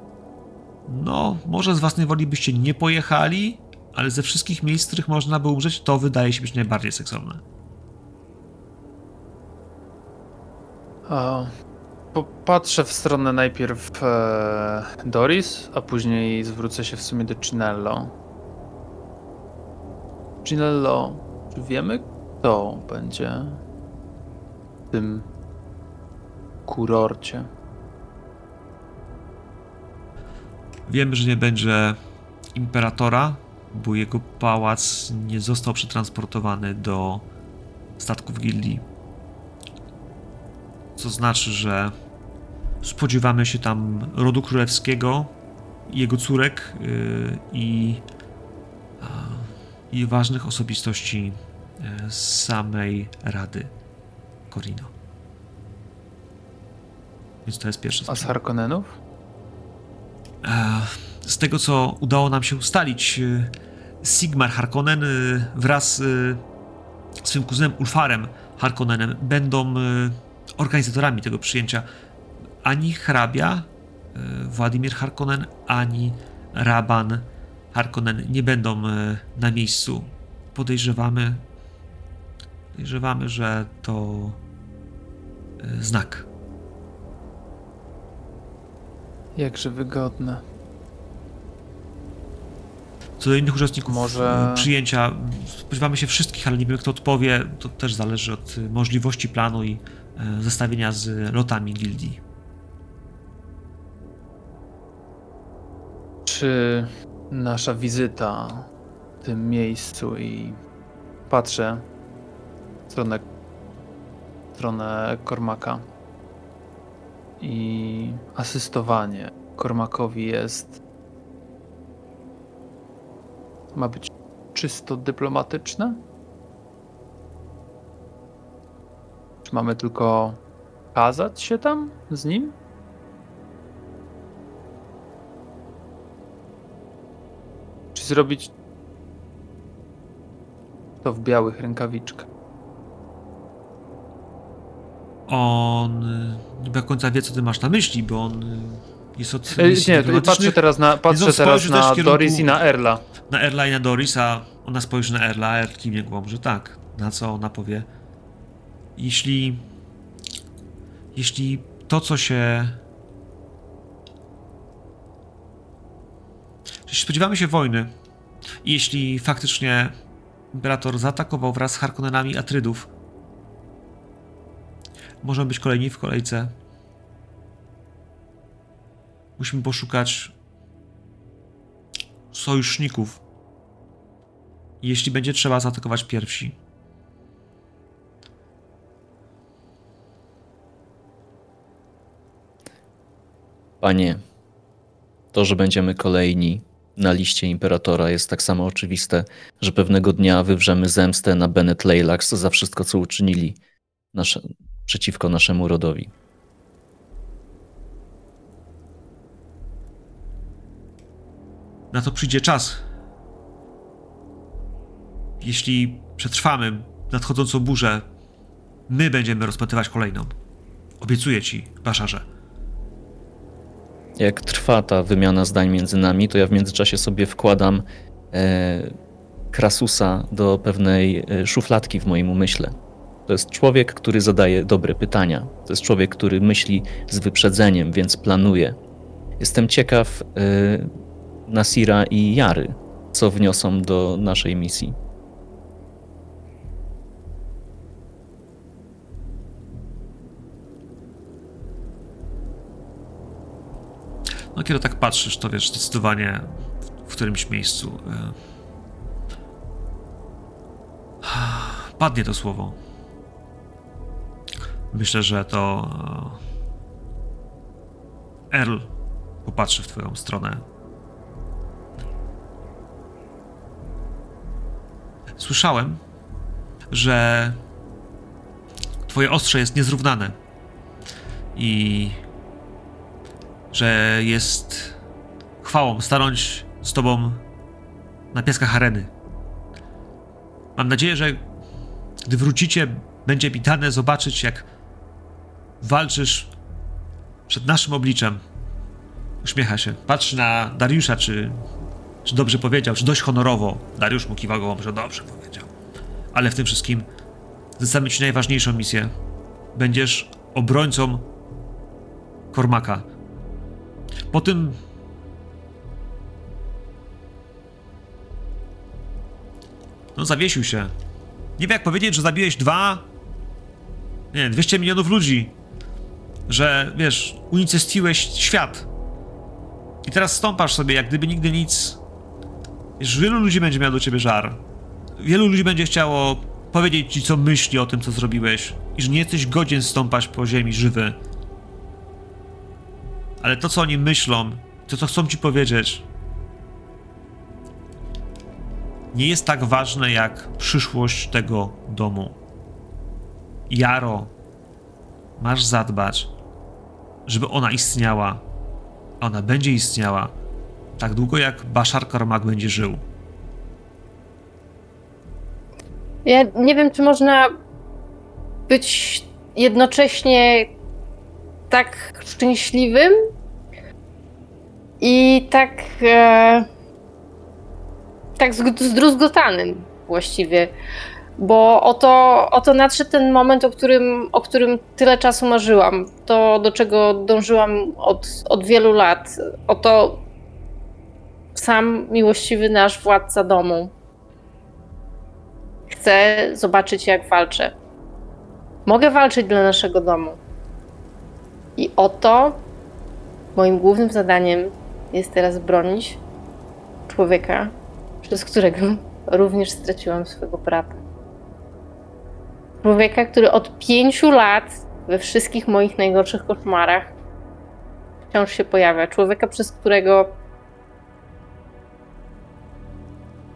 [SPEAKER 1] no, może z własnej woli byście nie pojechali, ale ze wszystkich miejsc, w których można by umrzeć, to wydaje się być najbardziej seksowne.
[SPEAKER 4] Popatrzę w stronę najpierw e, Doris, a później zwrócę się w sumie do Cinello. Cinello, czy wiemy, kto będzie w tym kurorcie?
[SPEAKER 1] Wiemy, że nie będzie imperatora, bo jego pałac nie został przetransportowany do statków gildii. Co znaczy, że spodziewamy się tam rodu królewskiego, jego córek yy, i, i ważnych osobistości yy, z samej Rady Corino. Więc to jest pierwsze.
[SPEAKER 4] A z Harkonnenów?
[SPEAKER 1] E, z tego, co udało nam się ustalić, e, Sigmar Harkonnen e, wraz z swoim kuzynem Ulfarem Harkonnenem będą organizatorami tego przyjęcia. Ani hrabia Władimir Harkonnen, ani raban Harkonnen nie będą na miejscu. Podejrzewamy, podejrzewamy, że to znak
[SPEAKER 4] Jakże wygodne.
[SPEAKER 1] Co do innych uczestników Może... przyjęcia, spodziewamy się wszystkich, ale nie wiem kto odpowie. To też zależy od możliwości planu i e, zestawienia z lotami gildii.
[SPEAKER 4] Czy nasza wizyta w tym miejscu i patrzę w stronę, w stronę Kormaka i asystowanie Kormakowi jest. ma być czysto dyplomatyczne? Czy mamy tylko kazać się tam z nim? Czy zrobić to w białych rękawiczkach?
[SPEAKER 1] On nie do końca wie, co ty masz na myśli, bo on jest od
[SPEAKER 4] E, Nie, patrzę teraz na, patrzę teraz na Doris i na Erla.
[SPEAKER 1] na Erla i na Doris, a ona spojrzy na Erla, a Erl kiwnie głową, że tak. Na co ona powie? Jeśli... Jeśli to, co się... Jeśli spodziewamy się wojny jeśli faktycznie Imperator zaatakował wraz z Harkonnenami Atrydów, możemy być kolejni w kolejce. Musimy poszukać sojuszników, jeśli będzie trzeba zaatakować pierwsi.
[SPEAKER 3] Panie, to, że będziemy kolejni na liście Imperatora jest tak samo oczywiste, że pewnego dnia wywrzemy zemstę na Bennett Leilax za wszystko, co uczynili nasze, przeciwko naszemu rodowi.
[SPEAKER 1] Na to przyjdzie czas. Jeśli przetrwamy nadchodzącą burzę, my będziemy rozpętywać kolejną. Obiecuję ci, Baszarze.
[SPEAKER 3] Jak trwa ta wymiana zdań między nami, to ja w międzyczasie sobie wkładam e, Krasusa do pewnej e, szufladki w moim umyśle. To jest człowiek, który zadaje dobre pytania. To jest człowiek, który myśli z wyprzedzeniem, więc planuje. Jestem ciekaw e, Nasira i Jary, co wniosą do naszej misji.
[SPEAKER 1] No kiedy tak patrzysz, to wiesz zdecydowanie w którymś miejscu e, (sighs) padnie to słowo. Myślę, że to e, Earl popatrzy w twoją stronę. Słyszałem, że twoje ostrze jest niezrównane i że jest chwałą stanąć z tobą na piaskach areny. Mam nadzieję, że gdy wrócicie, będzie mi dane zobaczyć, jak walczysz przed naszym obliczem. Uśmiecha się. Patrzy na Dariusza, czy, czy dobrze powiedział, czy dość honorowo. Dariusz mu kiwa głową, że dobrze powiedział. Ale w tym wszystkim zlecamy ci najważniejszą misję. Będziesz obrońcą Kormaka. Po tym. No, zawiesił się. Nie wiem, jak powiedzieć, że zabiłeś dwa. Nie, 200 milionów ludzi. Że, wiesz, unicestwiłeś świat. I teraz stąpasz sobie, jak gdyby nigdy nic. Wiesz, wielu ludzi będzie miał do ciebie żar. Wielu ludzi będzie chciało powiedzieć ci, co myśli o tym, co zrobiłeś. I że nie jesteś godzien stąpać po ziemi żywy. Ale to, co oni myślą, to, co chcą ci powiedzieć, nie jest tak ważne jak przyszłość tego domu. Jaro, masz zadbać, żeby ona istniała. Ona będzie istniała tak długo, jak Bashar Karmak będzie żył.
[SPEAKER 5] Ja nie wiem, czy można być jednocześnie tak szczęśliwym i tak e, tak zg- zdruzgotanym właściwie. Bo oto, oto nadszedł ten moment, o którym, o którym tyle czasu marzyłam. To, do czego dążyłam od, od wielu lat. Oto sam miłościwy nasz władca domu. Chcę zobaczyć, jak walczę. Mogę walczyć dla naszego domu. I oto moim głównym zadaniem jest teraz bronić człowieka, przez którego również straciłam swojego brata. Człowieka, który od pięciu lat we wszystkich moich najgorszych koszmarach wciąż się pojawia. Człowieka, przez którego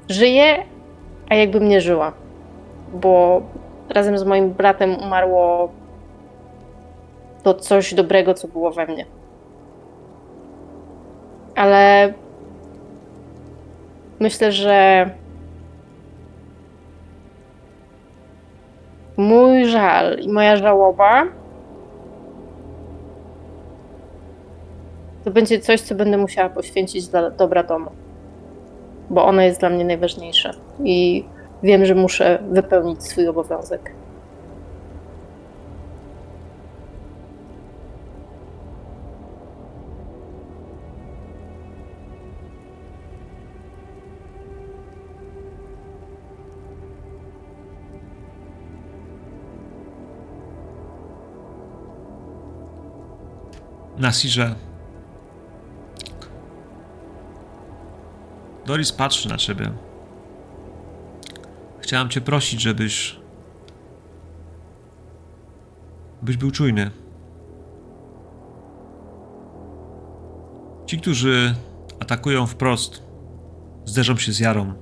[SPEAKER 5] żyję, a jakbym nie żyła. Bo razem z moim bratem umarło to coś dobrego, co było we mnie. Ale myślę, że mój żal i moja żałoba to będzie coś, co będę musiała poświęcić dla dobra domu. Bo ono jest dla mnie najważniejsze. I wiem, że muszę wypełnić swój obowiązek.
[SPEAKER 1] Nasirze. Doris patrzy na ciebie. Chciałam cię prosić, żebyś. byś był czujny. Ci, którzy atakują wprost, zderzą się z jarą.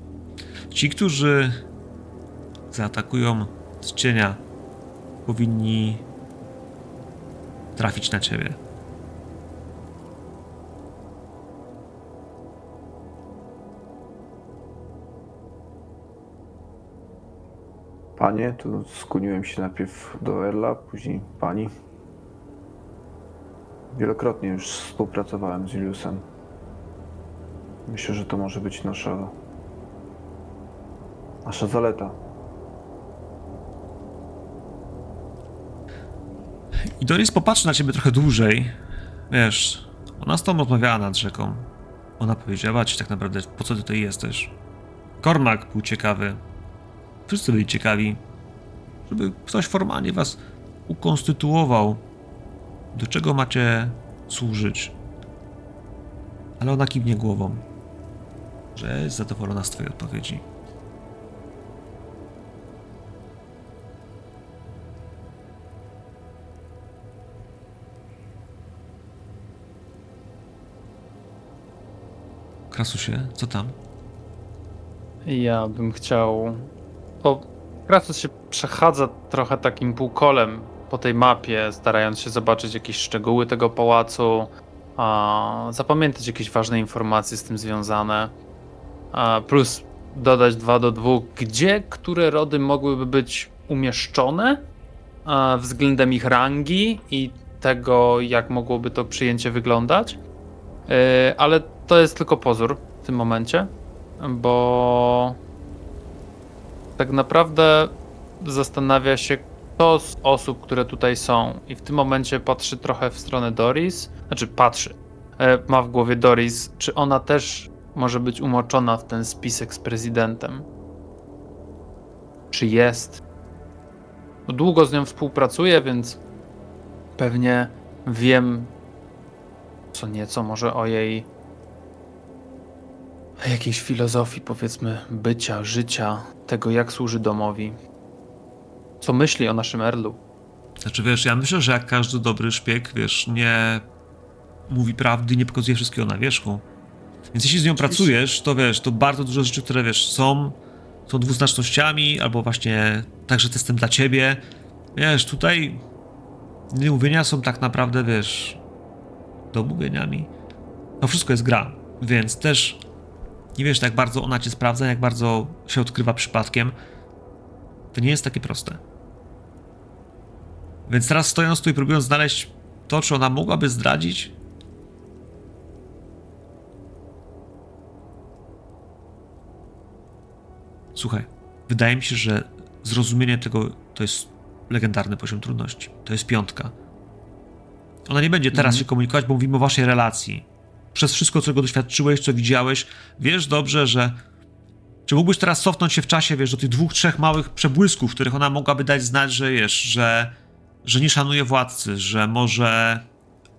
[SPEAKER 1] Ci, którzy zaatakują z cienia, powinni trafić na ciebie.
[SPEAKER 2] Panie, tu skłoniłem się najpierw do Erla, później pani. Wielokrotnie już współpracowałem z Juliusem. Myślę, że to może być nasza. nasza zaleta.
[SPEAKER 1] I Doris popatrzy na ciebie trochę dłużej. Wiesz, ona z tobą rozmawiała nad rzeką. Ona powiedziała ci tak naprawdę, po co ty tutaj jesteś. Kormak był ciekawy. Wszyscy byli ciekawi, żeby ktoś formalnie was ukonstytuował, do czego macie służyć. Ale ona kiwnie głową, że jest zadowolona z twojej odpowiedzi. Krasusie, co tam?
[SPEAKER 4] Ja bym chciał. Bo Kratos się przechadza trochę takim półkolem po tej mapie, starając się zobaczyć jakieś szczegóły tego pałacu, a zapamiętać jakieś ważne informacje z tym związane. A plus dodać dwa do dwóch, gdzie które rody mogłyby być umieszczone a, względem ich rangi i tego, jak mogłoby to przyjęcie wyglądać. Yy, ale to jest tylko pozór w tym momencie, bo tak naprawdę zastanawia się, kto z osób, które tutaj są, i w tym momencie patrzy trochę w stronę Doris, znaczy patrzy, e, ma w głowie Doris, czy ona też może być umoczona w ten spisek z prezydentem? Czy jest? No, Długo z nią współpracuję, więc pewnie wiem co nieco może o jej jakiejś filozofii, powiedzmy, bycia, życia, tego jak służy domowi. Co myśli o naszym Erlu?
[SPEAKER 1] Znaczy, wiesz, ja myślę, że jak każdy dobry szpieg, wiesz, nie mówi prawdy, nie pokazuje wszystkiego na wierzchu. Więc jeśli z nią pracujesz, to wiesz, to bardzo dużo rzeczy, które wiesz, są, są dwuznacznościami, albo właśnie także testem dla ciebie. Wiesz, tutaj nieumówienia są tak naprawdę, wiesz, domówieniami. To wszystko jest gra, więc też nie wiesz, jak bardzo ona cię sprawdza, jak bardzo się odkrywa przypadkiem. To nie jest takie proste. Więc teraz stojąc tu i próbując znaleźć to, czy ona mogłaby zdradzić. Słuchaj, wydaje mi się, że zrozumienie tego to jest legendarny poziom trudności. To jest piątka. Ona nie będzie teraz
[SPEAKER 4] Mhm.
[SPEAKER 1] się komunikować, bo mówimy o waszej relacji. Przez wszystko, czego doświadczyłeś, co widziałeś, wiesz dobrze, że. Czy mógłbyś teraz cofnąć się w czasie, wiesz, do tych dwóch, trzech małych przebłysków, których ona mogłaby dać znać, że wiesz, że, że nie szanuje władcy, że może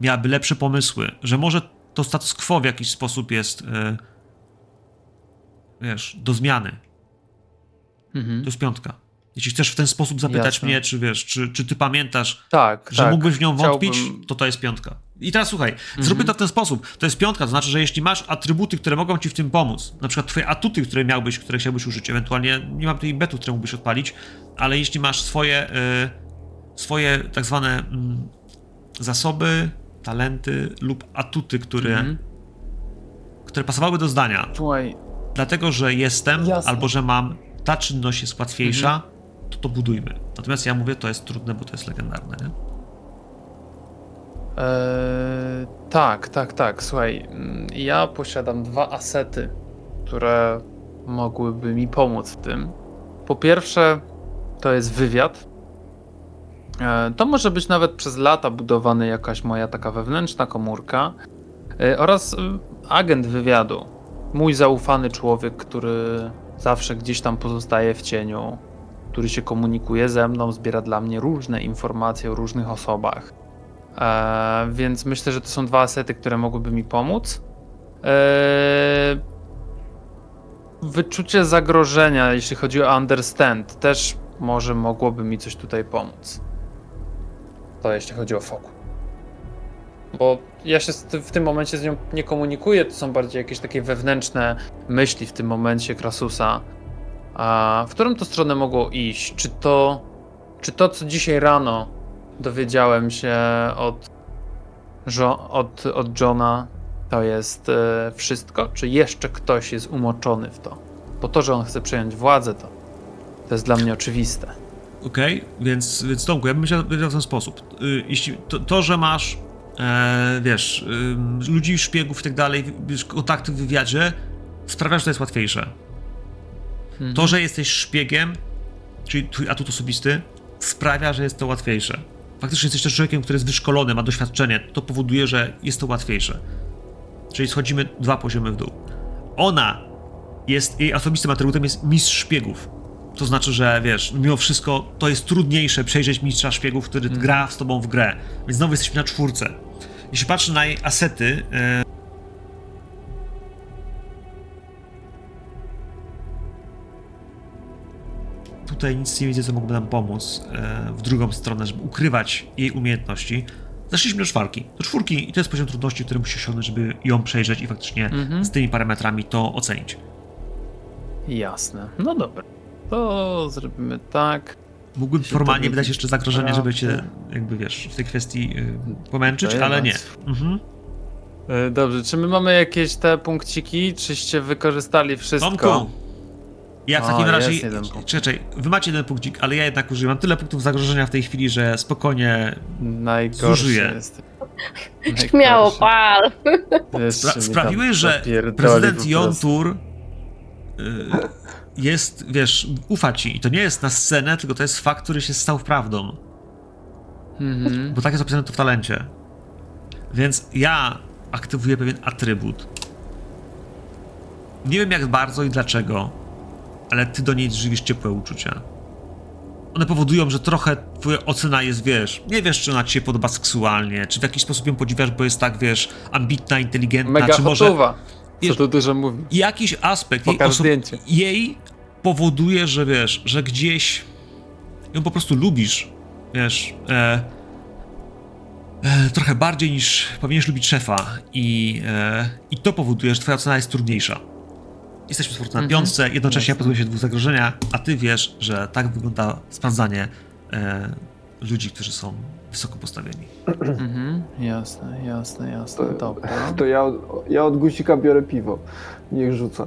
[SPEAKER 1] miałaby lepsze pomysły, że może to status quo w jakiś sposób jest, yy, wiesz, do zmiany.
[SPEAKER 4] Mhm.
[SPEAKER 1] To jest piątka. Jeśli chcesz w ten sposób zapytać
[SPEAKER 4] Jasne.
[SPEAKER 1] mnie, czy wiesz, czy, czy ty pamiętasz,
[SPEAKER 4] Tak,
[SPEAKER 1] że
[SPEAKER 4] tak.
[SPEAKER 1] mógłbyś w nią wątpić,
[SPEAKER 4] Chciałbym-
[SPEAKER 1] to to jest piątka. I teraz słuchaj,
[SPEAKER 4] Mhm.
[SPEAKER 1] zróbmy to w ten sposób. To jest piątka, to znaczy, że jeśli masz atrybuty, które mogą ci w tym pomóc, na przykład twoje atuty, które miałbyś, które chciałbyś użyć, ewentualnie nie mam tutaj betów, które mógłbyś odpalić, ale jeśli masz swoje, y, swoje tak zwane mm, zasoby, talenty lub atuty, które,
[SPEAKER 4] Mhm.
[SPEAKER 1] które pasowały do zdania,
[SPEAKER 4] Słuchaj,
[SPEAKER 1] dlatego, że jestem,
[SPEAKER 4] Jasne.
[SPEAKER 1] albo że mam, ta czynność jest łatwiejsza,
[SPEAKER 4] Mhm.
[SPEAKER 1] to to budujmy. Natomiast ja mówię, to jest trudne, bo to jest legendarne, nie?
[SPEAKER 4] Eee, tak, tak, tak. Słuchaj, mm, ja posiadam dwa asety, które mogłyby mi pomóc w tym. Po pierwsze, to jest wywiad. Eee, to może być nawet przez lata budowany jakaś moja taka wewnętrzna komórka. Eee, oraz y, agent wywiadu. Mój zaufany człowiek, który zawsze gdzieś tam pozostaje w cieniu, który się komunikuje ze mną, zbiera dla mnie różne informacje o różnych osobach. E, więc myślę, że to są dwa asety, które mogłyby mi pomóc. E, wyczucie zagrożenia, jeśli chodzi o understand, też może mogłoby mi coś tutaj pomóc. To jeśli chodzi o foku. Bo ja się w tym momencie z nią nie komunikuję, to są bardziej jakieś takie wewnętrzne myśli w tym momencie Krasusa. A w którą to stronę mogło iść? Czy to, czy to co dzisiaj rano dowiedziałem się od, żo- od, od Johna, to jest e, wszystko? Czy jeszcze ktoś jest umoczony w to? Bo to, że on chce przejąć władzę, to, to jest dla mnie oczywiste.
[SPEAKER 1] Okej, więc, więc Tomku, ja bym myślał w ten sposób. Y, Jeśli to, to że masz, e, wiesz, y, ludzi, szpiegów i tak dalej, wiesz, kontakty w wywiadzie, sprawia, że to jest łatwiejsze.
[SPEAKER 4] Mhm.
[SPEAKER 1] To, że jesteś szpiegiem, czyli twój atut osobisty, sprawia, że jest to łatwiejsze. Faktycznie jesteś też człowiekiem, który jest wyszkolony, ma doświadczenie, to powoduje, że jest to łatwiejsze. Czyli schodzimy dwa poziomy w dół. Ona jest, jej osobistym atrybutem jest mistrz szpiegów. To znaczy, że wiesz, mimo wszystko to jest trudniejsze przejrzeć mistrza szpiegów, który gra z tobą w grę. Więc znowu jesteśmy na czwórce. Jeśli patrzę na jej asety, tutaj nic nie widzę, co mogłoby nam pomóc e, w drugą stronę, żeby ukrywać jej umiejętności. Zeszliśmy do czwarki. Do czwórki i to jest poziom trudności, który musisz osiągnąć, żeby ją przejrzeć i faktycznie
[SPEAKER 4] Mhm.
[SPEAKER 1] z tymi parametrami to ocenić.
[SPEAKER 4] Jasne. No dobra. To zrobimy tak.
[SPEAKER 1] Mógłbym formalnie
[SPEAKER 4] to
[SPEAKER 1] wydać jeszcze zagrożenie, żeby cię, jakby wiesz, w tej kwestii y, pomęczyć, ale nie. Mhm.
[SPEAKER 4] E, Dobrze, czy my mamy jakieś te punkciki? Czyście wykorzystali wszystko?
[SPEAKER 1] Tomku, ja w
[SPEAKER 4] O,
[SPEAKER 1] takim razie.
[SPEAKER 4] jeden punkt.
[SPEAKER 1] Czekaj, wy macie jeden punkcik, ale ja jednak używam tyle punktów zagrożenia w tej chwili, że spokojnie
[SPEAKER 4] Najgorszy
[SPEAKER 1] Zużyję.
[SPEAKER 4] jest. (laughs)
[SPEAKER 5] Śmiało, pal.
[SPEAKER 1] Spra- sprawiły, że prezydent
[SPEAKER 4] po
[SPEAKER 1] Jon
[SPEAKER 4] prostu.
[SPEAKER 1] Tur y, jest, wiesz, ufa ci. I to nie jest na scenę, tylko to jest fakt, który się stał prawdą.
[SPEAKER 4] Mhm.
[SPEAKER 1] Bo tak jest opisane to w talencie. Więc ja aktywuję pewien atrybut. Nie wiem jak bardzo i dlaczego, ale ty do niej żywisz ciepłe uczucia. One powodują, że trochę twoja ocena jest, wiesz, nie wiesz, czy ona ci się podoba seksualnie, czy w jakiś sposób ją podziwiasz, bo jest tak, wiesz, ambitna, inteligentna,
[SPEAKER 4] Mega
[SPEAKER 1] czy może
[SPEAKER 4] hotowa. Co tu dużo mówi.
[SPEAKER 1] jakiś aspekt jej, oso- jej powoduje, że wiesz, że gdzieś ją po prostu lubisz, wiesz, e, e, trochę bardziej niż powinieneś lubić szefa i, e, i to powoduje, że twoja ocena jest trudniejsza. Jesteśmy z na
[SPEAKER 4] Mhm.
[SPEAKER 1] piątce, jednocześnie ja pozbyłem się dwóch zagrożenia, a ty wiesz, że tak wygląda sprawdzanie e, ludzi, którzy są wysoko postawieni.
[SPEAKER 4] Mhm. Jasne, jasne, jasne.
[SPEAKER 2] To-
[SPEAKER 4] Dobra. (laughs)
[SPEAKER 2] To ja, ja od guzika biorę piwo. Niech rzuca.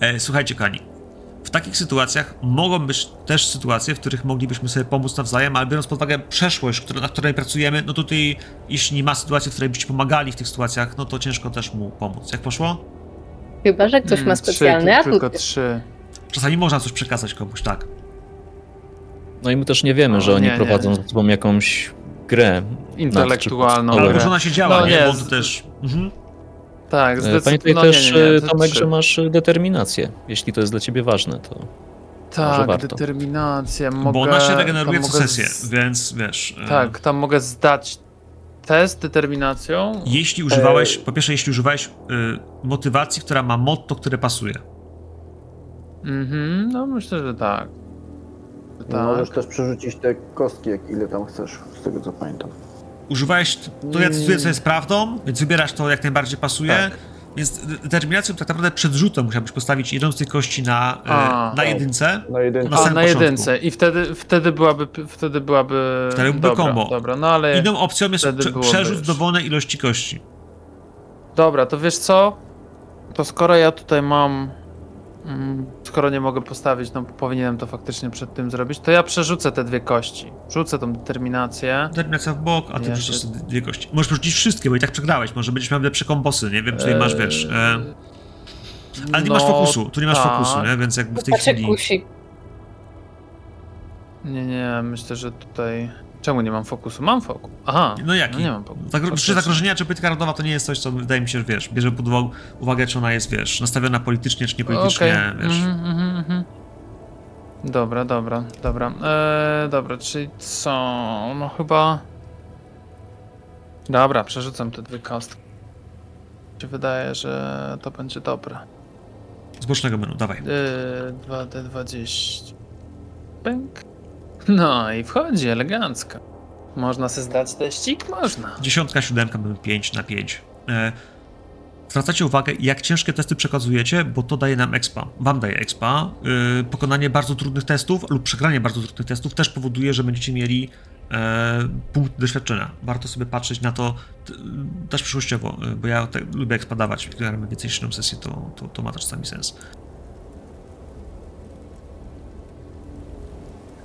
[SPEAKER 1] E, słuchajcie, Kani. W takich sytuacjach mogą być też sytuacje, w których moglibyśmy sobie pomóc nawzajem, ale biorąc pod uwagę przeszłość, która, na której pracujemy, no to tutaj, jeśli nie ma sytuacji, w której byście pomagali w tych sytuacjach, no to ciężko też mu pomóc. Jak poszło?
[SPEAKER 5] Chyba, że ktoś ma
[SPEAKER 4] trzy,
[SPEAKER 5] specjalny
[SPEAKER 4] tu-
[SPEAKER 5] atut.
[SPEAKER 4] Tylko trzy.
[SPEAKER 1] Czasami można coś przekazać komuś, tak.
[SPEAKER 3] No i my też nie wiemy,
[SPEAKER 4] O,
[SPEAKER 3] że oni
[SPEAKER 4] nie, nie.
[SPEAKER 3] prowadzą ze sobą jakąś grę.
[SPEAKER 4] Intelektualną
[SPEAKER 1] Ale
[SPEAKER 4] grę.
[SPEAKER 1] może ona się działa,
[SPEAKER 4] No
[SPEAKER 1] nie?
[SPEAKER 4] nie,
[SPEAKER 1] Bo to też... Mhm.
[SPEAKER 4] Tak,
[SPEAKER 3] E,
[SPEAKER 4] zdecydowanie.
[SPEAKER 3] Pamiętaj
[SPEAKER 4] no,
[SPEAKER 3] też,
[SPEAKER 4] nie, nie, nie,
[SPEAKER 3] e,
[SPEAKER 4] to
[SPEAKER 3] Tomek,
[SPEAKER 4] trzy.
[SPEAKER 3] że masz e, determinację. Jeśli to jest dla ciebie ważne, to
[SPEAKER 4] Tak,
[SPEAKER 3] warto.
[SPEAKER 4] determinacja. Mogę,
[SPEAKER 1] Bo ona się regeneruje
[SPEAKER 4] tam
[SPEAKER 1] co
[SPEAKER 4] mogę
[SPEAKER 1] sesję,
[SPEAKER 4] z-
[SPEAKER 1] więc wiesz...
[SPEAKER 4] Tak, tam mogę zdać test determinacją.
[SPEAKER 1] Jeśli używałeś, po pierwsze, jeśli używałeś y, motywacji, która ma motto, które pasuje.
[SPEAKER 4] Mhm, no myślę, że tak. Tak.
[SPEAKER 2] Możesz też przerzucić te kostki, jak ile tam chcesz, z tego co pamiętam.
[SPEAKER 1] Używałeś, to ja cytuję, co jest prawdą, więc wybierasz to, jak najbardziej pasuje.
[SPEAKER 4] Tak.
[SPEAKER 1] Więc de- determinacją tak naprawdę przed rzutem musiałbyś postawić jedną z tych kości na, e,
[SPEAKER 4] A.
[SPEAKER 1] na jedynce.
[SPEAKER 2] Na jeden.
[SPEAKER 1] Na
[SPEAKER 4] A, na jedynce. I wtedy, wtedy byłaby. Wtedy byłaby.
[SPEAKER 1] Wtedy byłby
[SPEAKER 4] dobra,
[SPEAKER 1] combo.
[SPEAKER 4] Dobra, no ale.
[SPEAKER 1] Inną opcją jest prze, przerzut
[SPEAKER 4] już.
[SPEAKER 1] dowolnej ilości kości.
[SPEAKER 4] Dobra, to wiesz co? To skoro ja tutaj mam Skoro nie mogę postawić, no powinienem to faktycznie przed tym zrobić, to ja przerzucę te dwie kości. Rzucę tą determinację.
[SPEAKER 1] Determinacja w bok, a ty
[SPEAKER 4] Ja
[SPEAKER 1] wrzucasz
[SPEAKER 4] się-
[SPEAKER 1] sobie dwie kości. Możesz przerzucić wszystkie, bo i tak przegrałeś. Może będziesz miał lepsze kombosy, nie wiem, czy nie masz, wiesz... E, ale nie masz
[SPEAKER 4] no,
[SPEAKER 1] fokusu, tu nie masz
[SPEAKER 4] tak.
[SPEAKER 1] fokusu, nie? Więc jakby w tej
[SPEAKER 5] Patrzę
[SPEAKER 1] chwili...
[SPEAKER 5] kusi.
[SPEAKER 4] Nie, nie, myślę, że tutaj... Czemu nie mam fokusu? Mam fokus. Aha,
[SPEAKER 1] No jaki?
[SPEAKER 4] No nie mam fokusu.
[SPEAKER 1] Zagro- czy zagrożenia, czy pytka rodowa to nie jest coś, co wydaje mi się, że wiesz, bierze pod uwagę, czy ona jest, wiesz, nastawiona politycznie, czy niepolitycznie,
[SPEAKER 4] Okej,
[SPEAKER 1] wiesz.
[SPEAKER 4] mhm, mhm, mhm. Dobra, dobra, dobra. Eee, dobra, czyli co? No chyba... Dobra, przerzucam te dwie kostki. Się wydaje, że to będzie dobre.
[SPEAKER 1] Z bocznego menu, dawaj.
[SPEAKER 4] Eee, 2D20. Pęk. No i wchodzi elegancko. Można sobie zdać teścik? Można.
[SPEAKER 1] Dziesiątka, siódemka, mamy 5 na 5. E, zwracacie uwagę, jak ciężkie testy przekazujecie, bo to daje nam expa. Wam daje expa. E, pokonanie bardzo trudnych testów lub przegranie bardzo trudnych testów też powoduje, że będziecie mieli e, punkt doświadczenia. Warto sobie patrzeć na to też przyszłościowo, e, bo ja te, lubię expa dawać. Jak więcej niż sesję, to, to, to ma też czasami sens.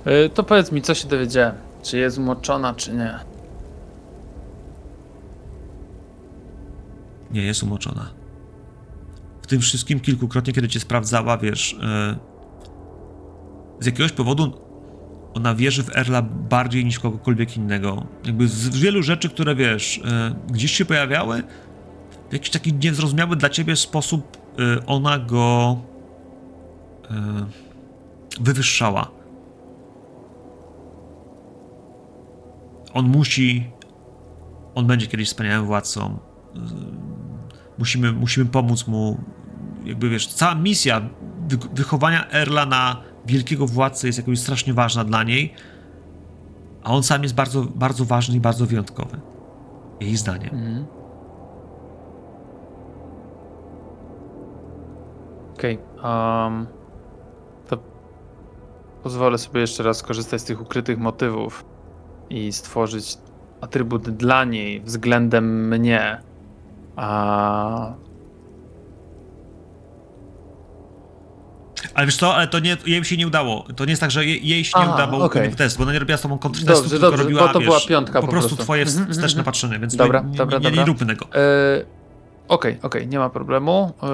[SPEAKER 4] Eee, to powiedz mi, co się dowiedziałem. Czy jest umoczona, czy nie?
[SPEAKER 1] nie jest umoczona. W tym wszystkim kilkukrotnie, kiedy cię sprawdzała, wiesz, e, z jakiegoś powodu ona wierzy w Erla bardziej niż kogokolwiek innego. Jakby z wielu rzeczy, które wiesz, e, gdzieś się pojawiały, w jakiś taki niezrozumiały dla ciebie sposób e, ona go e, wywyższała. On musi, on będzie kiedyś wspaniałym władcą. Musimy, musimy pomóc mu. Jakby wiesz, cała misja wy, wychowania Erla na wielkiego władcę jest jakoś strasznie ważna dla niej. A on sam jest bardzo, bardzo ważny i bardzo wyjątkowy. Jej zdaniem.
[SPEAKER 4] Mhm. Okej, um, to pozwolę sobie jeszcze raz skorzystać z tych ukrytych motywów i stworzyć atrybut dla niej względem mnie. A
[SPEAKER 1] Ale wiesz co, ale to nie, jej się nie udało. To nie jest tak, że jej, jej się nie
[SPEAKER 4] Aha,
[SPEAKER 1] udało
[SPEAKER 4] okej.
[SPEAKER 1] okay. test, bo ona nie robiła z tobą kontrtestu,
[SPEAKER 4] Dobrze,
[SPEAKER 1] tylko
[SPEAKER 4] dobrze,
[SPEAKER 1] robiła,
[SPEAKER 4] to
[SPEAKER 1] wiesz,
[SPEAKER 4] była piątka
[SPEAKER 1] po,
[SPEAKER 4] po
[SPEAKER 1] prostu
[SPEAKER 4] prostu.
[SPEAKER 1] twoje
[SPEAKER 4] Mhm,
[SPEAKER 1] wsteczne
[SPEAKER 4] mhm.
[SPEAKER 1] patrzenie, więc
[SPEAKER 4] Dobra,
[SPEAKER 1] nie,
[SPEAKER 4] dobra,
[SPEAKER 1] nie, nie,
[SPEAKER 4] dobra.
[SPEAKER 1] róbmy tego.
[SPEAKER 4] Yy, Okej, okej, nie ma problemu. Yy,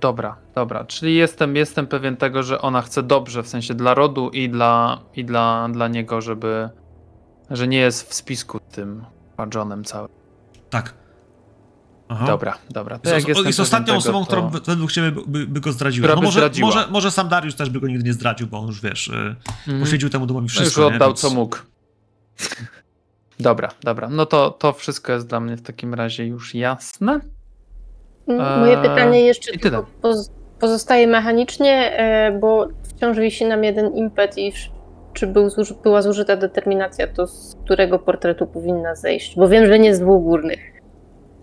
[SPEAKER 4] dobra, dobra. Czyli jestem, jestem pewien tego, że ona chce dobrze, w sensie dla rodu i dla, i dla, dla niego, żeby. Że nie jest w spisku tym Johnem całym.
[SPEAKER 1] Tak. Aha.
[SPEAKER 4] Dobra, dobra. To
[SPEAKER 1] Jest, jest ostatnią
[SPEAKER 4] tego,
[SPEAKER 1] osobą,
[SPEAKER 4] to...
[SPEAKER 1] którą według ciebie by, by, by go zdradziła.
[SPEAKER 4] Która
[SPEAKER 1] No może,
[SPEAKER 4] zdradziła.
[SPEAKER 1] może, może sam Dariusz też by go nigdy nie zdradził, bo on już wiesz,
[SPEAKER 4] Mhm.
[SPEAKER 1] poświęcił temu domowi
[SPEAKER 4] No
[SPEAKER 1] wszystko.
[SPEAKER 4] już
[SPEAKER 1] nie?
[SPEAKER 4] oddał
[SPEAKER 1] Więc-
[SPEAKER 4] co mógł. Dobra, dobra. No to, to wszystko jest dla mnie w takim razie już jasne.
[SPEAKER 5] Moje
[SPEAKER 4] Eee,
[SPEAKER 5] pytanie jeszcze tylko poz- pozostaje mechanicznie, e, bo wciąż wisi nam jeden impet i czy był, była zużyta determinacja, to z którego portretu powinna zejść? Bo wiem, że nie z dwóch górnych.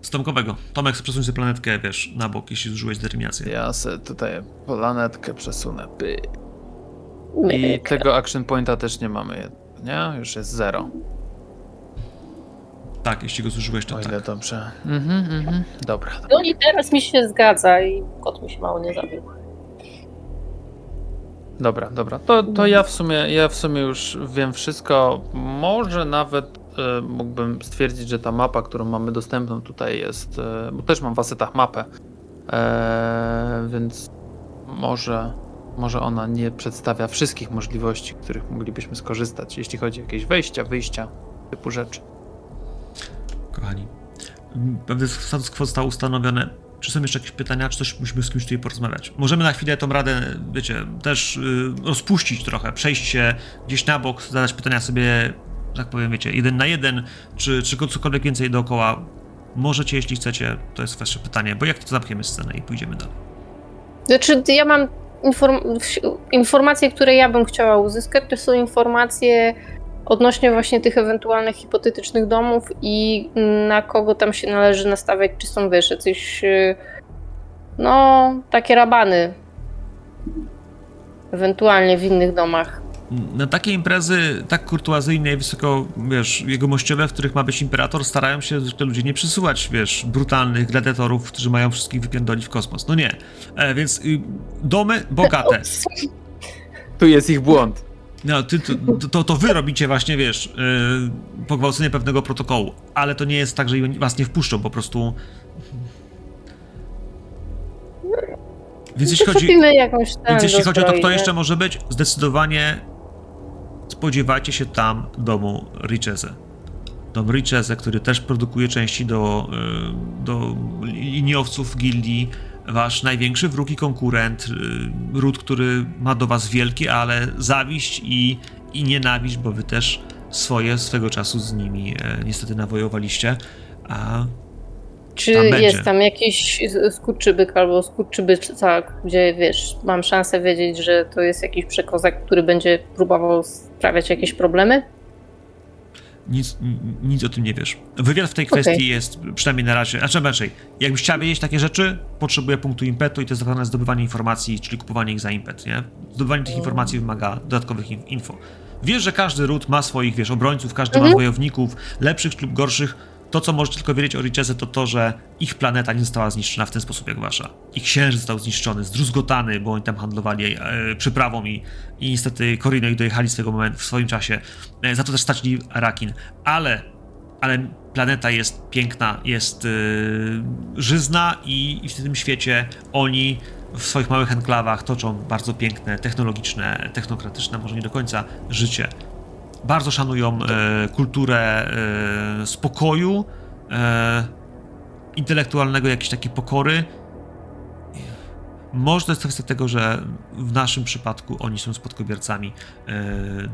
[SPEAKER 1] Z Tomkowego. Tomek, przesuń sobie planetkę, wiesz, na bok, jeśli zużyłeś determinację.
[SPEAKER 4] Ja se tutaj planetkę przesunę. Py. I
[SPEAKER 5] Myk.
[SPEAKER 4] tego action pointa też nie mamy, nie? Już jest zero.
[SPEAKER 1] Tak, jeśli go zużyłeś, to
[SPEAKER 4] O
[SPEAKER 1] tak.
[SPEAKER 4] ile dobrze. Mhm, mhm. Dobra.
[SPEAKER 5] No i teraz mi się zgadza i kot mi się mało nie zabił.
[SPEAKER 4] Dobra, dobra. To, to ja w sumie ja w sumie już wiem wszystko. Może nawet e, mógłbym stwierdzić, że ta mapa, którą mamy dostępną tutaj jest, e, bo też mam w asetach mapę, e, więc może, może ona nie przedstawia wszystkich możliwości, których moglibyśmy skorzystać, jeśli chodzi o jakieś wejścia, wyjścia, typu rzeczy.
[SPEAKER 1] Kochani. status quo zostało ustanowione. Czy są jeszcze jakieś pytania, czy coś musimy z kimś tutaj porozmawiać? Możemy na chwilę tą radę, wiecie, też y, rozpuścić trochę, przejść się gdzieś na bok, zadać pytania sobie, tak powiem, wiecie, jeden na jeden, czy, czy cokolwiek więcej dookoła. Możecie, jeśli chcecie, to jest wasze pytanie, bo jak to zamkniemy scenę i pójdziemy dalej.
[SPEAKER 5] Znaczy, ja mam inform- informacje, które ja bym chciała uzyskać, to są informacje odnośnie właśnie tych ewentualnych hipotetycznych domów i na kogo tam się należy nastawiać, czy są wiesz, jacyś y, no, takie rabany ewentualnie w innych domach.
[SPEAKER 1] na takie imprezy tak kurtuazyjne i wysoko, wiesz, jegomościowe, w których ma być imperator, starają się te ludzie nie przysyłać, wiesz, brutalnych gladiatorów, którzy mają wszystkich wypierdolić w kosmos. No nie. E, więc y, domy bogate.
[SPEAKER 4] Tu jest ich błąd.
[SPEAKER 1] No, ty, to, to, to wy robicie właśnie, wiesz, yy, pogwałcenie pewnego protokołu, ale to nie jest tak, że was nie wpuszczą, po prostu... Więc jeśli chodzi,
[SPEAKER 5] jakąś
[SPEAKER 1] więc jeśli chodzi o to, kto jeszcze może być, zdecydowanie spodziewajcie się tam domu Richeze. Dom Richeze, który też produkuje części do, yy, do liniowców gildii, wasz największy wróg i konkurent, yy, ród, który ma do was wielkie, ale zawiść i, i nienawiść, bo wy też swoje swego czasu z nimi e, niestety nawojowaliście. A
[SPEAKER 5] Czy
[SPEAKER 1] tam będzie.
[SPEAKER 5] jest tam jakiś skurczybyk albo skurczybyca, gdzie wiesz, mam szansę wiedzieć, że to jest jakiś przekozak, który będzie próbował sprawiać jakieś problemy?
[SPEAKER 1] Nic, nic o tym nie wiesz. Wywiad w tej kwestii
[SPEAKER 5] Okej.
[SPEAKER 1] jest przynajmniej na razie, a czym raczej, jakbyś chciała wiedzieć takie rzeczy, potrzebuje punktu impetu i to jest zwane zdobywanie informacji, czyli kupowanie ich za impet, nie? Zdobywanie tych informacji wymaga dodatkowych in- info. Wiesz, że każdy ród ma swoich, wiesz, obrońców, każdy ma
[SPEAKER 5] Mhm.
[SPEAKER 1] wojowników, lepszych lub gorszych. To, co możesz tylko wiedzieć o Richeze, to to, że ich planeta nie została zniszczona w ten sposób jak wasza. Ich księżyc został zniszczony, zdruzgotany, bo oni tam handlowali e, przyprawą i, i niestety Korino ich dojechali swego momentu, w swoim czasie. E, za to też stracili Arakin. Ale, ale planeta jest piękna, jest e, żyzna i, i w tym świecie oni w swoich małych enklawach toczą bardzo piękne, technologiczne, technokratyczne, może nie do końca, życie bardzo szanują e, kulturę e, spokoju, e, intelektualnego, jakiejś takiej pokory. Może to jest tego, że w naszym przypadku oni są spadkobiercami e,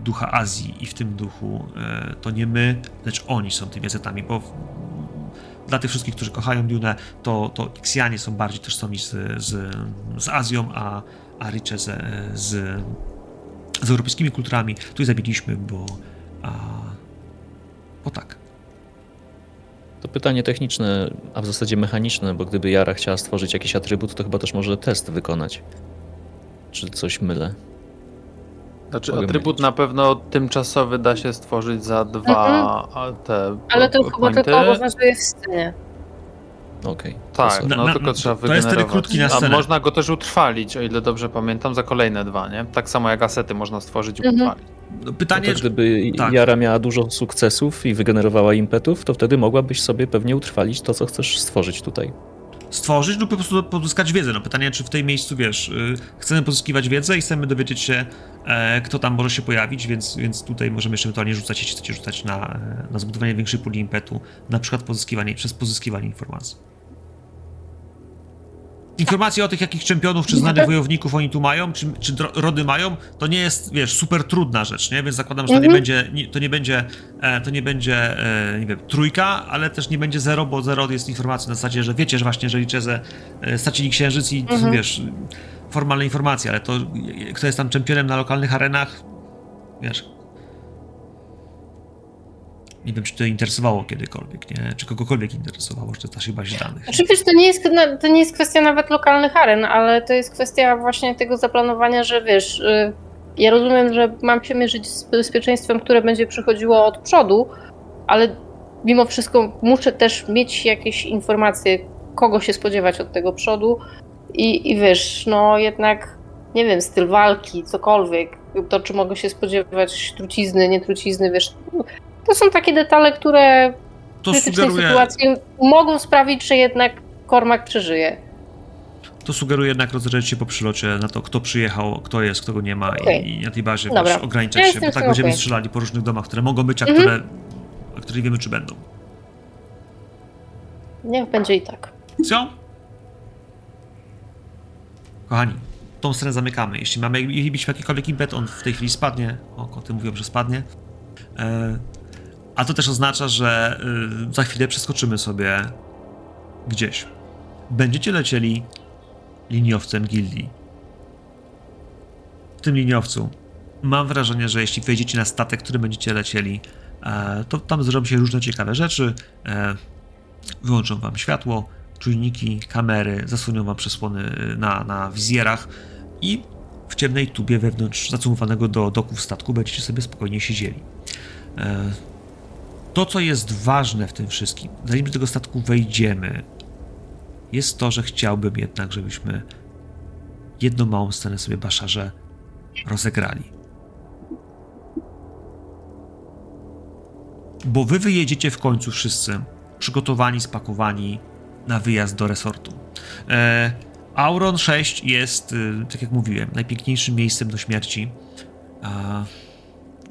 [SPEAKER 1] ducha Azji i w tym duchu e, to nie my, lecz oni są tymi Azetami, bo w, dla tych wszystkich, którzy kochają Dune, to, to Xianie są bardziej tożsami z, z, z Azją, a, a Riches z, z z europejskimi kulturami. Tu zabiliśmy, bo. A, bo tak.
[SPEAKER 3] To pytanie techniczne, a w zasadzie mechaniczne, bo gdyby Jara chciała stworzyć jakiś atrybut, to chyba też może test wykonać. Czy coś mylę?
[SPEAKER 4] Znaczy,
[SPEAKER 3] Mogę
[SPEAKER 4] atrybut
[SPEAKER 3] mylić.
[SPEAKER 4] na pewno tymczasowy da się stworzyć za dwa a, te.
[SPEAKER 5] Mhm. Ale to chyba tylko obowiązuje w scenie.
[SPEAKER 3] Okej.
[SPEAKER 4] Tak,
[SPEAKER 3] To
[SPEAKER 1] Na-
[SPEAKER 4] no
[SPEAKER 1] na-
[SPEAKER 4] tylko
[SPEAKER 1] na-
[SPEAKER 4] trzeba
[SPEAKER 1] to jest wtedy
[SPEAKER 4] wygenerować.
[SPEAKER 1] krótki na
[SPEAKER 4] A
[SPEAKER 1] scenę.
[SPEAKER 4] można go też utrwalić, o ile dobrze pamiętam, za kolejne dwa, nie? Tak samo jak asety można stworzyć i
[SPEAKER 5] Mhm.
[SPEAKER 4] utrwalić.
[SPEAKER 1] No,
[SPEAKER 3] No
[SPEAKER 1] pytanie.
[SPEAKER 3] to gdyby
[SPEAKER 1] tak.
[SPEAKER 3] Jara miała dużo sukcesów i wygenerowała impetów, to wtedy mogłabyś sobie pewnie utrwalić to, co chcesz stworzyć tutaj.
[SPEAKER 1] stworzyć lub po prostu pozyskać wiedzę. No pytanie, czy w tej miejscu, wiesz, y, chcemy pozyskiwać wiedzę i chcemy dowiedzieć się, e, kto tam może się pojawić, więc, więc tutaj możemy jeszcze ewentualnie rzucać, jeśli chcecie rzucać na, e, na zbudowanie większej puli impetu, na przykład pozyskiwanie, przez pozyskiwanie informacji. Informacje o tych, jakich czempionów czy znanych wojowników oni tu mają, czy, czy rody mają, to nie jest, wiesz, super trudna rzecz, nie? Więc zakładam, że to nie
[SPEAKER 5] Mhm.
[SPEAKER 1] będzie, nie, to nie będzie, e, to nie będzie, e, nie wiem, trójka, ale też nie będzie zero, bo zero jest informacji na zasadzie, że wiecie, że właśnie, że Liczeze e, stracili księżyc i,
[SPEAKER 5] Mhm.
[SPEAKER 1] wiesz, formalne informacje, ale to, e, kto jest tam czempionem na lokalnych arenach, wiesz, nie wiem, czy to interesowało kiedykolwiek, nie? Czy kogokolwiek interesowało, czy w naszej bazie danych.
[SPEAKER 5] Oczywiście to nie, jest, to nie jest kwestia nawet lokalnych aren, ale to jest kwestia właśnie tego zaplanowania, że wiesz, y, ja rozumiem, że mam się mierzyć z bezpieczeństwem, które będzie przychodziło od przodu, ale mimo wszystko muszę też mieć jakieś informacje, kogo się spodziewać od tego przodu i, i wiesz, no jednak, nie wiem, styl walki, cokolwiek, to czy mogę się spodziewać trucizny, nie trucizny, wiesz, to są takie detale, które
[SPEAKER 1] To
[SPEAKER 5] krytycznej
[SPEAKER 1] sugeruje,
[SPEAKER 5] sytuacji mogą sprawić, że jednak Kormak przeżyje.
[SPEAKER 1] to sugeruje jednak rozejrzeć się po przylocie na to, kto przyjechał, kto jest, kto go nie ma
[SPEAKER 5] Okej.
[SPEAKER 1] i, i na tej bazie
[SPEAKER 5] Dobra.
[SPEAKER 1] wiesz, ograniczać
[SPEAKER 5] Ja
[SPEAKER 1] się, bo tak
[SPEAKER 5] tym
[SPEAKER 1] będziemy strzelali po różnych domach, które mogą być, a
[SPEAKER 5] Mhm.
[SPEAKER 1] które, a które nie wiemy, czy będą.
[SPEAKER 5] Niech będzie i tak.
[SPEAKER 1] Co? Kochani, tą scenę zamykamy. Jeśli mamy jeśli jakikolwiek impet, on w tej chwili spadnie. O, koty mówią, że spadnie. E, a to też oznacza, że y, za chwilę przeskoczymy sobie gdzieś. Będziecie lecieli liniowcem gildii. W tym liniowcu mam wrażenie, że jeśli wejdziecie na statek, który będziecie lecieli, e, to tam zrobią się różne ciekawe rzeczy. E, wyłączą wam światło, czujniki, kamery, zasłonią wam przesłony na, na wizjerach i w ciemnej tubie wewnątrz zacumowanego do doków statku będziecie sobie spokojnie siedzieli. E, to, co jest ważne w tym wszystkim, zanim do tego statku wejdziemy, jest to, że chciałbym jednak, żebyśmy jedną małą scenę sobie Baszarze rozegrali. Bo wy wyjedziecie w końcu wszyscy, przygotowani, spakowani na wyjazd do resortu. E, Auron 6 jest, y, tak jak mówiłem, najpiękniejszym miejscem do śmierci.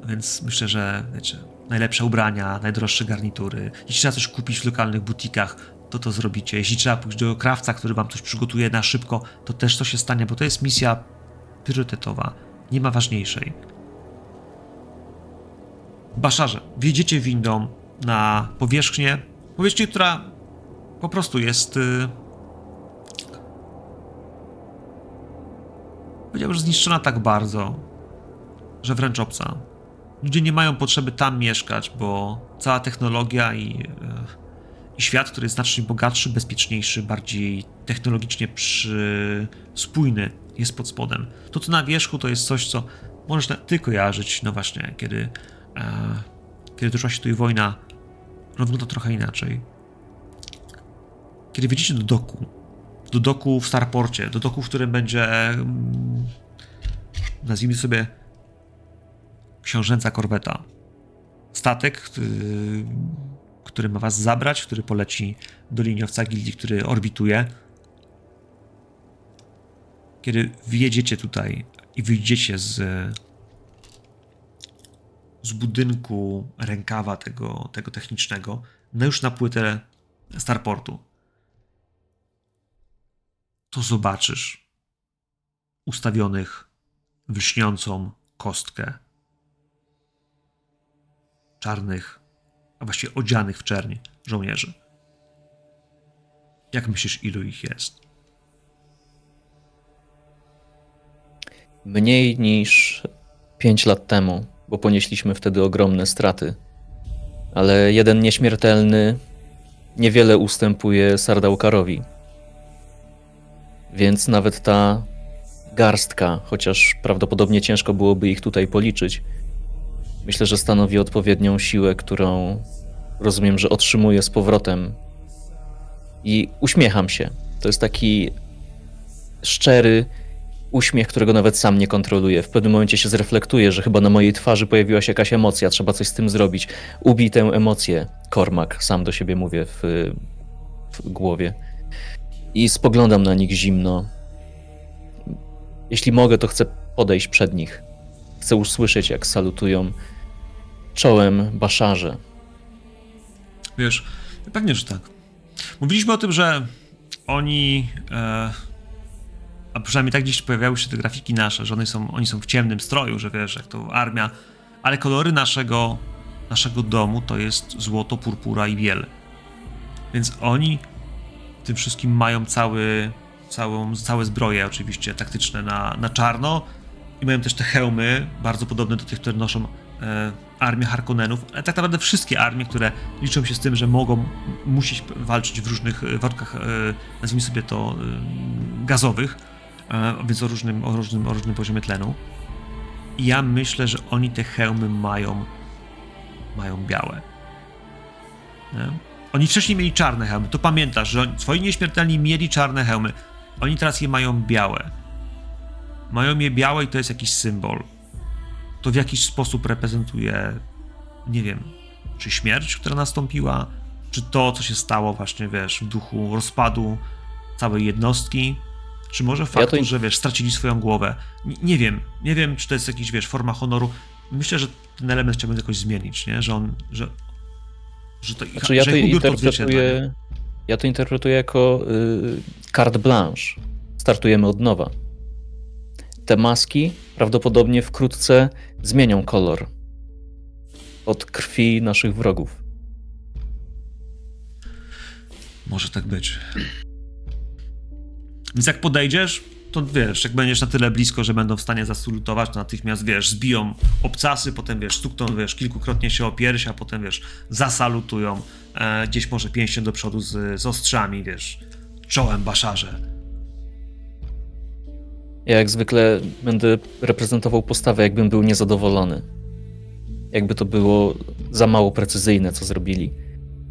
[SPEAKER 1] Więc myślę, że wiecie, najlepsze ubrania, najdroższe garnitury. Jeśli trzeba coś kupić w lokalnych butikach, to to zrobicie. Jeśli trzeba pójść do krawca, który wam coś przygotuje na szybko, to też to się stanie, bo to jest misja priorytetowa. Nie ma ważniejszej. Baszarze, wjedziecie windą na powierzchnię, powierzchnię, która po prostu jest... Yy, powiedziałbym, że zniszczona tak bardzo, że wręcz obca. Ludzie nie mają potrzeby tam mieszkać, bo cała technologia i, yy, i świat, który jest znacznie bogatszy, bezpieczniejszy, bardziej technologicznie przy... spójny, jest pod spodem. To, co na wierzchu, to jest coś, co możesz ty kojarzyć, no właśnie, kiedy, e, kiedy toczyła się tutaj wojna, to trochę inaczej. Kiedy wjedziecie do doku, do doku w Starporcie, do doku, w którym będzie, mm, nazwijmy sobie, książęca korweta. Statek, który, który ma was zabrać, który poleci do liniowca gildii, który orbituje. Kiedy wjedziecie tutaj i wyjdziecie z, z budynku rękawa tego, tego technicznego, no już na płytę Starportu, to zobaczysz ustawionych w lśniącą kostkę czarnych, a właściwie odzianych w czerni żołnierzy. Jak myślisz, ilu ich jest?
[SPEAKER 3] Mniej niż 5 lat temu, bo ponieśliśmy wtedy ogromne straty. Ale jeden nieśmiertelny niewiele ustępuje Sardaukarowi. Więc nawet ta garstka, chociaż prawdopodobnie ciężko byłoby ich tutaj policzyć, myślę, że stanowi odpowiednią siłę, którą rozumiem, że otrzymuję z powrotem. I uśmiecham się. To jest taki szczery uśmiech, którego nawet sam nie kontroluję. W pewnym momencie się zreflektuję, że chyba na mojej twarzy pojawiła się jakaś emocja, trzeba coś z tym zrobić. Ubij tę emocję, Kormak, sam do siebie mówię w, w głowie. I spoglądam na nich zimno. Jeśli mogę, to chcę podejść przed nich. Chcę usłyszeć, jak salutują czołem baszarze.
[SPEAKER 1] Wiesz, pewnie, że tak. Mówiliśmy o tym, że oni, e, a przynajmniej tak gdzieś pojawiały się te grafiki nasze, że one są, oni są w ciemnym stroju, że wiesz, jak to armia, ale kolory naszego, naszego domu to jest złoto, purpura i biel. Więc oni tym wszystkim mają cały, całą, całe zbroje oczywiście taktyczne na, na czarno i mają też te hełmy, bardzo podobne do tych, które noszą e, armie Harkonnenów, ale tak naprawdę wszystkie armie, które liczą się z tym, że mogą musieć walczyć w różnych e, warunkach, e, nazwijmy sobie to, gazowych, więc o różnym, o, różnym, o różnym poziomie tlenu. I ja myślę, że oni te hełmy mają, mają białe. Nie? Oni wcześniej mieli czarne hełmy, to pamiętasz, że swoi nieśmiertelni mieli czarne hełmy. Oni teraz je mają białe. Mają je białe i to jest jakiś symbol to w jakiś sposób reprezentuje, nie wiem, czy śmierć, która nastąpiła, czy to, co się stało właśnie, wiesz, w duchu rozpadu całej jednostki, czy może faktu, ja że, wiesz, stracili swoją głowę. Nie, nie, wiem, nie wiem, czy to jest jakiś, wiesz, forma honoru. Myślę, że ten element chciałbym jakoś zmienić, nie? Że on, że, że to,
[SPEAKER 3] znaczy, ja to interpretuję, ja to interpretuję jako y, carte blanche. Startujemy od nowa te maski prawdopodobnie wkrótce zmienią kolor od krwi naszych wrogów.
[SPEAKER 1] Może tak być. Więc jak podejdziesz, to wiesz, jak będziesz na tyle blisko, że będą w stanie zasulutować, to natychmiast, wiesz, zbiją obcasy, potem, wiesz, stukną, wiesz, kilkukrotnie się o piersi, a potem, wiesz, zasalutują e, gdzieś może pięścią do przodu z, z ostrzami, wiesz, czołem baszarze
[SPEAKER 3] Ja jak zwykle będę reprezentował postawę, jakbym był niezadowolony. Jakby to było za mało precyzyjne, co zrobili.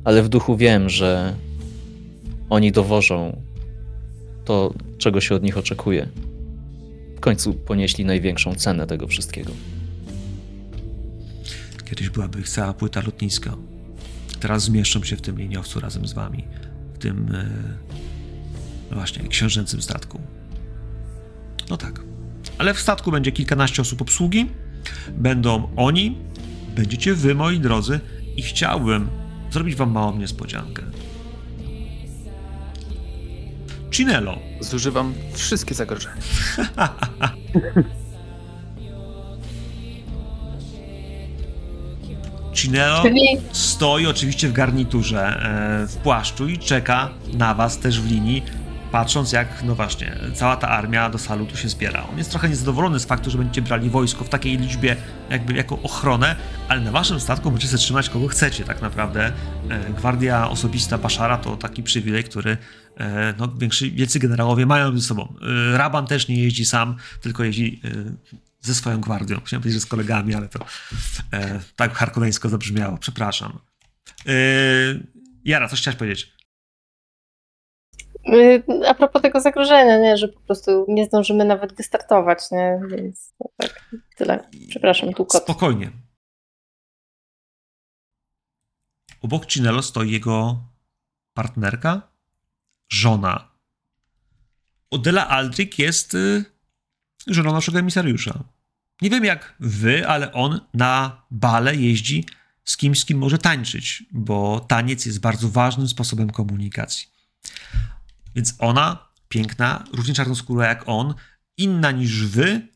[SPEAKER 3] Ale w duchu wiem, że oni dowożą to, czego się od nich oczekuje. W końcu ponieśli największą cenę tego wszystkiego.
[SPEAKER 1] Kiedyś byłaby ich cała płyta lotniska. Teraz zmieszczą się w tym liniowcu razem z wami. W tym no właśnie książęcym statku. No tak. Ale w statku będzie kilkanaście osób obsługi. Będą oni, będziecie wy, moi drodzy, i chciałbym zrobić wam małą niespodziankę. Cinello,
[SPEAKER 4] Zużywam wszystkie zagrożenia. (laughs)
[SPEAKER 1] Cinello stoi oczywiście w garniturze, e, w płaszczu i czeka na was też w linii, patrząc jak, no właśnie, cała ta armia do salutu się zbiera. On jest trochę niezadowolony z faktu, że będziecie brali wojsko w takiej liczbie, jakby jako ochronę, ale na waszym statku możecie trzymać kogo chcecie tak naprawdę. E, Gwardia osobista Baszara to taki przywilej, który e, no, większy, wielcy generałowie mają ze sobą. E, Raban też nie jeździ sam, tylko jeździ ze swoją gwardią. Chciałem powiedzieć, że z kolegami, ale to tak harkoneńsko zabrzmiało. Przepraszam. Jara, coś chciałaś powiedzieć?
[SPEAKER 5] Y, a propos tego zagrożenia, nie, że po prostu nie zdążymy nawet wystartować, nie, więc to tak, tyle. Przepraszam, tu kot.
[SPEAKER 1] Spokojnie. Obok Cinello stoi jego partnerka, żona. Odela Aldrich jest y, żoną naszego emisariusza. Nie wiem jak wy, ale on na bale jeździ z kimś, z kim może tańczyć, bo taniec jest bardzo ważnym sposobem komunikacji. Więc ona, piękna, równie czarnoskóra jak on, inna niż wy,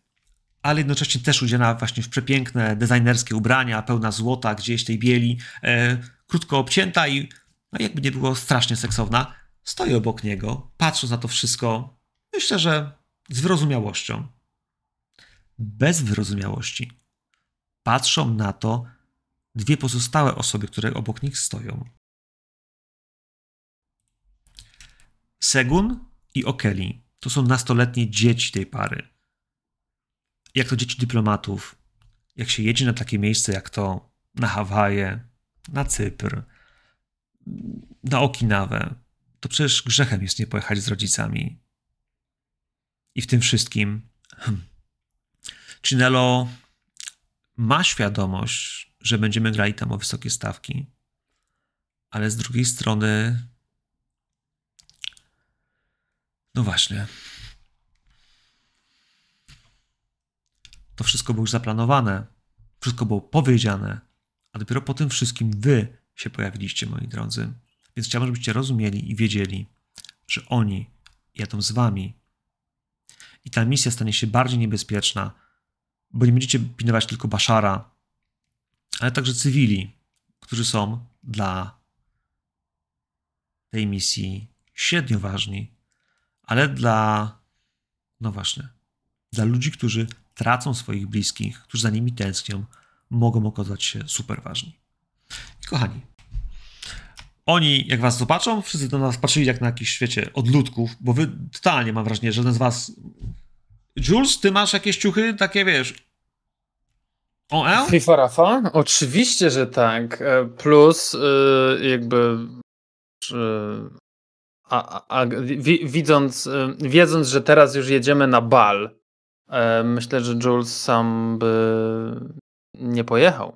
[SPEAKER 1] ale jednocześnie też udziana właśnie w przepiękne designerskie ubrania, pełna złota, gdzieś tej bieli, e, krótko obcięta i no jakby nie było strasznie seksowna, stoi obok niego, patrząc na to wszystko, myślę, że z wyrozumiałością. Bez wyrozumiałości. Patrzą na to dwie pozostałe osoby, które obok nich stoją. Segun i Okeli. To są nastoletnie dzieci tej pary. Jak to dzieci dyplomatów, jak się jedzie na takie miejsce jak to na Hawaje, na Cypr, na Okinawę, to przecież grzechem jest nie pojechać z rodzicami. I w tym wszystkim hmm, Cinello ma świadomość, że będziemy grali tam o wysokie stawki, ale z drugiej strony no właśnie, to wszystko było już zaplanowane, wszystko było powiedziane, a dopiero po tym wszystkim wy się pojawiliście, moi drodzy. Więc chciałbym, żebyście rozumieli i wiedzieli, że oni jadą z wami. I ta misja stanie się bardziej niebezpieczna, bo nie będziecie pilnować tylko Baszara, ale także cywili, którzy są dla tej misji średnio ważni, ale dla, no właśnie, dla ludzi, którzy tracą swoich bliskich, którzy za nimi tęsknią, mogą okazać się super ważni. I kochani, oni, jak was zobaczą, wszyscy do nas patrzyli jak na jakiś świecie odludków, bo wy totalnie mam wrażenie, że żaden z was. Jules, ty masz jakieś ciuchy takie, wiesz. O, e?
[SPEAKER 4] FIFA Rafa? Oczywiście, że tak. E, Plus y, jakby a, a, wi, widząc, y, wiedząc, że teraz już jedziemy na bal, e, myślę, że Jules sam by nie pojechał.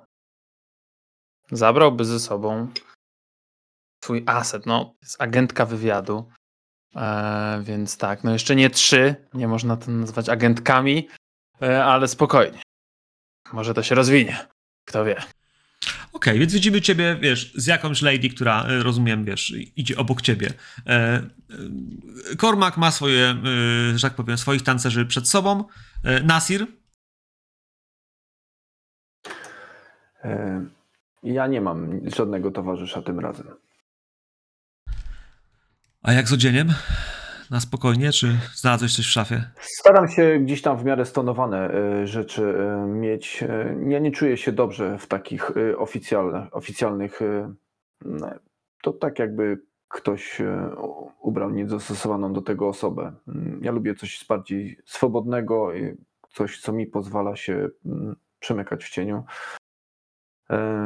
[SPEAKER 4] Zabrałby ze sobą swój aset, no, jest agentka wywiadu. E, więc tak, no jeszcze nie trzy, nie można to nazwać agentkami, e, ale spokojnie. Może to się rozwinie. Kto wie.
[SPEAKER 1] Okej, więc widzimy ciebie, wiesz, z jakąś lady, która, y, rozumiem, wiesz, idzie obok ciebie. E, y, Cormac ma swoje, że tak powiem, swoich tancerzy przed sobą. E, Nasir,
[SPEAKER 2] E, Ja nie mam żadnego towarzysza tym razem.
[SPEAKER 1] a jak z odzieniem? Na spokojnie, czy znalazłeś coś w szafie?
[SPEAKER 2] Staram się gdzieś tam w miarę stonowane e, rzeczy e, mieć. E, Ja nie czuję się dobrze w takich oficjalnych, no, To tak jakby ktoś ubrał niedostosowaną do tego osobę. Mm, Ja lubię coś bardziej swobodnego, coś, co mi pozwala się mm, przemykać w cieniu,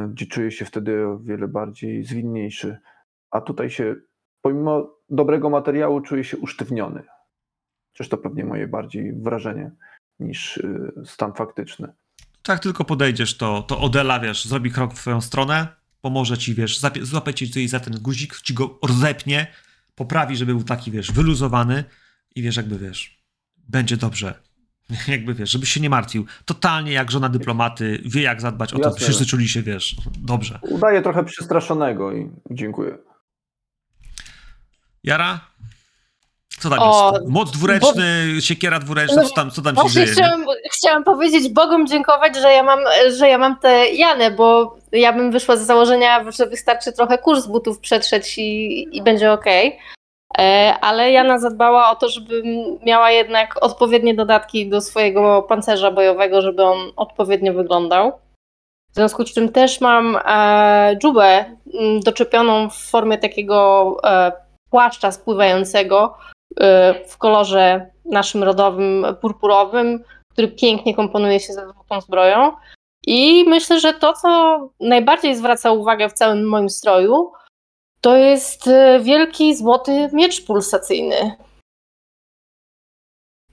[SPEAKER 2] gdzie czuję się wtedy o wiele bardziej zwinniejszy. A tutaj się, pomimo dobrego materiału, czuję się usztywniony. Chociaż to pewnie moje bardziej wrażenie niż y, stan faktyczny.
[SPEAKER 1] Tak tylko podejdziesz, to, to Odela, wiesz, zrobi krok w twoją stronę, pomoże ci, wiesz, złapie tutaj za ten guzik, ci go rozepnie, poprawi, żeby był taki, wiesz, wyluzowany i wiesz, jakby, wiesz, będzie dobrze. (laughs) Jakby, wiesz, żebyś się nie martwił. Totalnie jak żona dyplomaty, wie jak zadbać o to,
[SPEAKER 2] Jasne.
[SPEAKER 1] wszyscy czuli się, wiesz, dobrze.
[SPEAKER 2] Udaję trochę przestraszonego i dziękuję.
[SPEAKER 1] Jara? Co tam
[SPEAKER 5] O,
[SPEAKER 1] jest? Moc dwuręczny, siekiera dwuręczna, co tam, co tam się dzieje?
[SPEAKER 5] chciałam, chciałam powiedzieć Bogom dziękować, że ja mam, że ja mam tę Janę, bo ja bym wyszła z założenia, że wystarczy trochę kurs butów przetrzeć i, i będzie okej. E, Ale Jana zadbała o to, żebym miała jednak odpowiednie dodatki do swojego pancerza bojowego, żeby on odpowiednio wyglądał. W związku z czym też mam e, dżubę m, doczepioną w formie takiego e, płaszcza spływającego e, w kolorze naszym rodowym purpurowym, który pięknie komponuje się ze złotą zbroją. I myślę, że to, co najbardziej zwraca uwagę w całym moim stroju, to jest e, wielki złoty miecz pulsacyjny,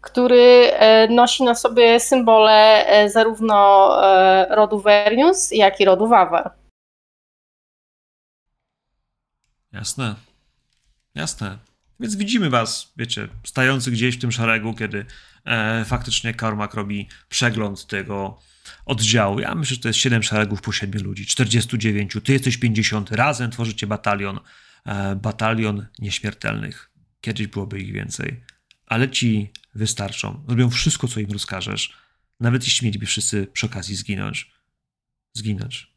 [SPEAKER 5] który e, nosi na sobie symbole e, zarówno e, rodu Vernius, jak i rodu Wawa.
[SPEAKER 1] Jasne. Jasne. Więc widzimy was, wiecie, stający gdzieś w tym szeregu, kiedy e, faktycznie Karmak robi przegląd tego oddziału. Ja myślę, że to jest 7 szeregów po 7 ludzi, 49. Ty jesteś 50. Razem tworzycie batalion. E, batalion nieśmiertelnych. Kiedyś byłoby ich więcej. Ale ci wystarczą. Zrobią wszystko, co im rozkażesz. Nawet jeśli mieliby wszyscy przy okazji zginąć. Zginąć.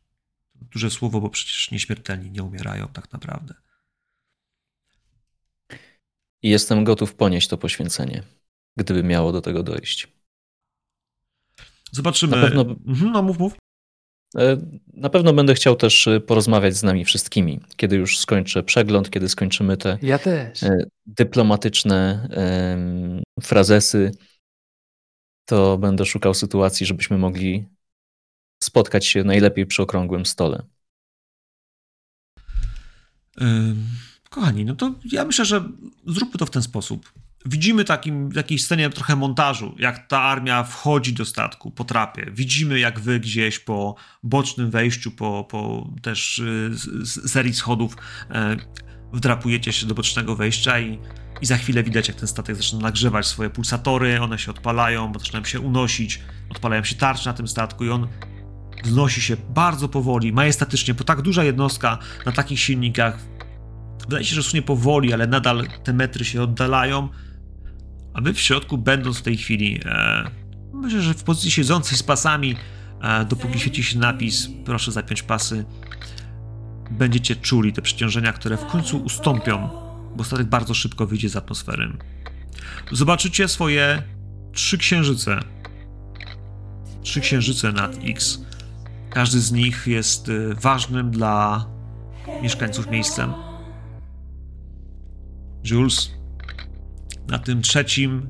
[SPEAKER 1] Duże słowo, bo przecież nieśmiertelni nie umierają tak naprawdę.
[SPEAKER 3] I jestem gotów ponieść to poświęcenie, gdyby miało do tego dojść.
[SPEAKER 1] Zobaczymy.
[SPEAKER 3] Na pewno-
[SPEAKER 1] Mhm, no mów, mów.
[SPEAKER 3] E, Na pewno będę chciał też e, porozmawiać z nami wszystkimi, kiedy już skończę przegląd, kiedy skończymy te
[SPEAKER 4] Ja też.
[SPEAKER 3] e, dyplomatyczne frazesy, to będę szukał sytuacji, żebyśmy mogli spotkać się najlepiej przy okrągłym stole.
[SPEAKER 1] Ym, kochani, no to ja myślę, że zróbmy to w ten sposób. Widzimy takim, w takiej scenie trochę montażu, jak ta armia wchodzi do statku po trapie. Widzimy, jak wy gdzieś po bocznym wejściu, po, po też y, serii schodów e, wdrapujecie się do bocznego wejścia i, i za chwilę widać, jak ten statek zaczyna nagrzewać swoje pulsatory, one się odpalają, bo zaczynają się unosić, odpalają się tarcze na tym statku i on wznosi się bardzo powoli, majestatycznie, bo tak duża jednostka na takich silnikach wydaje się, że sunie powoli, ale nadal te metry się oddalają, a wy w środku, będąc w tej chwili, e, myślę, że w pozycji siedzącej z pasami, e, dopóki świeci się napis, proszę zapiąć pasy, będziecie czuli te przeciążenia, które w końcu ustąpią, bo statek bardzo szybko wyjdzie z atmosfery. Zobaczycie swoje trzy księżyce. Trzy księżyce nad X. Każdy z nich jest e, ważnym dla mieszkańców miejscem. Jules, na tym trzecim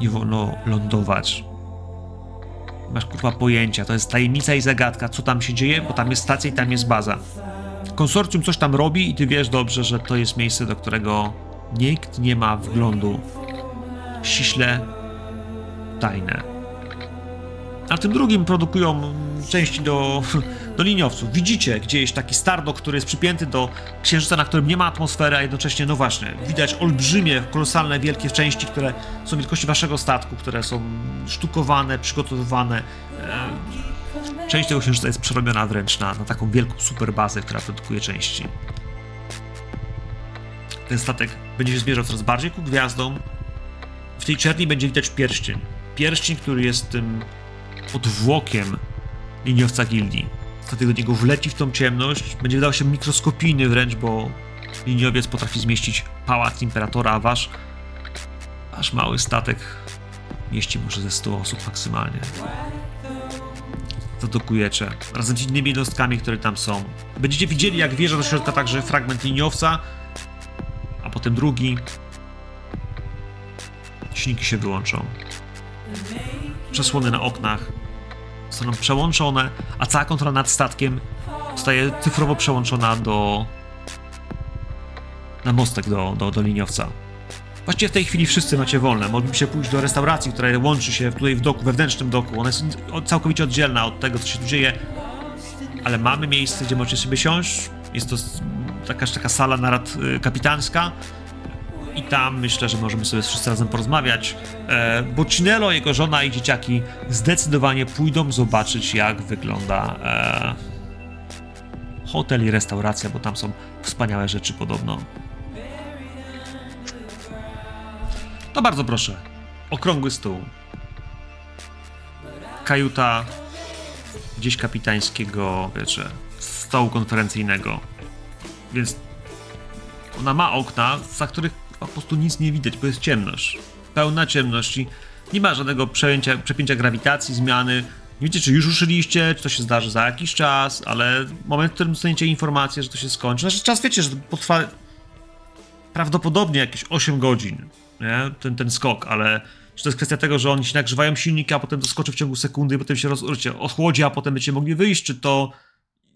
[SPEAKER 1] nie wolno lądować. Masz kurwa pojęcia, to jest tajemnica i zagadka, co tam się dzieje, bo tam jest stacja i tam jest baza. Konsorcjum coś tam robi i ty wiesz dobrze, że to jest miejsce, do którego nikt nie ma wglądu. Ściśle tajne. Na tym drugim produkują części do, (laughs) do liniowców. Widzicie gdzieś taki Stardog, który jest przypięty do księżyca, na którym nie ma atmosfery, a jednocześnie, no właśnie, widać olbrzymie, kolosalne, wielkie części, które są wielkości waszego statku, które są sztukowane, przygotowywane. E, Część tego księżyca jest przerobiona wręcz na, na taką wielką super bazę, która produkuje części. Ten statek będzie się zbierzał coraz bardziej ku gwiazdom. W tej czerni będzie widać pierścień. Pierścień, który jest tym odwłokiem liniowca gildii. Statek do niego wleci w tą ciemność, będzie wydał się mikroskopijny wręcz, bo liniowiec potrafi zmieścić pałac imperatora, a wasz, mały statek mieści może ze 100 osób maksymalnie. Zadokujecie razem z innymi jednostkami, które tam są. Będziecie widzieli, jak wjeżdża do środka także fragment liniowca potem drugi. Silniki się wyłączą. Przesłony na oknach zostaną przełączone, a cała kontrola nad statkiem zostaje cyfrowo przełączona do na mostek do, do, do liniowca. Właściwie w tej chwili wszyscy macie wolne. Moglibyście pójść do restauracji, która łączy się tutaj w doku, wewnętrznym doku. Ona jest całkowicie oddzielna od tego, co się tu dzieje. Ale mamy miejsce, gdzie możecie sobie siąść. Jest to jakaś taka sala narad y, kapitańska. I tam myślę, że możemy sobie wszyscy razem porozmawiać. E, bo Cinello, jego żona i dzieciaki zdecydowanie pójdą zobaczyć, jak wygląda e, hotel i restauracja, bo tam są wspaniałe rzeczy podobno. To bardzo proszę. Okrągły stół. Kajuta gdzieś kapitańskiego, wiecie, stołu konferencyjnego. Więc ona ma okna, za których po prostu nic nie widać, bo jest ciemność. Pełna ciemność i nie ma żadnego przejęcia, przepięcia grawitacji, zmiany. Nie wiecie, czy już ruszyliście, czy to się zdarzy za jakiś czas, ale moment, w którym dostaniecie informację, że to się skończy. Znaczy czas wiecie, że potrwa prawdopodobnie jakieś 8 godzin, nie? Ten, ten skok, ale czy to jest kwestia tego, że oni się nagrzewają silnika, a potem to skoczy w ciągu sekundy i potem się roz, wiecie, ochłodzi, a potem będziecie mogli wyjść, czy to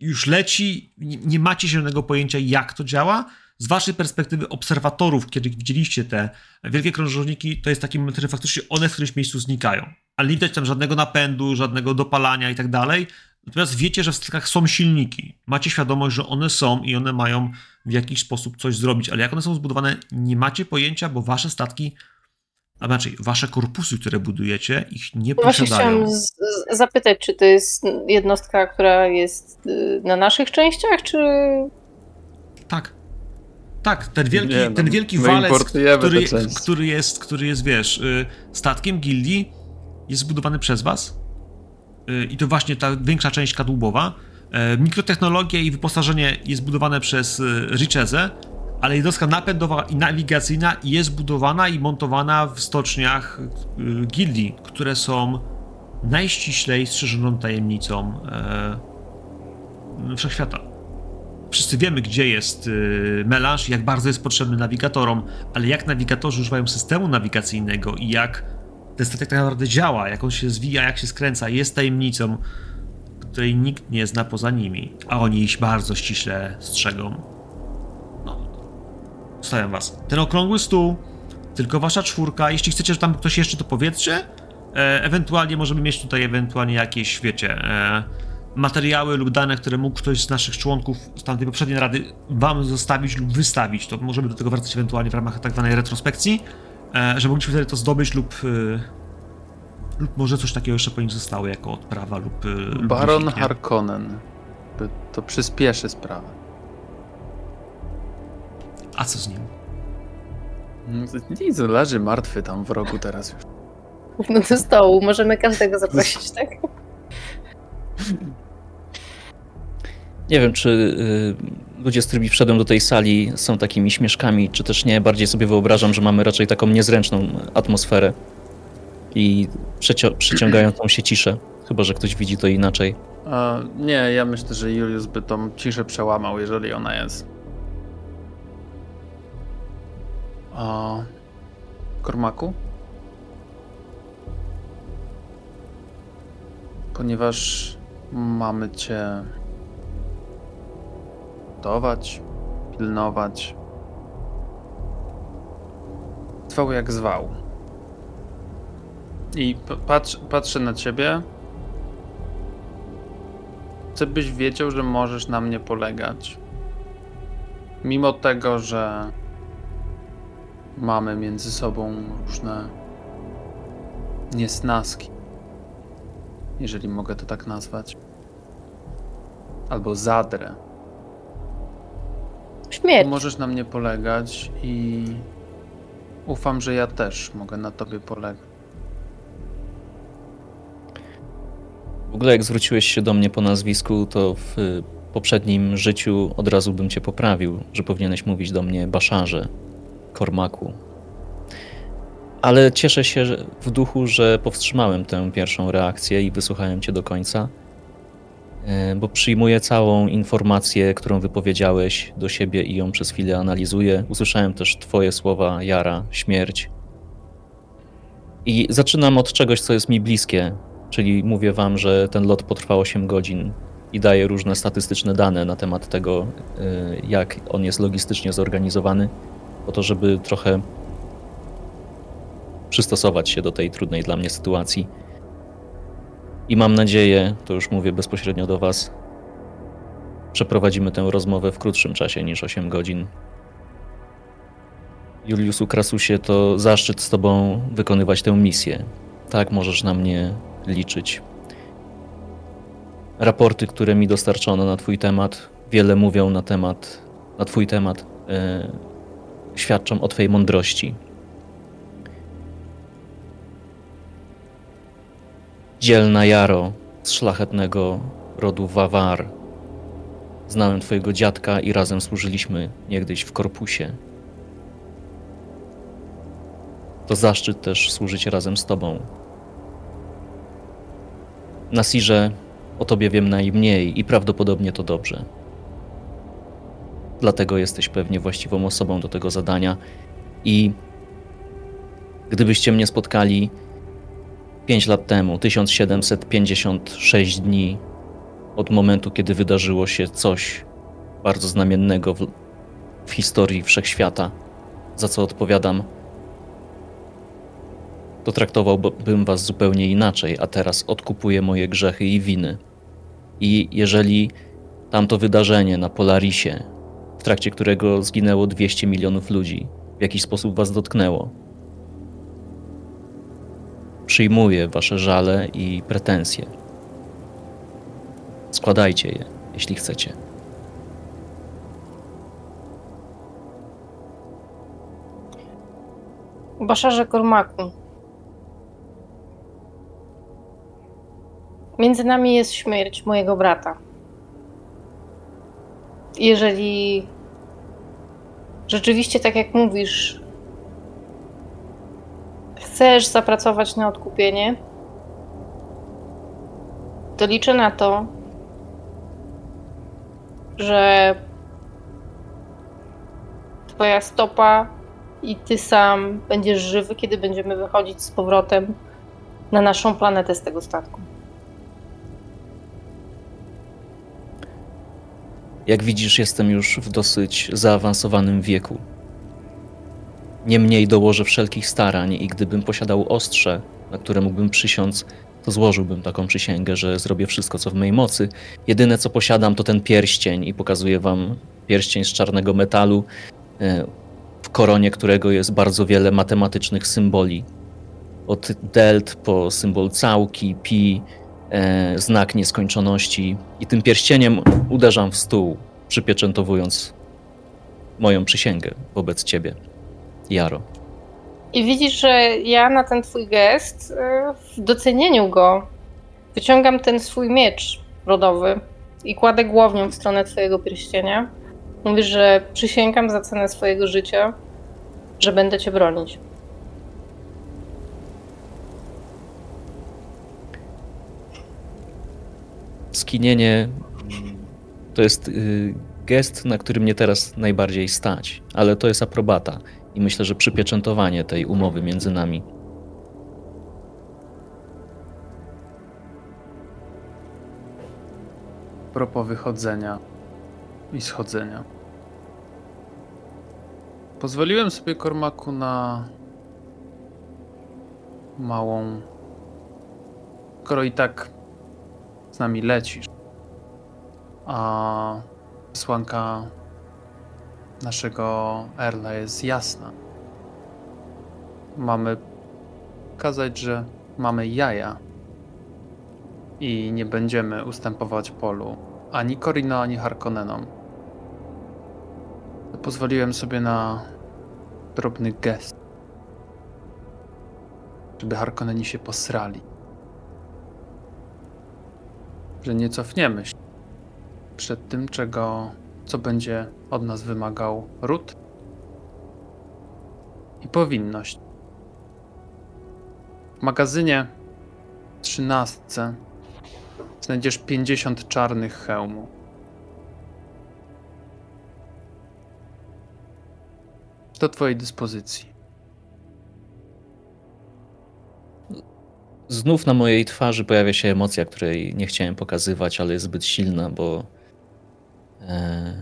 [SPEAKER 1] już leci, nie, nie macie zielonego pojęcia, jak to działa. Z waszej perspektywy obserwatorów, kiedy widzieliście te wielkie krążowniki, to jest taki moment, że faktycznie one w którymś miejscu znikają. Ale nie widać tam żadnego napędu, żadnego dopalania i tak dalej. Natomiast wiecie, że w statkach są silniki. Macie świadomość, że one są i one mają w jakiś sposób coś zrobić, ale jak one są zbudowane, nie macie pojęcia, bo wasze statki, a inaczej, wasze korpusy, które budujecie, ich nie
[SPEAKER 5] Właśnie
[SPEAKER 1] posiadają.
[SPEAKER 5] chciałam z- z- zapytać, czy to jest jednostka, która jest y, na naszych częściach, czy
[SPEAKER 1] Tak. Tak, ten wielki,
[SPEAKER 4] Nie, no,
[SPEAKER 1] ten wielki walec, który, który, jest, który jest, wiesz, y, statkiem gildii, jest zbudowany przez was. Y, I to właśnie ta większa część kadłubowa. E, Mikrotechnologie i wyposażenie jest budowane przez y, Richezę, ale jednostka napędowa i nawigacyjna jest budowana i montowana w stoczniach y, gildii, które są najściślej strzeżoną tajemnicą wszechświata. Wszyscy wiemy, gdzie jest y, melanż, jak bardzo jest potrzebny nawigatorom, ale jak nawigatorzy używają systemu nawigacyjnego i jak ten statek tak naprawdę działa, jak on się zwija, jak się skręca, jest tajemnicą, której nikt nie zna poza nimi, a oni ich bardzo ściśle strzegą. No, stawiam was. Ten okrągły stół, tylko wasza czwórka, jeśli chcecie, że tam ktoś jeszcze to powiedzcie, e, ewentualnie możemy mieć tutaj ewentualnie jakieś, wiecie, e, materiały lub dane, które mógł ktoś z naszych członków z tamtej poprzedniej rady wam zostawić lub wystawić, to możemy do tego wracać ewentualnie w ramach tak zwanej retrospekcji, e, że mogliśmy wtedy to zdobyć lub e, lub może coś takiego jeszcze po nich zostało jako odprawa lub e, lub
[SPEAKER 4] Baron
[SPEAKER 1] nie?
[SPEAKER 4] Harkonnen. To przyspieszy sprawę.
[SPEAKER 1] A co z nim?
[SPEAKER 4] Nic, leży martwy tam w rogu teraz już.
[SPEAKER 5] no do stołu? Możemy każdego zaprosić, tak? (laughs)
[SPEAKER 3] Nie wiem, czy y, ludzie, z którymi wszedłem do tej sali, są takimi śmieszkami, czy też nie. Bardziej sobie wyobrażam, że mamy raczej taką niezręczną atmosferę i przyciągającą się ciszę. Chyba, że ktoś widzi to inaczej.
[SPEAKER 4] Nie, ja myślę, że Julius by tą ciszę przełamał, jeżeli ona jest. A... Kormaku? Ponieważ mamy cię pilnować. Zwał jak zwał. I patrz, patrzę na ciebie. Chcę, byś wiedział, że możesz na mnie polegać. Mimo tego, że mamy między sobą różne niesnaski, jeżeli mogę to tak nazwać, albo zadrę,
[SPEAKER 5] Śmierć.
[SPEAKER 4] możesz na mnie polegać i ufam, że ja też mogę na tobie polegać.
[SPEAKER 3] W ogóle jak zwróciłeś się do mnie po nazwisku, to w y, poprzednim życiu od razu bym cię poprawił, że powinieneś mówić do mnie Baszarze, Kormaku. Ale cieszę się w duchu, że powstrzymałem tę pierwszą reakcję i wysłuchałem cię do końca. E, bo przyjmuję całą informację, którą wypowiedziałeś do siebie i ją przez chwilę analizuję. Usłyszałem też Twoje słowa, Jara, śmierć. I zaczynam od czegoś, co jest mi bliskie, czyli mówię Wam, że ten lot potrwał 8 godzin i daję różne statystyczne dane na temat tego, e, jak on jest logistycznie zorganizowany, po to, żeby trochę przystosować się do tej trudnej dla mnie sytuacji. I mam nadzieję, to już mówię bezpośrednio do Was, przeprowadzimy tę rozmowę w krótszym czasie niż 8 godzin. Juliuszu Krasusie, to zaszczyt z Tobą wykonywać tę misję. Tak możesz na mnie liczyć. Raporty, które mi dostarczono na Twój temat, wiele mówią na temat, na Twój temat, e, świadczą o Twojej mądrości. Dzielna Jaro z szlachetnego rodu Wawar. Znałem twojego dziadka i razem służyliśmy niegdyś w korpusie. To zaszczyt też służyć razem z tobą. Nasirze, o tobie wiem najmniej i prawdopodobnie to dobrze. Dlatego jesteś pewnie właściwą osobą do tego zadania i gdybyście mnie spotkali 5 lat temu, 1756 dni od momentu, kiedy wydarzyło się coś bardzo znamiennego w, w historii wszechświata, za co odpowiadam, to traktowałbym was zupełnie inaczej, a teraz odkupuję moje grzechy i winy. I jeżeli tamto wydarzenie na Polarisie, w trakcie którego zginęło 200 milionów ludzi, w jakiś sposób was dotknęło, Przyjmuję wasze żale i pretensje. Składajcie je, jeśli chcecie.
[SPEAKER 5] Baszarze Kormaku. Między nami jest śmierć mojego brata. Jeżeli rzeczywiście, tak jak mówisz, chcesz zapracować na odkupienie, to liczę na to, że Twoja stopa i Ty sam będziesz żywy, kiedy będziemy wychodzić z powrotem na naszą planetę z tego statku.
[SPEAKER 3] Jak widzisz, jestem już w dosyć zaawansowanym wieku. Niemniej dołożę wszelkich starań i gdybym posiadał ostrze, na które mógłbym przysiąc, to złożyłbym taką przysięgę, że zrobię wszystko, co w mojej mocy. Jedyne, co posiadam, to ten pierścień i pokazuję wam pierścień z czarnego metalu, e, w koronie którego jest bardzo wiele matematycznych symboli. Od delt po symbol całki, pi, e, znak nieskończoności. I tym pierścieniem uderzam w stół, przypieczętowując moją przysięgę wobec ciebie. Jaro.
[SPEAKER 5] I widzisz, że ja na ten twój gest, e, w docenieniu go, wyciągam ten swój miecz rodowy i kładę głownią w stronę twojego pierścienia. Mówisz, że przysięgam za cenę swojego życia, że będę cię bronić.
[SPEAKER 3] Skinienie to jest y, gest, na który mnie teraz najbardziej stać, ale to jest aprobata i myślę, że przypieczętowanie tej umowy między nami.
[SPEAKER 4] propos wychodzenia i schodzenia. Pozwoliłem sobie Kormaku na małą. Skoro i tak z nami lecisz, a słanka naszego Erla jest jasna. Mamy kazać, że mamy jaja i nie będziemy ustępować polu ani Korino, ani Harkonnenom. Pozwoliłem sobie na drobny gest, żeby Harkonneni się posrali. Że nie cofniemy się przed tym, czego, co będzie od nas wymagał ród i powinność. W magazynie trzynastce znajdziesz 50 czarnych hełmów. Do twojej dyspozycji.
[SPEAKER 3] Znów na mojej twarzy pojawia się emocja, której nie chciałem pokazywać, ale jest zbyt silna, bo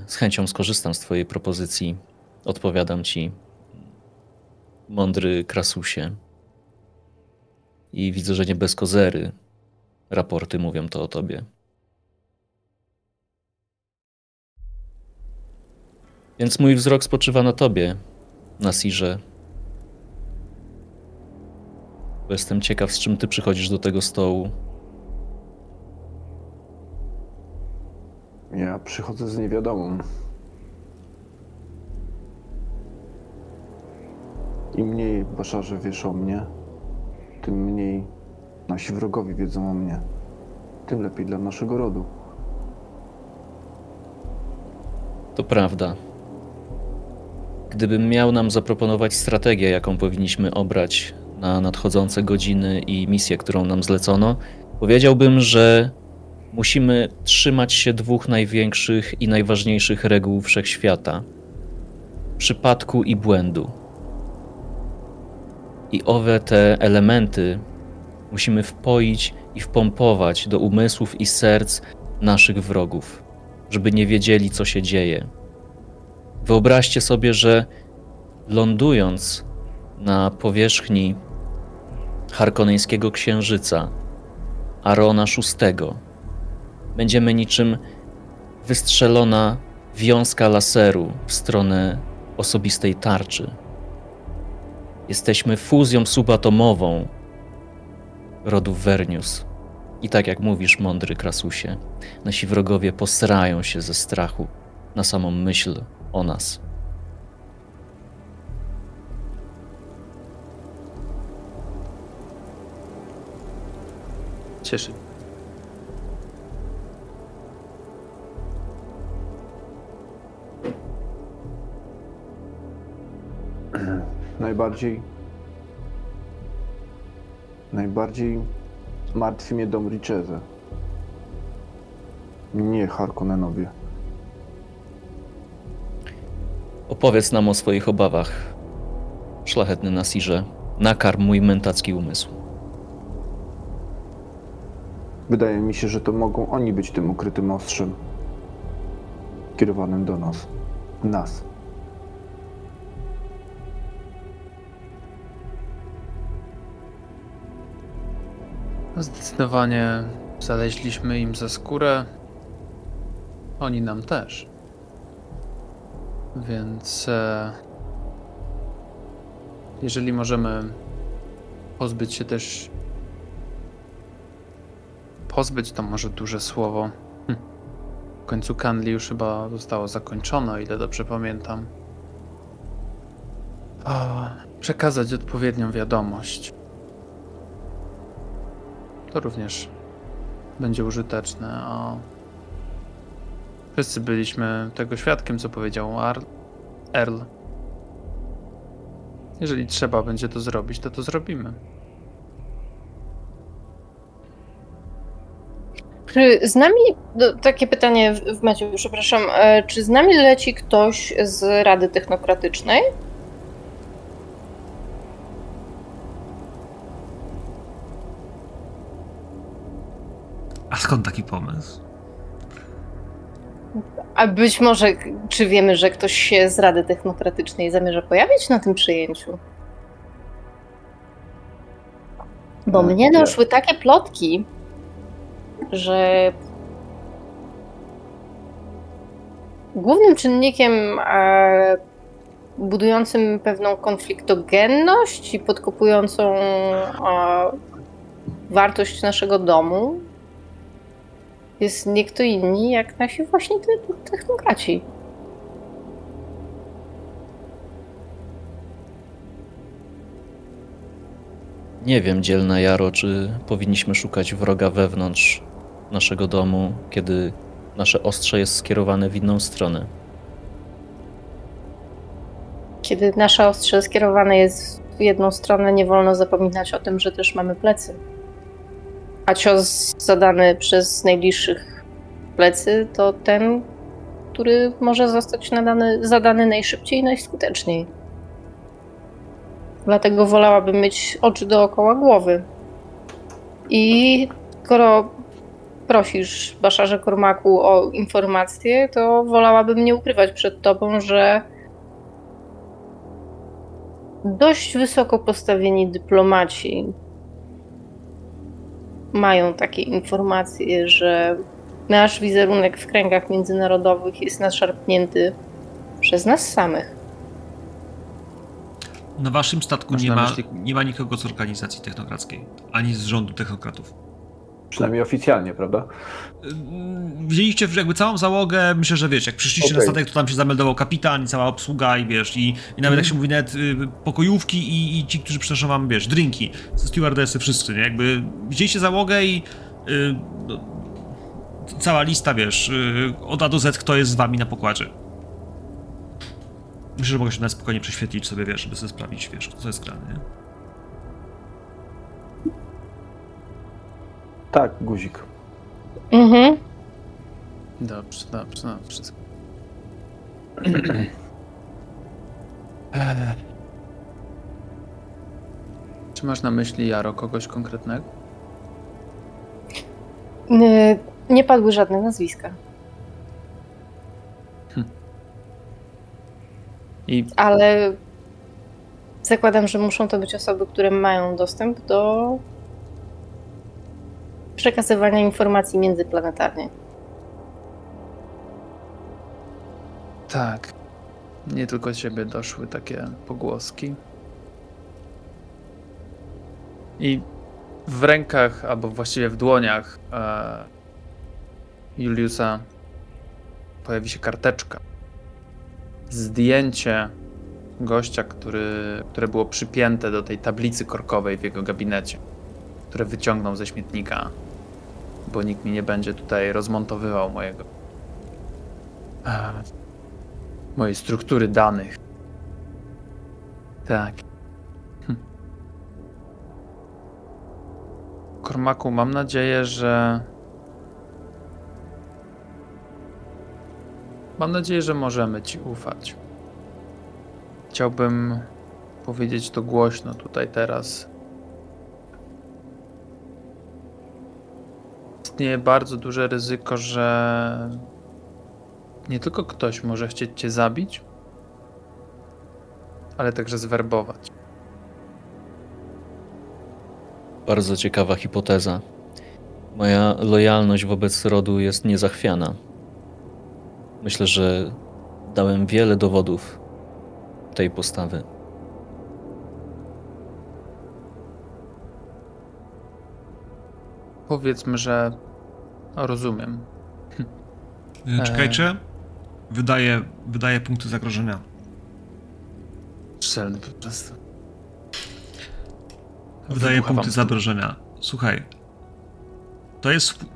[SPEAKER 3] z chęcią skorzystam z Twojej propozycji. Odpowiadam Ci, mądry krasusie. I widzę, że nie bez kozery. Raporty mówią to o Tobie. Więc mój wzrok spoczywa na Tobie, Nasirze. Bo jestem ciekaw, z czym ty przychodzisz do tego stołu.
[SPEAKER 2] Ja przychodzę z niewiadomą. Im mniej Baszarze wiesz o mnie, tym mniej nasi wrogowie wiedzą o mnie. Tym lepiej dla naszego rodu.
[SPEAKER 3] To prawda. Gdybym miał nam zaproponować strategię, jaką powinniśmy obrać na nadchodzące godziny i misję, którą nam zlecono, powiedziałbym, że musimy trzymać się dwóch największych i najważniejszych reguł wszechświata: przypadku i błędu. I owe te elementy musimy wpoić i wpompować do umysłów i serc naszych wrogów, żeby nie wiedzieli, co się dzieje. Wyobraźcie sobie, że lądując na powierzchni Harkoneńskiego Księżyca, Arona VI, będziemy niczym wystrzelona wiązka laseru w stronę osobistej tarczy. Jesteśmy fuzją subatomową rodu Vernius. I tak jak mówisz, mądry Krasusie, nasi wrogowie posrają się ze strachu na samą myśl o nas.
[SPEAKER 4] Cieszy. (clears throat)
[SPEAKER 2] Najbardziej. Najbardziej martwi mnie dom Richeze. Nie Harkonnenowie.
[SPEAKER 3] Opowiedz nam o swoich obawach, szlachetny Nasirze. Nakarm mój mentacki umysł.
[SPEAKER 2] Wydaje mi się, że to mogą oni być tym ukrytym ostrzem. Kierowanym do nas. Nas.
[SPEAKER 4] Zdecydowanie zaleźliśmy im za skórę. Oni nam też. Więc e, jeżeli możemy pozbyć się też. Pozbyć to może duże słowo. Hm. W końcu Canli już chyba zostało zakończone, o ile dobrze pamiętam. A, przekazać odpowiednią wiadomość. To również będzie użyteczne, a wszyscy byliśmy tego świadkiem, co powiedział Ar Earl. Jeżeli trzeba będzie to zrobić, to to zrobimy.
[SPEAKER 5] Czy z nami, no, takie pytanie w, Maciu, przepraszam, e, czy z nami leci ktoś z Rady Technokratycznej?
[SPEAKER 1] A skąd taki pomysł?
[SPEAKER 5] A być może, czy wiemy, że ktoś się z Rady Technokratycznej zamierza pojawić na tym przyjęciu? Bo
[SPEAKER 2] E,
[SPEAKER 5] mnie
[SPEAKER 2] nie.
[SPEAKER 5] doszły takie plotki, że głównym czynnikiem e, budującym pewną konfliktogenność i podkopującą e, wartość naszego domu jest nie kto inny jak nasi właśnie te- technokraci.
[SPEAKER 3] Nie wiem, dzielna Jaro, czy powinniśmy szukać wroga wewnątrz naszego domu, kiedy nasze ostrze jest skierowane w inną stronę.
[SPEAKER 5] Kiedy nasze ostrze skierowane jest w jedną stronę, nie wolno zapominać o tym, że też mamy plecy. A cios zadany przez najbliższych plecy to ten, który może zostać nadany, zadany najszybciej i najskuteczniej. Dlatego wolałabym mieć oczy dookoła głowy. I skoro prosisz, Baszarze Kormaku, o informacje, to wolałabym nie ukrywać przed tobą, że dość wysoko postawieni dyplomaci mają takie informacje, że nasz wizerunek w kręgach międzynarodowych jest naszarpnięty przez nas samych.
[SPEAKER 1] Na waszym statku nie ma, nie ma nikogo z organizacji technokradzkiej, ani z rządu technokratów.
[SPEAKER 2] Przynajmniej oficjalnie, prawda?
[SPEAKER 1] Ym, Wzięliście jakby całą załogę, myślę, że wiesz, jak przyszliście na
[SPEAKER 2] Okej.
[SPEAKER 1] statek, to tam się zameldował kapitan i cała obsługa i wiesz, i, i nawet jak się mówi, nawet y, pokojówki i, i ci, którzy przynoszą wam, wiesz, drinki, stewardessy, wszyscy, nie? Jakby wzięliście załogę i y, no, cała lista, wiesz, y, od A do Z, kto jest z wami na pokładzie. Myślę, że mogę się na spokojnie prześwietlić sobie, wiesz, żeby sobie sprawdzić, wiesz, co jest grane, nie?
[SPEAKER 2] Tak, guzik.
[SPEAKER 5] Mhm.
[SPEAKER 4] Dobrze, dobrze, dobrze. (clears throat) Czy masz na myśli, Jaro, kogoś konkretnego?
[SPEAKER 5] Y, Nie padły żadne nazwiska,
[SPEAKER 4] I
[SPEAKER 5] ale zakładam, że muszą to być osoby, które mają dostęp do przekazywania informacji międzyplanetarnie.
[SPEAKER 4] tak, nie tylko ciebie doszły takie pogłoski. I w rękach, albo właściwie w dłoniach e, Juliusa pojawi się karteczka. Zdjęcie gościa, który, które było przypięte do tej tablicy korkowej w jego gabinecie, które wyciągnął ze śmietnika, bo nikt mi nie będzie tutaj rozmontowywał mojego e, mojej struktury danych. Tak. Hm. Kormaku, mam nadzieję, że. Mam nadzieję, że możemy Ci ufać. Chciałbym powiedzieć to głośno tutaj teraz. Istnieje bardzo duże ryzyko, że nie tylko ktoś może chcieć cię zabić, ale także zwerbować.
[SPEAKER 3] Bardzo ciekawa hipoteza. Moja lojalność wobec rodu jest niezachwiana. Myślę, że dałem wiele dowodów tej postawy.
[SPEAKER 4] Powiedzmy, że rozumiem.
[SPEAKER 1] Y, Czekajcie. Wydaje, wydaje punkty zagrożenia.
[SPEAKER 4] Strzelny po prostu.
[SPEAKER 1] Wydaje
[SPEAKER 4] Wybucha
[SPEAKER 1] punkty zagrożenia. Słuchaj. To jest.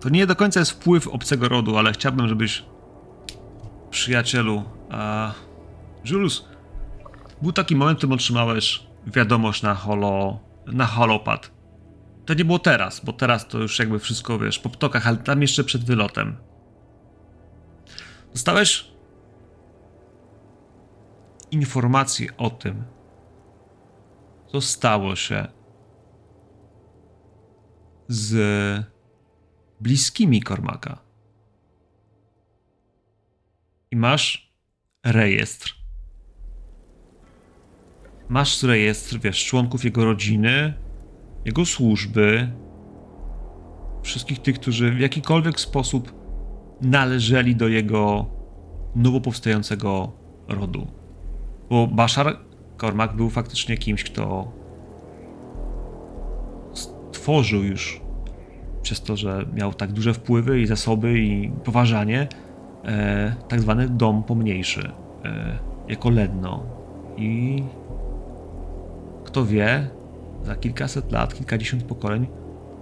[SPEAKER 1] To nie do końca jest wpływ obcego rodu, ale chciałbym, żebyś. Przyjacielu. A. Julius. Był taki moment, w którym otrzymałeś wiadomość na holo. na holopad. To nie było teraz, bo teraz to już jakby wszystko wiesz, po ptokach, ale tam jeszcze przed wylotem. Dostałeś informację o tym, co stało się z bliskimi Kormaka. I masz rejestr. Masz rejestr, wiesz, członków jego rodziny, jego służby, wszystkich tych, którzy w jakikolwiek sposób należeli do jego nowo powstającego rodu. Bo Bashar Kormak był faktycznie kimś, kto stworzył już przez to, że miał tak duże wpływy i zasoby i poważanie, e, tak zwany dom pomniejszy, e, jako Ledno. I kto wie, za kilkaset lat, kilkadziesiąt pokoleń,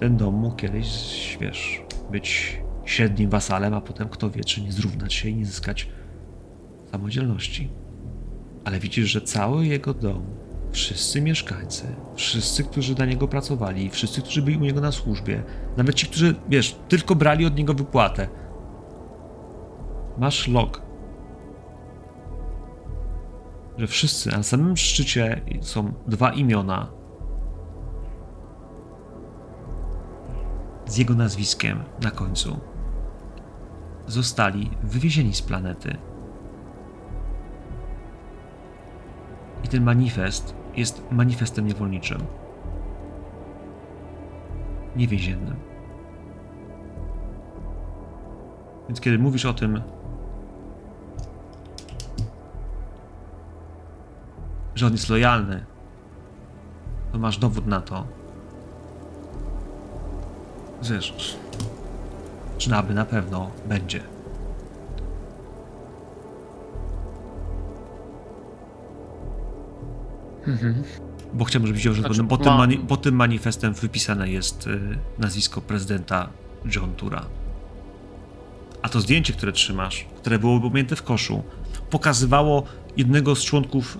[SPEAKER 1] ten dom mógł kiedyś, wiesz, być średnim wasalem, a potem kto wie, czy nie zrównać się i nie zyskać samodzielności. Ale widzisz, że cały jego dom Wszyscy mieszkańcy, wszyscy, którzy dla niego pracowali, wszyscy, którzy byli u niego na służbie, nawet ci, którzy, wiesz, tylko brali od niego wypłatę. Masz log. Że wszyscy, na samym szczycie są dwa imiona. Z jego nazwiskiem na końcu. Zostali wywiezieni z planety. I ten manifest jest manifestem niewolniczym. Niewięziennym. Więc kiedy mówisz o tym, że on jest lojalny, to masz dowód na to. Wiesz, czy aby na pewno będzie. Bo chciałbym, żebyś wiedział, że
[SPEAKER 4] Znaczy,
[SPEAKER 1] pod, tym mani- pod tym manifestem wypisane jest y, nazwisko prezydenta John Tura. A to zdjęcie, które trzymasz, które było objęte w koszu, pokazywało jednego z członków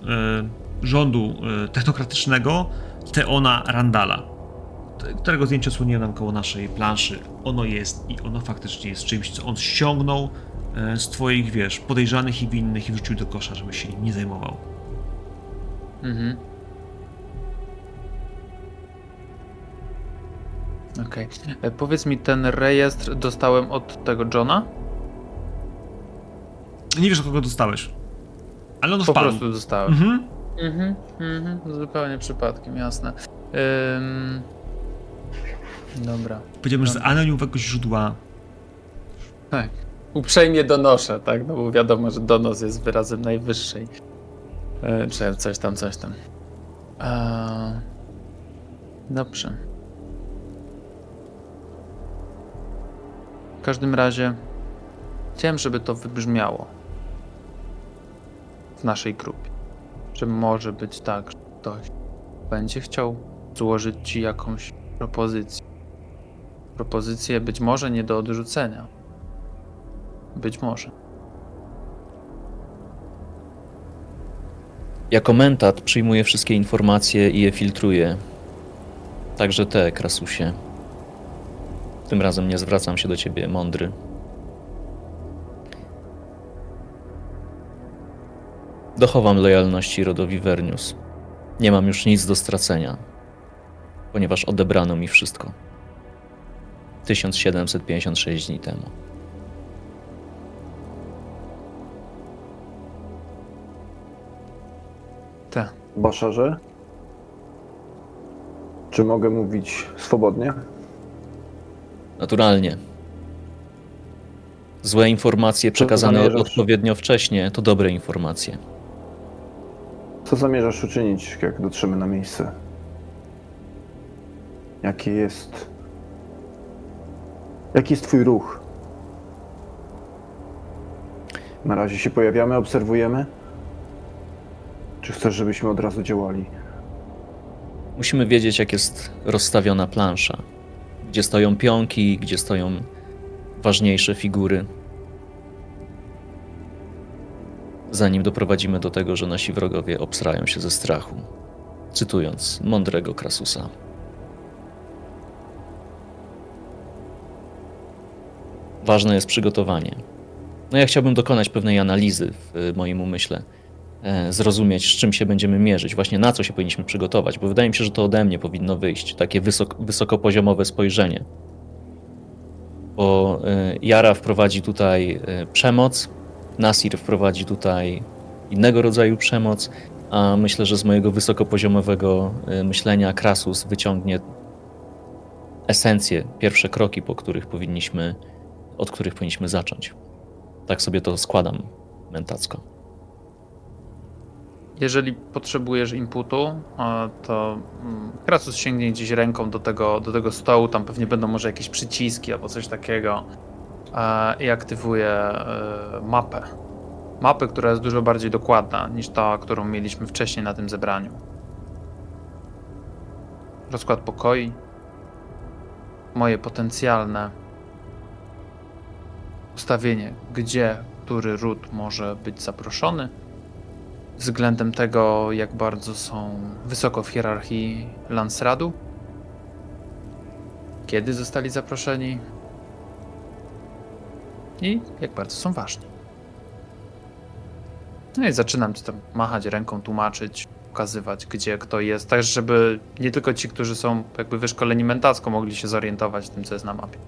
[SPEAKER 1] y, rządu y, technokratycznego, Teona Randala, którego zdjęcie odsłoniłem nam koło naszej planszy. Ono jest i ono faktycznie jest czymś, co on ściągnął y, z twoich, wiesz, podejrzanych i winnych i wrzucił do kosza, żeby się nim nie zajmował.
[SPEAKER 4] Mhm. Okej. E, Powiedz mi, ten rejestr dostałem od tego Johna?
[SPEAKER 1] Nie wiesz, od kogo dostałeś. Ale on
[SPEAKER 4] Po
[SPEAKER 1] wpadł.
[SPEAKER 4] prostu dostałem.
[SPEAKER 1] Mhm.
[SPEAKER 4] Mhm, mhm, zupełnie przypadkiem, jasne. Ym... Dobra.
[SPEAKER 1] Powiedziałbym, że z anonimowego źródła
[SPEAKER 4] Tak. Uprzejmie donoszę, tak? No bo wiadomo, że donos jest wyrazem najwyższej. E, czy coś tam, coś tam. E, dobrze. W każdym razie chciałem, żeby to wybrzmiało w naszej grupie. Że może być tak, że ktoś będzie chciał złożyć ci jakąś propozycję. Propozycję być może nie do odrzucenia. Być może.
[SPEAKER 3] Jako mentat przyjmuję wszystkie informacje i je filtruję. Także te, Krasusie. Tym razem nie zwracam się do ciebie, mądry. Dochowam lojalności rodowi Vernius. Nie mam już nic do stracenia, ponieważ odebrano mi wszystko. 1756 dni temu.
[SPEAKER 4] Te.
[SPEAKER 2] Baszarze? Czy mogę mówić swobodnie?
[SPEAKER 3] Naturalnie. Złe informacje przekazane
[SPEAKER 2] zamierzasz?
[SPEAKER 3] odpowiednio wcześnie to dobre informacje.
[SPEAKER 2] Co zamierzasz uczynić, jak dotrzemy na miejsce? Jaki jest. Jaki jest Twój ruch? Na razie się pojawiamy, obserwujemy? Czy chcesz, żebyśmy od razu działali?
[SPEAKER 3] Musimy wiedzieć, jak jest rozstawiona plansza. Gdzie stoją pionki, gdzie stoją ważniejsze figury. Zanim doprowadzimy do tego, że nasi wrogowie obsrają się ze strachu. Cytując mądrego Krasusa. Ważne jest przygotowanie. No ja chciałbym dokonać pewnej analizy w y, moim umyśle e, zrozumieć, z czym się będziemy mierzyć, właśnie na co się powinniśmy przygotować, bo wydaje mi się, że to ode mnie powinno wyjść, takie wysok, wysokopoziomowe spojrzenie. Bo e, Jara wprowadzi tutaj e, przemoc, Nasir wprowadzi tutaj innego rodzaju przemoc, a myślę, że z mojego wysokopoziomowego myślenia Krasus wyciągnie esencję, pierwsze kroki, po których powinniśmy, od których powinniśmy zacząć. Tak sobie to składam mentacko.
[SPEAKER 4] Jeżeli potrzebujesz inputu, to mm, Krasus sięgnie gdzieś ręką do tego, do tego stołu, tam pewnie będą może jakieś przyciski albo coś takiego e, i aktywuje mapę. Mapę, która jest dużo bardziej dokładna niż ta, którą mieliśmy wcześniej na tym zebraniu. Rozkład pokoi, moje potencjalne ustawienie, gdzie który ród może być zaproszony względem tego, jak bardzo są wysoko w hierarchii Lansradu? Kiedy zostali zaproszeni? I jak bardzo są ważni. No i zaczynam ci tam machać ręką, tłumaczyć, pokazywać, gdzie kto jest, tak żeby nie tylko ci, którzy są jakby wyszkoleni mentacko, mogli się zorientować w tym, co jest na mapie.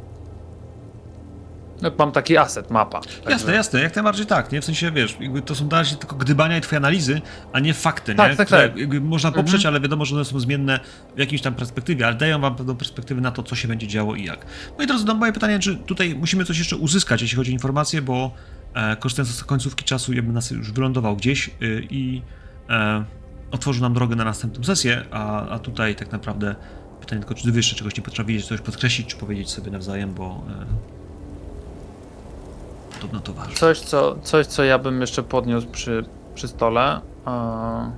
[SPEAKER 4] No, mam taki aset, mapa.
[SPEAKER 1] Jasne, jasne, jak najbardziej tak, nie? W sensie, wiesz, to są razie tylko gdybania i twoje analizy, a nie fakty,
[SPEAKER 4] Tak,
[SPEAKER 1] nie?
[SPEAKER 4] tak,
[SPEAKER 1] Które
[SPEAKER 4] tak.
[SPEAKER 1] można poprzeć,
[SPEAKER 4] Mhm.
[SPEAKER 1] ale wiadomo, że one są zmienne w jakiejś tam perspektywie, ale dają wam pewną perspektywę na to, co się będzie działo i jak. Moi drodzy, no moje pytanie, czy tutaj musimy coś jeszcze uzyskać, jeśli chodzi o informacje, bo e, korzystając z końcówki czasu, jakby nas już wylądował gdzieś y, i e, otworzył nam drogę na następną sesję, a, a tutaj tak naprawdę pytanie tylko, czy wy jeszcze czegoś nie potraficie wiedzieć, coś podkreślić, czy powiedzieć sobie nawzajem, bo e, podobno to ważne.
[SPEAKER 4] Coś, co, coś, co ja bym jeszcze podniósł przy, przy stole. a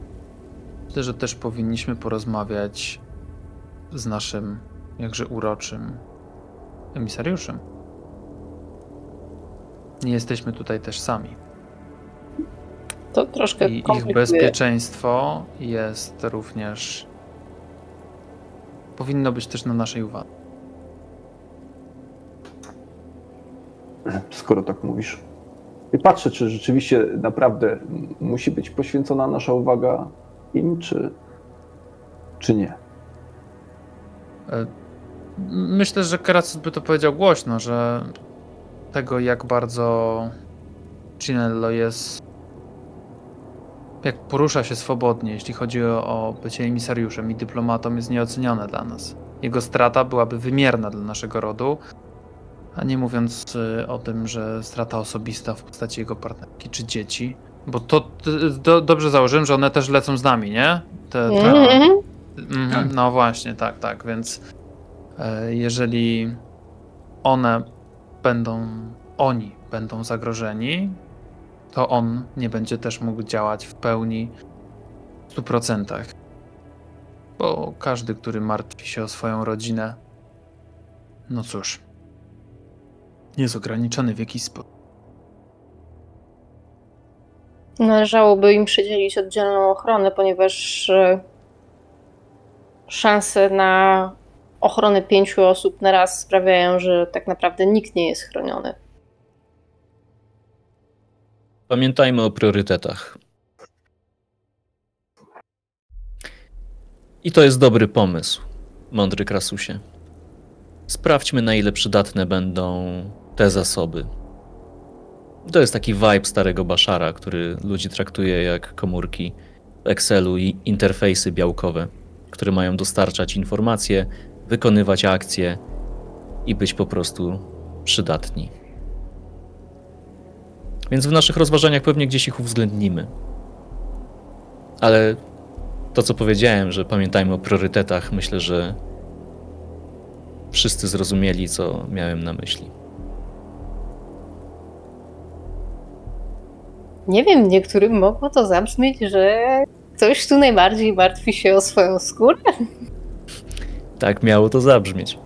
[SPEAKER 4] Myślę, że też powinniśmy porozmawiać z naszym jakże uroczym emisariuszem. Nie jesteśmy tutaj też sami.
[SPEAKER 5] To troszkę
[SPEAKER 4] I ich bezpieczeństwo jest również. Powinno być też na naszej uwadze.
[SPEAKER 2] Skoro tak mówisz. I patrzę, czy rzeczywiście naprawdę musi być poświęcona nasza uwaga im, czy, czy nie.
[SPEAKER 4] E, Myślę, że Kerasus by to powiedział głośno, że tego jak bardzo Cinello jest jak porusza się swobodnie, jeśli chodzi o, bycie emisariuszem i dyplomatą jest nieocenione dla nas. Jego strata byłaby wymierna dla naszego rodu, a nie mówiąc y, o tym, że strata osobista w postaci jego partnerki czy dzieci, bo to, do, dobrze założyłem, że one też lecą z nami, nie? Te, te,
[SPEAKER 5] Mhm.
[SPEAKER 4] Mhm,
[SPEAKER 1] Tak.
[SPEAKER 4] No właśnie, tak, tak, więc e, jeżeli one będą, oni będą zagrożeni, to on nie będzie też mógł działać w pełni w 100%. Bo każdy, który martwi się o swoją rodzinę, no cóż, jest ograniczony w jakiś sposób.
[SPEAKER 5] Należałoby im przydzielić oddzielną ochronę, ponieważ e, szanse na ochronę pięciu osób na raz sprawiają, że tak naprawdę nikt nie jest chroniony.
[SPEAKER 3] Pamiętajmy o priorytetach. I to jest dobry pomysł, mądry Krasusie. Sprawdźmy, na ile przydatne będą te zasoby. To jest taki vibe starego Baszara, który ludzi traktuje jak komórki Excelu i interfejsy białkowe, które mają dostarczać informacje, wykonywać akcje i być po prostu przydatni. Więc w naszych rozważaniach pewnie gdzieś ich uwzględnimy. Ale to, co powiedziałem, że pamiętajmy o priorytetach, myślę, że wszyscy zrozumieli, co miałem na myśli.
[SPEAKER 5] Nie wiem, niektórym mogło to zabrzmieć, że ktoś tu najbardziej martwi się o swoją skórę.
[SPEAKER 3] Tak miało to zabrzmieć.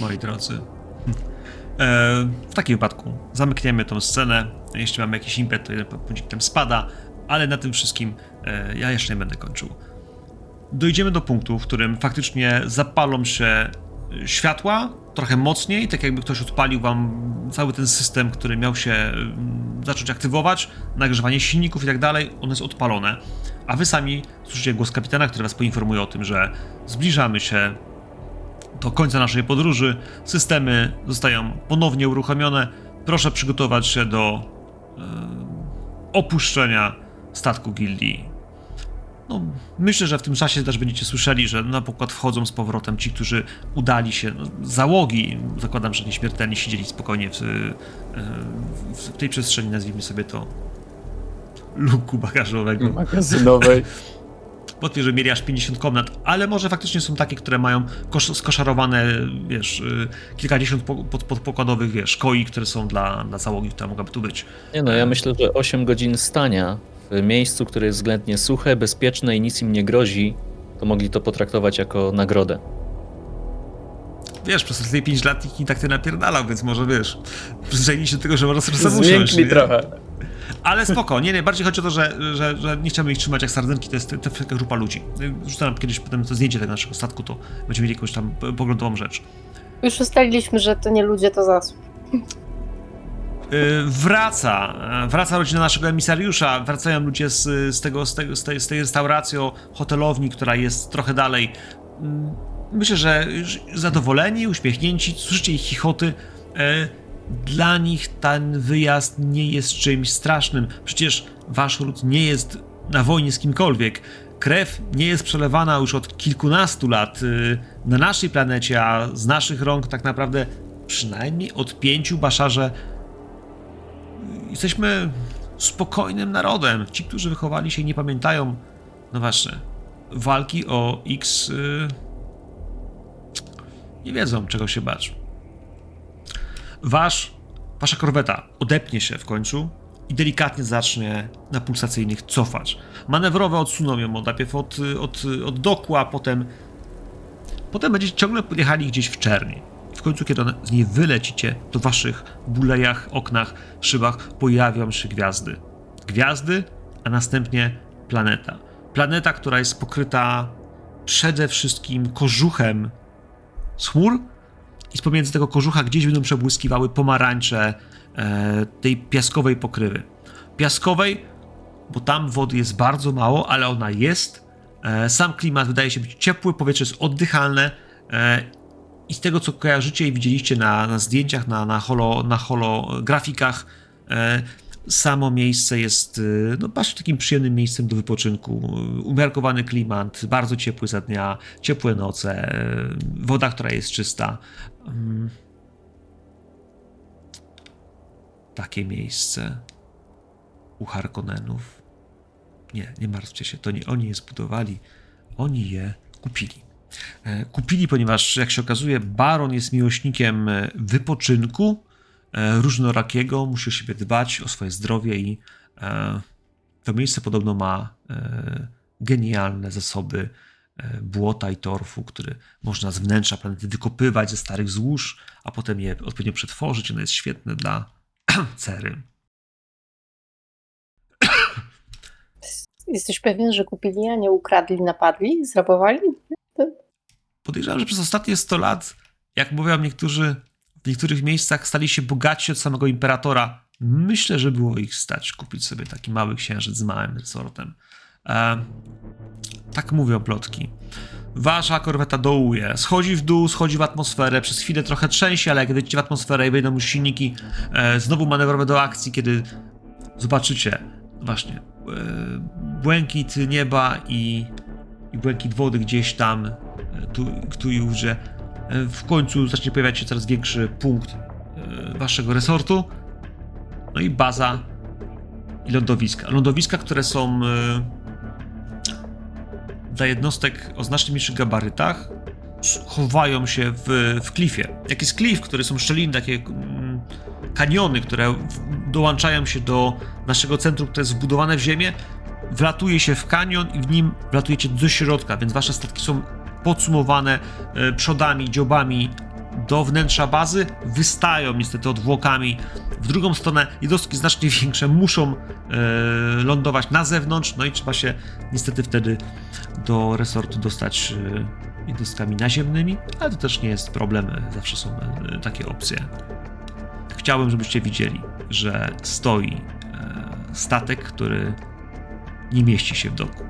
[SPEAKER 1] moi drodzy. E, w takim wypadku zamykniemy tą scenę. Jeśli mamy jakiś impet, to jeden punkcik tam spada, ale na tym wszystkim e, ja jeszcze nie będę kończył. Dojdziemy do punktu, w którym faktycznie zapalą się światła trochę mocniej, tak jakby ktoś odpalił wam cały ten system, który miał się mm, zacząć aktywować, nagrzewanie silników i tak dalej, one jest odpalone. A wy sami słyszycie głos kapitana, który was poinformuje o tym, że zbliżamy się do końca naszej podróży. Systemy zostają ponownie uruchomione. Proszę przygotować się do e, opuszczenia statku gildii. No, myślę, że w tym czasie też będziecie słyszeli, że na pokład wchodzą z powrotem ci, którzy udali się, no, załogi, zakładam, że nieśmiertelni siedzieli spokojnie w, e, w tej przestrzeni, nazwijmy sobie to luku bagażowego. (laughs)
[SPEAKER 4] Magazynowej.
[SPEAKER 1] Wątpię, że mieli aż 50 komnat, ale może faktycznie są takie, które mają kosz, skoszarowane, wiesz, y, kilkadziesiąt po, pod, podpokładowych, wiesz, koi, które są dla, dla załogi, która mogłaby tu być.
[SPEAKER 3] Nie no, ja myślę, że 8 godzin stania w miejscu, które jest względnie suche, bezpieczne i nic im nie grozi, to mogli to potraktować jako nagrodę.
[SPEAKER 1] Wiesz, przez te 5 lat nikt nie tak ty napierdalał, więc może, wiesz, przyzwyczaili się do tego, że można sobie nie?
[SPEAKER 4] trochę.
[SPEAKER 1] Ale spoko, nie, nie, bardziej chodzi o to, że, że, że nie chciałbym ich trzymać jak sardynki, to jest to, to taka grupa ludzi. Rzucę nam kiedyś potem to zdjęcie tego naszego statku, to będziemy mieli jakąś tam poglądową rzecz.
[SPEAKER 5] Już ustaliliśmy, że to nie ludzie, to zasób.
[SPEAKER 1] Y, wraca, y, wraca rodzina naszego emisariusza, wracają ludzie z, z, tego, z, tego, z, tej, z tej restauracji, hotelowni, która jest trochę dalej. Mm, Myślę, że zadowoleni, uśmiechnięci, słyszycie ich chichoty. Y, Dla nich ten wyjazd nie jest czymś strasznym. Przecież wasz ród nie jest na wojnie z kimkolwiek. Krew nie jest przelewana już od kilkunastu lat na naszej planecie, a z naszych rąk tak naprawdę przynajmniej od pięciu baszarze jesteśmy spokojnym narodem. Ci, którzy wychowali się nie pamiętają, no właśnie, walki o X, y, nie wiedzą, czego się bać. Wasz, wasza korweta odepnie się w końcu i delikatnie zacznie na pulsacyjnych cofać. Manewrowe odsuną ją najpierw od, od, od doku, a potem potem będziecie ciągle podjechali gdzieś w czerni. W końcu, kiedy one- z niej wylecicie, to w waszych bulejach, oknach, szybach pojawią się gwiazdy. Gwiazdy, a następnie planeta. Planeta, która jest pokryta przede wszystkim kożuchem chmur i z pomiędzy tego kożucha gdzieś będą przebłyskiwały pomarańcze e, tej piaskowej pokrywy. Piaskowej, bo tam wody jest bardzo mało, ale ona jest. E, sam klimat wydaje się być ciepły, powietrze jest oddychalne e, i z tego, co kojarzycie i widzieliście na, na zdjęciach, na, na, holo, na holografikach, e, samo miejsce jest e, no, bardzo takim przyjemnym miejscem do wypoczynku. Umiarkowany klimat, bardzo ciepły za dnia, ciepłe noce, e, woda, która jest czysta. Mm. Takie miejsce u Harkonnenów. Nie, nie martwcie się, to nie oni je zbudowali, oni je kupili. E, Kupili, ponieważ jak się okazuje, baron jest miłośnikiem e, wypoczynku e, różnorakiego, musi o siebie dbać, o swoje zdrowie i to miejsce podobno ma genialne zasoby błota i torfu, który można z wnętrza planety wykopywać ze starych złóż, a potem je odpowiednio przetworzyć. Ono jest świetne dla (clears throat) cery.
[SPEAKER 5] Jesteś pewien, że kupili, a nie ukradli, napadli, zrabowali?
[SPEAKER 1] Podejrzewam, że przez ostatnie 100 lat, jak mówią niektórzy, w niektórych miejscach stali się bogatsi od samego imperatora. Myślę, że było ich stać kupić sobie taki mały księżyc z małym resortem. E, tak mówią plotki. Wasza korweta dołuje, schodzi w dół, schodzi w atmosferę, przez chwilę trochę trzęsie, ale jak wejdziecie w atmosferę i wejdą już silniki e, znowu manewrowe do akcji, kiedy zobaczycie właśnie e, błękit nieba i, i błękit wody gdzieś tam, e, tu, tu i ówdzie. E, W końcu zacznie pojawiać się coraz większy punkt e, waszego resortu. No i baza i lądowiska. Lądowiska, które są dla jednostek o znacznie mniejszych gabarytach, chowają się w, w klifie. Jak jest klif, który są szczeliny, takie mm, kaniony, które dołączają się do naszego centrum, które jest wbudowane w ziemię, wlatuje się w kanion i w nim wlatujecie do środka, więc wasze statki są podsumowane e, przodami, dziobami do wnętrza bazy, wystają niestety odwłokami w drugą stronę. Jednostki znacznie (laughs) większe muszą e, lądować na zewnątrz, no i trzeba się niestety wtedy do resortu dostać e, jednostkami naziemnymi, ale to też nie jest problem, zawsze są e, takie opcje. Chciałbym, żebyście widzieli, że stoi statek, który nie mieści się w doku.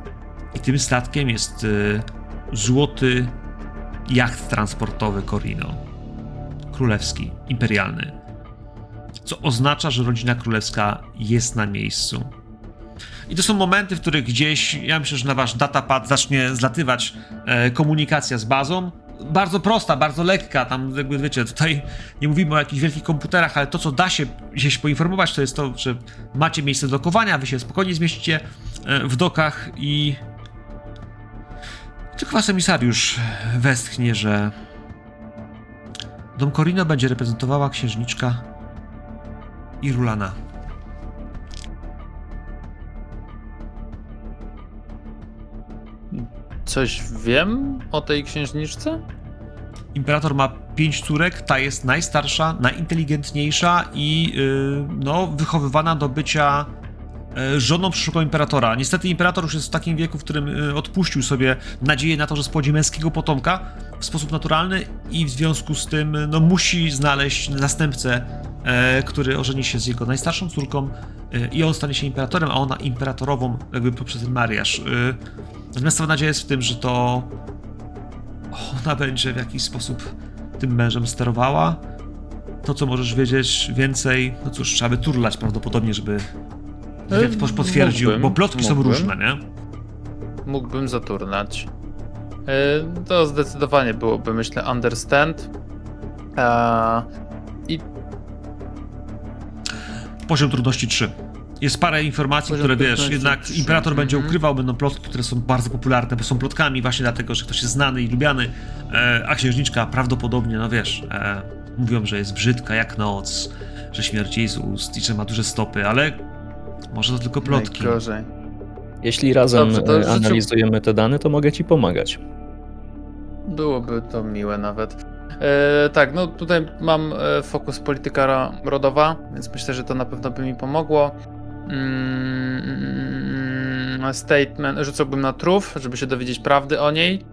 [SPEAKER 1] I tym statkiem jest e, złoty jacht transportowy Corino. Królewski, imperialny. Co oznacza, że rodzina królewska jest na miejscu. I to są momenty, w których gdzieś, ja myślę, że na wasz datapad zacznie zlatywać e, komunikacja z bazą. Bardzo prosta, bardzo lekka, tam jakby wiecie, tutaj nie mówimy o jakichś wielkich komputerach, ale to, co da się gdzieś poinformować, to jest to, że macie miejsce dokowania, wy się spokojnie zmieścicie e, w dokach i tylko was emisariusz westchnie, że Dom Corino będzie reprezentowała księżniczka Irulana.
[SPEAKER 4] Coś wiem o tej księżniczce?
[SPEAKER 1] Imperator ma pięć córek, ta jest najstarsza, najinteligentniejsza i yy, no, wychowywana do bycia żoną przyszłego imperatora. Niestety imperator już jest w takim wieku, w którym e, odpuścił sobie nadzieję na to, że spłodzi męskiego potomka w sposób naturalny i w związku z tym no, musi znaleźć następcę, e, który ożeni się z jego najstarszą córką e, i on stanie się imperatorem, a ona imperatorową jakby poprzez ten mariaż. E, natomiast cała nadzieja jest w tym, że to ona będzie w jakiś sposób tym mężem sterowała. To, co możesz wiedzieć więcej, no cóż, trzeba by turlać prawdopodobnie, żeby wywiad pos- potwierdził,
[SPEAKER 4] mógłbym,
[SPEAKER 1] bo plotki są
[SPEAKER 4] mógłbym.
[SPEAKER 1] różne, nie?
[SPEAKER 4] Mógłbym zaturnać. E, To zdecydowanie byłoby, myślę, understand. E, I
[SPEAKER 1] Poziom trudności 3. Jest parę informacji,
[SPEAKER 4] Poziom
[SPEAKER 1] które wiesz, jednak
[SPEAKER 4] 3,
[SPEAKER 1] imperator będzie
[SPEAKER 4] mhm.
[SPEAKER 1] ukrywał, będą plotki, które są bardzo popularne, bo są plotkami właśnie dlatego, że ktoś jest znany i lubiany, e, a księżniczka prawdopodobnie, no wiesz, e, mówią, że jest brzydka jak noc, że śmierci jej z ust i że ma duże stopy, ale może to tylko plotki.
[SPEAKER 4] najgorzej.
[SPEAKER 3] Jeśli razem
[SPEAKER 4] Dobrze,
[SPEAKER 3] e, analizujemy te dane, to mogę ci pomagać.
[SPEAKER 4] Byłoby to miłe nawet. E, tak, no tutaj mam e, fokus polityka rodowa, więc myślę, że to na pewno by mi pomogło. Mm, statement, rzucałbym na truf, żeby się dowiedzieć prawdy o niej.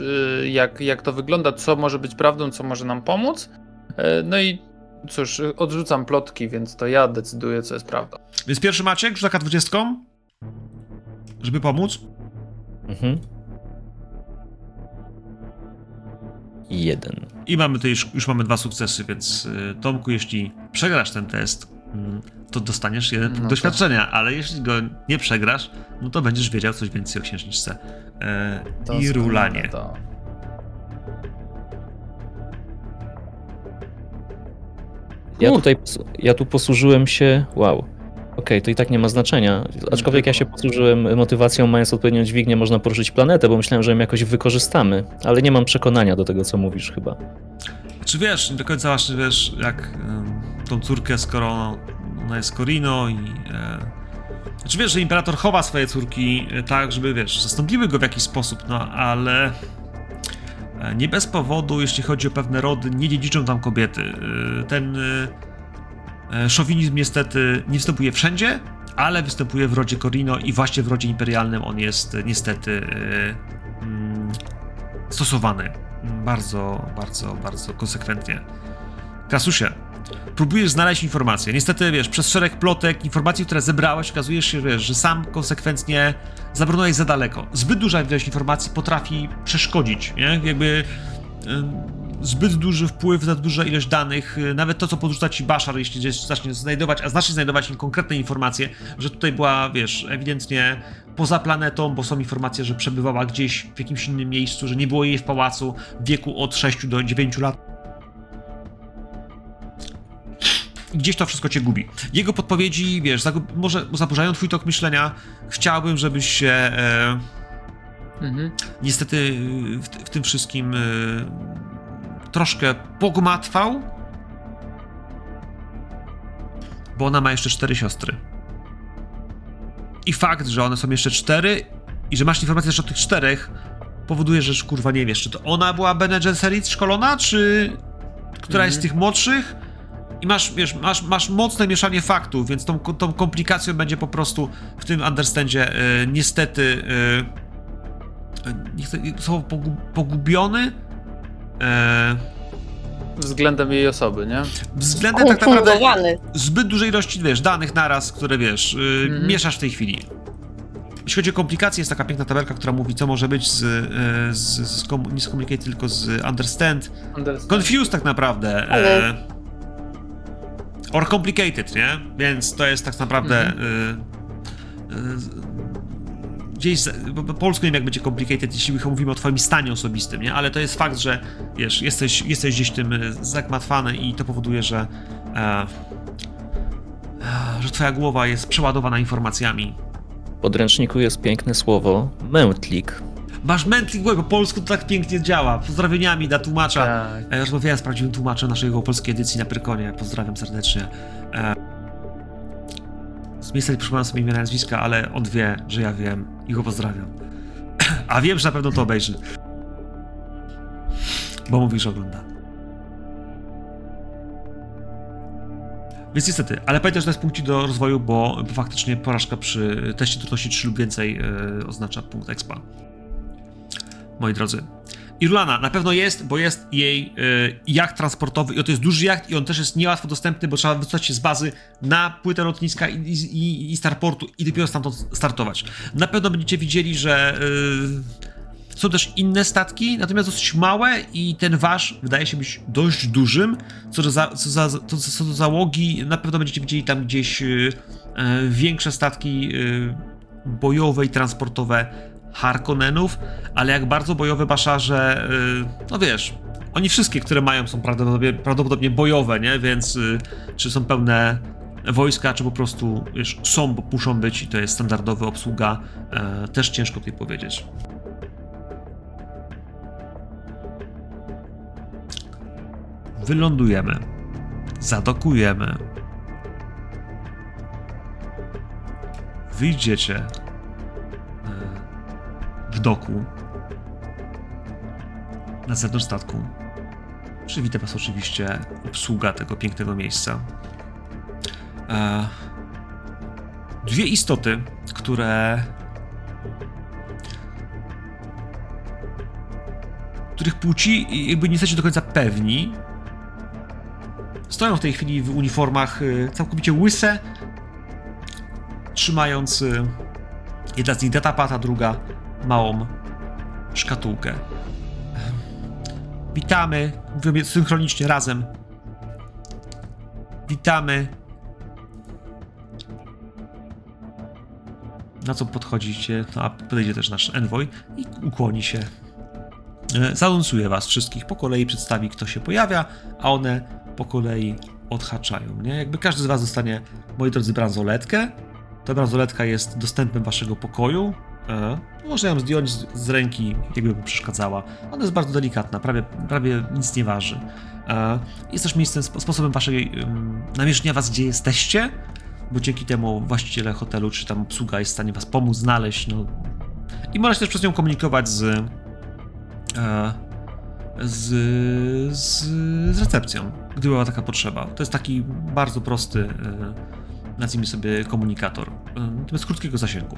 [SPEAKER 4] E, jak, jak to wygląda, co może być prawdą, co może nam pomóc. E, no i cóż, odrzucam plotki, więc to ja decyduję, co jest prawdą.
[SPEAKER 1] Więc pierwszy Maciek, rzuca K20, żeby pomóc.
[SPEAKER 3] Mhm. Jeden.
[SPEAKER 1] I mamy tutaj już, już mamy dwa sukcesy, więc y, Tomku, jeśli przegrasz ten test, mm, to dostaniesz jeden punkt
[SPEAKER 4] No to-
[SPEAKER 1] doświadczenia, ale jeśli go nie przegrasz, no to będziesz wiedział coś więcej o księżniczce. E, I rulanie.
[SPEAKER 4] To.
[SPEAKER 3] Ja tutaj, ja tu posłużyłem się, wow. Okej, to i tak nie ma znaczenia. Aczkolwiek ja się posłużyłem motywacją, mając odpowiednią dźwignię, można poruszyć planetę, bo myślałem, że ją jakoś wykorzystamy, ale nie mam przekonania do tego, co mówisz chyba.
[SPEAKER 1] Czy wiesz, nie do końca właśnie wiesz, jak tą córkę, skoro ona, ona jest Corino i... E, czy wiesz, że imperator chowa swoje córki e, tak, żeby, wiesz, zastąpiły go w jakiś sposób, no ale... e, Nie bez powodu, jeśli chodzi o pewne rody, nie dziedziczą tam kobiety. E, Ten e, szowinizm niestety nie występuje wszędzie, ale występuje w rodzie Corino i właśnie w rodzie imperialnym on jest niestety mm, stosowany bardzo, bardzo, bardzo konsekwentnie. Kasusie, próbujesz znaleźć informacje. Niestety, wiesz, przez szereg plotek, informacji, które zebrałeś, okazuje się, wiesz, że sam konsekwentnie zabrnąłeś za daleko. Zbyt duża ilość informacji potrafi przeszkodzić, nie? Jakby zbyt duży wpływ, za duża ilość danych, nawet to, co podrzuca ci Bashar, jeśli gdzieś zacznie znajdować, a zacznie znajdować konkretne informacje, że tutaj była, wiesz, ewidentnie poza planetą, bo są informacje, że przebywała gdzieś w jakimś innym miejscu, że nie było jej w pałacu w wieku od 6 do 9 lat. Gdzieś to wszystko cię gubi. Jego podpowiedzi, wiesz, zagub- może zaburzają twój tok myślenia. Chciałbym, żebyś się e,
[SPEAKER 4] Mhm.
[SPEAKER 1] niestety y, w, w tym wszystkim y, troszkę pogmatwał, bo ona ma jeszcze cztery siostry. I fakt, że one są jeszcze cztery i że masz informację też o tych czterech, powoduje, że kurwa nie wiesz, czy to ona była Bene Gesserit szkolona, czy która jest z tych młodszych. I masz, wiesz, masz, masz mocne mieszanie faktów, więc tą, tą komplikacją będzie po prostu w tym understandzie y, niestety y, słowo pogu, pogubiony e,
[SPEAKER 4] Względem jej osoby, nie?
[SPEAKER 1] względem tak naprawdę zbyt dużej ilości, wiesz, danych naraz, które, wiesz, y,
[SPEAKER 4] Mhm.
[SPEAKER 1] mieszasz w tej chwili. Jeśli chodzi o komplikacje, jest taka piękna tabelka, która mówi, co może być z, y, z, z nie z communicate, tylko z understand.
[SPEAKER 4] Understand.
[SPEAKER 1] Confused tak naprawdę.
[SPEAKER 5] Ale-
[SPEAKER 1] or complicated, nie? Więc to jest tak naprawdę...
[SPEAKER 4] Mhm.
[SPEAKER 1] Y, y, gdzieś, bo polsku nie wiem jak będzie complicated, jeśli mówimy o twoim stanie osobistym, nie? Ale to jest fakt, że wiesz, jesteś, jesteś gdzieś tym y, zagmatwany i to powoduje, że e, e, że twoja głowa jest przeładowana informacjami.
[SPEAKER 3] W podręczniku jest piękne słowo mętlik.
[SPEAKER 1] Masz mętlik, bo po polsku to tak pięknie działa. Pozdrowieniami dla tłumacza.
[SPEAKER 4] Tak.
[SPEAKER 1] E, Rozmawiałem z prawdziwym tłumaczem naszej polskiej edycji na Pyrkonie. Pozdrawiam serdecznie. E, Niestety przypomniałem sobie imię i nazwiska, ale on wie, że ja wiem i go pozdrawiam. (clears throat) A wiem, że na pewno to obejrzy. Bo mówi, że ogląda. Więc niestety, ale pamiętaj, że to jest punkcik do rozwoju, bo, bo faktycznie porażka przy teście trudności 3 lub więcej e, oznacza punkt expa. Moi drodzy. Irlana na pewno jest, bo jest jej e, jacht transportowy i to jest duży jacht i on też jest niełatwo dostępny, bo trzeba wysłać się z bazy na płytę lotniska i, i, i starportu i dopiero stamtąd startować. Na pewno będziecie widzieli, że e, są też inne statki, natomiast dosyć małe i ten wasz wydaje się być dość dużym. Co do, za, co za, to, co do załogi, na pewno będziecie widzieli tam gdzieś e, e, większe statki e, bojowe i transportowe Harkonnenów, ale jak bardzo bojowe baszarze, e, no wiesz, oni wszystkie, które mają są prawdopodobnie, prawdopodobnie bojowe, nie? Więc e, czy są pełne wojska, czy po prostu wiesz, są, bo muszą być i to jest standardowa obsługa, e, też ciężko tutaj powiedzieć. wylądujemy, zadokujemy, wyjdziecie w doku na zewnątrz statku. Przywita was oczywiście obsługa tego pięknego miejsca. E, Dwie istoty, które których płci jakby nie jesteście do końca pewni, Stoją w tej chwili w uniformach y, całkowicie łyse, trzymając y, jedna z nich datapad, a druga małą szkatułkę. Witamy, mówimy synchronicznie razem. Witamy. Na co podchodzicie, no, a podejdzie też nasz envoy i ukłoni się. E, Zanonsuje was wszystkich po kolei, przedstawi kto się pojawia, a one po kolei odhaczają, nie? Jakby każdy z was dostanie, moi drodzy, bransoletkę. Ta bransoletka jest dostępem waszego pokoju. E, można ją zdjąć z, z ręki, jakby mu przeszkadzała. Ona jest bardzo delikatna, prawie, prawie nic nie waży. E, jest też miejscem, spo- sposobem waszej um, namierzenia was, gdzie jesteście, bo dzięki temu właściciele hotelu czy tam obsługa jest w stanie was pomóc znaleźć, no. I można się też przez nią komunikować z, e, z, z, z recepcją, gdy była taka potrzeba. To jest taki bardzo prosty, e, nazwijmy sobie, komunikator, e, natomiast krótkiego zasięgu.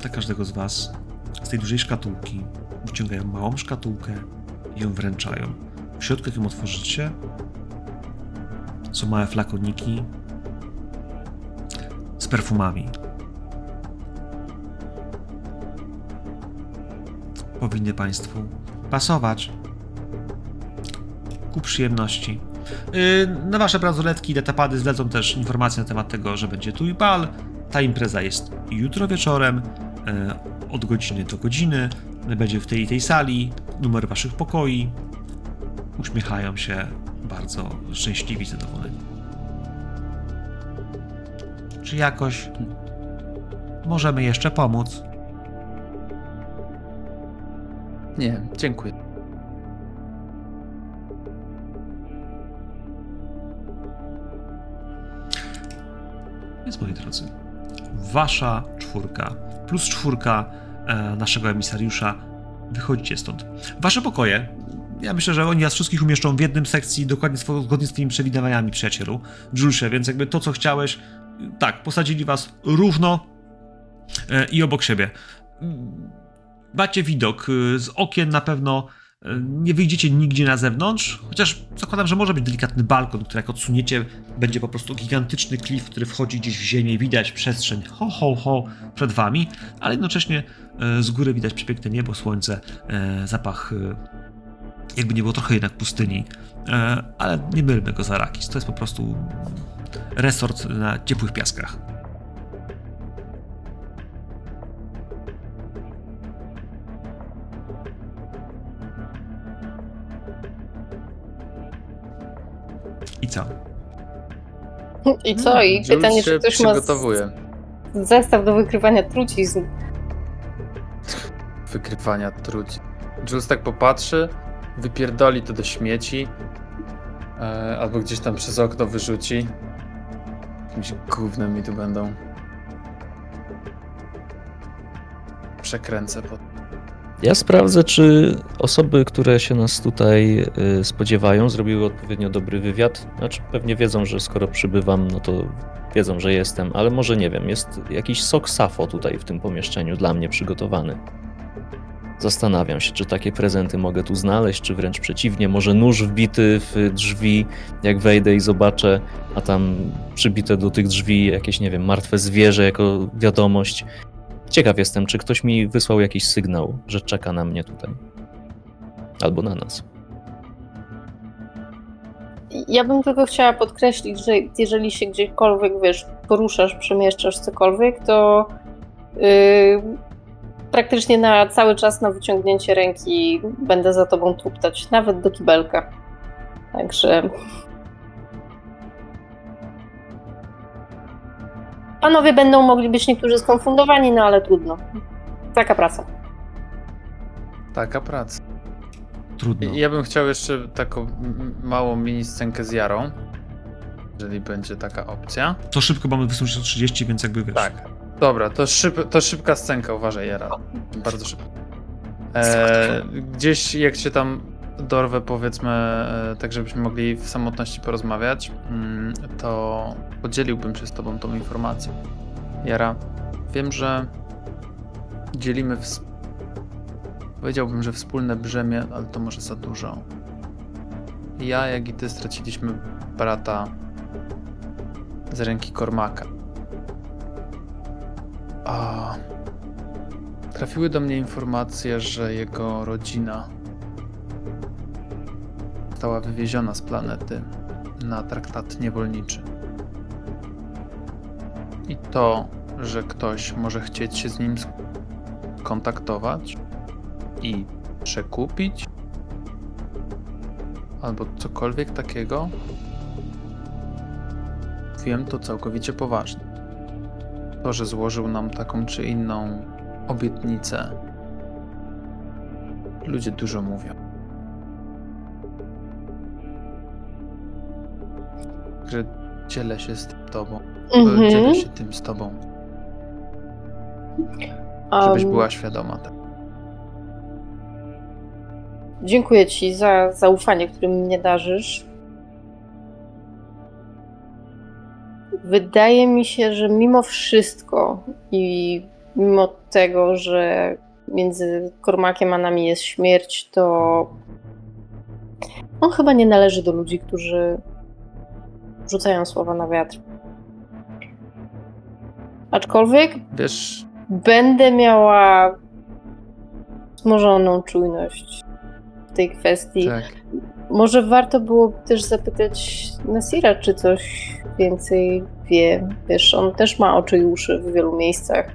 [SPEAKER 1] Dla każdego z Was z tej dużej szkatułki wyciągają małą szkatułkę i ją wręczają. W środku, jak ją otworzycie, są małe flakoniki z perfumami. Powinny Państwu pasować ku przyjemności. Yy, Na Wasze bransoletki i datapady zlecą też informacje na temat tego, że będzie tu i bal. Ta impreza jest jutro wieczorem od godziny do godziny. Będzie w tej i tej sali, numer Waszych pokoi. Uśmiechają się bardzo szczęśliwi, zadowoleni. Czy jakoś możemy jeszcze pomóc?
[SPEAKER 4] Nie, dziękuję.
[SPEAKER 1] Więc moi drodzy, wasza czwórka plus czwórka e, naszego emisariusza wychodzicie stąd. Wasze pokoje, ja myślę, że oni was wszystkich umieszczą w jednym sekcji, dokładnie zgodnie z twoimi przewidywaniami, przyjacielu, Julesie, więc jakby to, co chciałeś, tak, posadzili was równo e, i obok siebie. Macie widok y, z okien na pewno. Nie wyjdziecie nigdzie na zewnątrz, chociaż zakładam, że może być delikatny balkon, który jak odsuniecie, będzie po prostu gigantyczny klif, który wchodzi gdzieś w ziemię widać przestrzeń ho, ho, ho przed wami, ale jednocześnie y, z góry widać przepiękne niebo, słońce, y, zapach y, jakby nie było trochę jednak pustyni, ale nie mylmy go za Rakis. To jest po prostu resort na ciepłych piaskach. I co?
[SPEAKER 5] I co? I
[SPEAKER 4] Jules
[SPEAKER 5] pytanie,
[SPEAKER 4] się
[SPEAKER 5] czy ktoś ma
[SPEAKER 4] przygotowuje.
[SPEAKER 5] zestaw do wykrywania trucizn.
[SPEAKER 4] Wykrywania truci. Jules tak popatrzy, wypierdoli to do śmieci, e, albo gdzieś tam przez okno wyrzuci. Jakimś gównem mi tu będą. Przekręcę po.
[SPEAKER 3] Ja sprawdzę, czy osoby, które się nas tutaj y, spodziewają, zrobiły odpowiednio dobry wywiad. Znaczy, pewnie wiedzą, że skoro przybywam, no to wiedzą, że jestem, ale może nie wiem, jest jakiś sok safo tutaj w tym pomieszczeniu dla mnie przygotowany. Zastanawiam się, czy takie prezenty mogę tu znaleźć, czy wręcz przeciwnie, może nóż wbity w drzwi, jak wejdę i zobaczę, a tam przybite do tych drzwi jakieś, nie wiem, martwe zwierzę jako wiadomość. Ciekaw jestem, czy ktoś mi wysłał jakiś sygnał, że czeka na mnie tutaj. Albo na nas.
[SPEAKER 5] Ja bym tylko chciała podkreślić, że jeżeli się gdziekolwiek, wiesz, poruszasz, przemieszczasz cokolwiek, to yy, praktycznie na cały czas na wyciągnięcie ręki będę za tobą tuptać, nawet do kibelka. Także. Panowie będą mogli być niektórzy skonfundowani, no ale trudno. Taka praca.
[SPEAKER 4] Taka praca.
[SPEAKER 1] Trudno.
[SPEAKER 4] Ja bym chciał jeszcze taką małą mini scenkę z Jarą, jeżeli będzie taka opcja.
[SPEAKER 1] To szybko, mamy wysłuchać 130, więc jakby wiesz.
[SPEAKER 4] Tak. Dobra, to, szyb, to szybka scenka, uważaj Jara. Bardzo szybko. E, gdzieś jak się tam dorwę powiedzmy, e, tak żebyśmy mogli w samotności porozmawiać, mm, to podzieliłbym się z tobą tą informacją. Jara, wiem, że dzielimy ws- powiedziałbym, że wspólne brzemię, ale to może za dużo. Ja, jak i ty straciliśmy brata z ręki Kormaka. A trafiły do mnie informacje, że jego rodzina została wywieziona z planety na traktat niewolniczy. I to, że ktoś może chcieć się z nim skontaktować i przekupić, albo cokolwiek takiego, wiem to całkowicie poważnie. To, że złożył nam taką czy inną obietnicę. Ludzie dużo mówią. Że dzielę się z tobą.
[SPEAKER 5] Mhm.
[SPEAKER 4] Dzielę się tym z tobą. Żebyś
[SPEAKER 5] Um,
[SPEAKER 4] była świadoma. tak.
[SPEAKER 5] Dziękuję Ci za zaufanie, którym mnie darzysz. Wydaje mi się, że mimo wszystko i mimo tego, że między Kormakiem a nami jest śmierć, to on chyba nie należy do ludzi, którzy rzucają słowa na wiatr. Aczkolwiek
[SPEAKER 4] Wiesz,
[SPEAKER 5] będę miała wzmożoną czujność w tej kwestii.
[SPEAKER 4] tak.
[SPEAKER 5] Może warto byłoby też zapytać Nasira, czy coś więcej wie. Wiesz, on też ma oczy i uszy w wielu miejscach.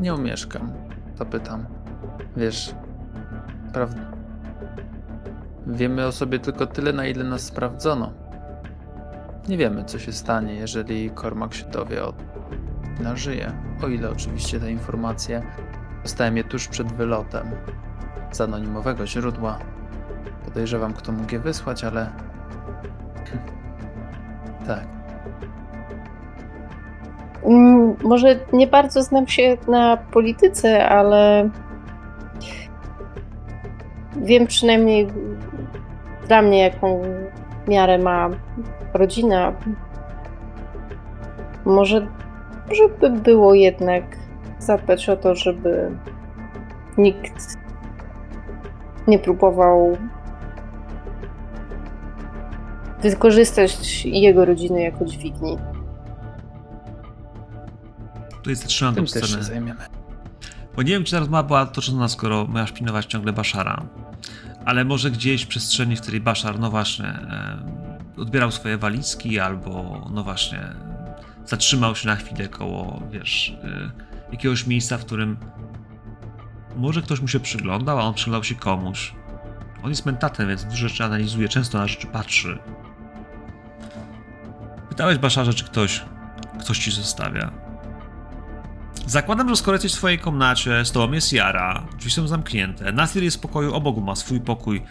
[SPEAKER 4] Nie umieszkam. Zapytam. Wiesz, prawda. Wiemy o sobie tylko tyle, na ile nas sprawdzono. Nie wiemy, co się stanie, jeżeli Kormak się dowie o na żyje. O ile oczywiście te informacje dostałem je tuż przed wylotem z anonimowego źródła. Podejrzewam, kto mógł je wysłać, ale. (laughs) tak.
[SPEAKER 5] Mm, Może nie bardzo znam się na polityce, ale wiem przynajmniej dla mnie, jaką miarę ma rodzina. Może, może by było jednak zadbać o to, żeby nikt nie próbował wykorzystać jego rodziny jako dźwigni.
[SPEAKER 1] Tutaj zatrzymam
[SPEAKER 4] Tym
[SPEAKER 1] tą
[SPEAKER 4] też się
[SPEAKER 1] scenę.
[SPEAKER 4] zajmiemy.
[SPEAKER 1] Bo nie wiem, czy ta rozmowa była toczona, skoro miałaś pilnować ciągle Baszara. Ale może gdzieś w przestrzeni, w której Baszar, no właśnie, odbierał swoje walizki, albo no właśnie, zatrzymał się na chwilę koło, wiesz, e, jakiegoś miejsca, w którym może ktoś mu się przyglądał, a on przyglądał się komuś. On jest mentatem, więc dużo rzeczy analizuje, często na rzeczy patrzy. Pytałeś Baszarze, czy ktoś, ktoś ci zostawia. Zakładam, że skoro jesteś w swojej komnacie, z tobą jest Jara, drzwi są zamknięte, Nasir jest w pokoju, obok ma swój pokój.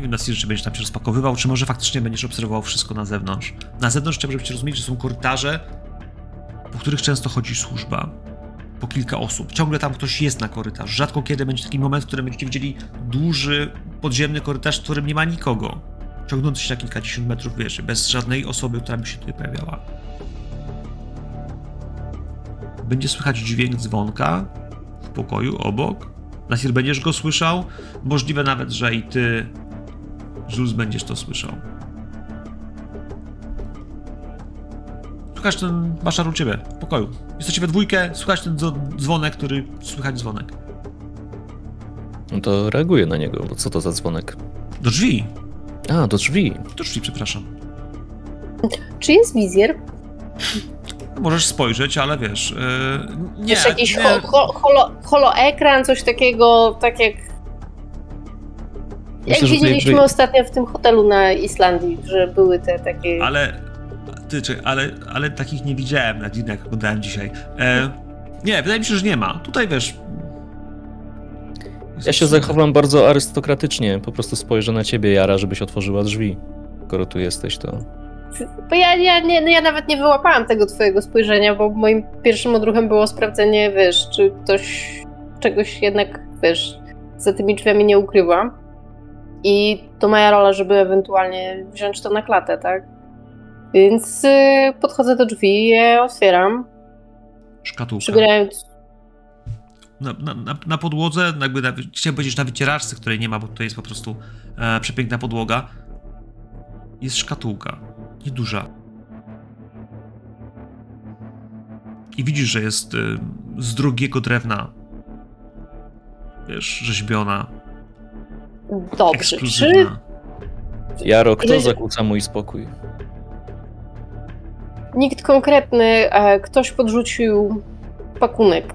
[SPEAKER 1] Nie wiem, Nasir, czy będziesz tam się rozpakowywał, czy może faktycznie będziesz obserwował wszystko na zewnątrz. Na zewnątrz chciałbym, żebyście rozumieli, że są korytarze, po których często chodzi służba. po kilka osób. Ciągle tam ktoś jest na korytarzu. Rzadko kiedy będzie taki moment, w którym będziecie widzieli duży, podziemny korytarz, w którym nie ma nikogo. Ciągnący się na kilkadziesiąt metrów, wiesz, bez żadnej osoby, która by się tutaj pojawiała. Będzie słychać dźwięk dzwonka w pokoju obok. Nasir, będziesz go słyszał. Możliwe nawet, że i ty, Jules, będziesz to słyszał. Słychać ten baszar u ciebie, w pokoju. Jesteście we dwójkę, słychać ten dzwonek, który... Słychać dzwonek.
[SPEAKER 3] No to reaguję na niego, bo co to za dzwonek?
[SPEAKER 1] Do drzwi!
[SPEAKER 3] A, do drzwi.
[SPEAKER 1] Do drzwi, przepraszam.
[SPEAKER 5] Czy jest wizjer?
[SPEAKER 1] Możesz spojrzeć, ale wiesz... Yy, nie,
[SPEAKER 5] Jest jakiś
[SPEAKER 1] nie,
[SPEAKER 5] ho, ho, holo, holoekran, coś takiego, tak jak. Jak
[SPEAKER 3] Myślę, że
[SPEAKER 5] widzieliśmy ostatnio w tym hotelu na Islandii, że były te takie.
[SPEAKER 1] ale... Ty, czy, ale, ale takich nie widziałem na jak oglądałem dzisiaj. E, nie, wydaje mi się, że nie ma. Tutaj, wiesz...
[SPEAKER 3] Ja się zachowam bardzo arystokratycznie. Po prostu spojrzę na ciebie, Jara, żebyś otworzyła drzwi. Skoro tu jesteś, to.
[SPEAKER 5] Bo ja, ja, nie, no ja nawet nie wyłapałam tego twojego spojrzenia, bo moim pierwszym odruchem było sprawdzenie, wiesz, czy ktoś czegoś jednak, wiesz, za tymi drzwiami nie ukrywa. I to moja rola, żeby ewentualnie wziąć to na klatę, tak? Więc y, podchodzę do drzwi i je otwieram,
[SPEAKER 1] Szkatułka.
[SPEAKER 5] przybierając
[SPEAKER 1] Na, na, na, podłodze, jakby na, chciałem powiedzieć na wycieraczce, której nie ma, bo to jest po prostu e, przepiękna podłoga, jest szkatułka. Nieduża. I widzisz, że jest y, z drugiego drewna. Wiesz, rzeźbiona,
[SPEAKER 5] dobrze. Czy.
[SPEAKER 3] Jaro, kto
[SPEAKER 5] Ile-
[SPEAKER 3] zakłóca mój spokój?
[SPEAKER 5] nikt konkretny, e, ktoś podrzucił pakunek.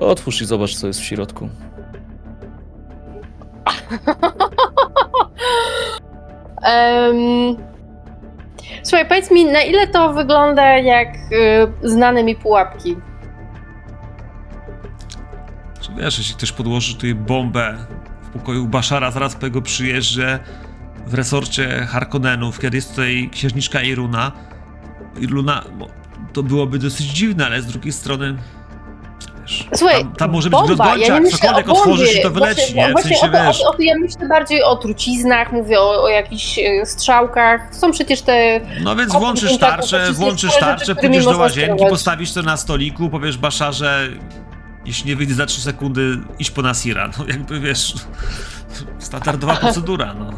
[SPEAKER 3] Otwórz i zobacz, co jest w środku. (laughs)
[SPEAKER 5] Em, Słuchaj, powiedz mi, na ile to wygląda jak y, znane mi pułapki?
[SPEAKER 1] Wiesz, jeśli ktoś podłoży tutaj bombę w pokoju Baszara zaraz po jego przyjeździe w resorcie Harkonnenów, kiedy jest tutaj księżniczka Iruna, Iruna, to byłoby dosyć dziwne, ale z drugiej strony wiesz,
[SPEAKER 5] Słuchaj,
[SPEAKER 1] tam, tam może być
[SPEAKER 5] bomba, ja nie
[SPEAKER 1] cokolwiek
[SPEAKER 5] bombie.
[SPEAKER 1] otworzysz i to wyleci,
[SPEAKER 5] właśnie,
[SPEAKER 1] nie? W sensie,
[SPEAKER 5] o to, o, o, ja myślę bardziej o truciznach, mówię o, o jakichś e, strzałkach. Są przecież te...
[SPEAKER 1] no więc włączysz tarczę, włączysz tarczę, pójdziesz do łazienki, postawisz to na stoliku, powiesz Baszarze, jeśli nie wyjdzie za 3 sekundy, idź po Nasira, no jakby wiesz, standardowa procedura, no.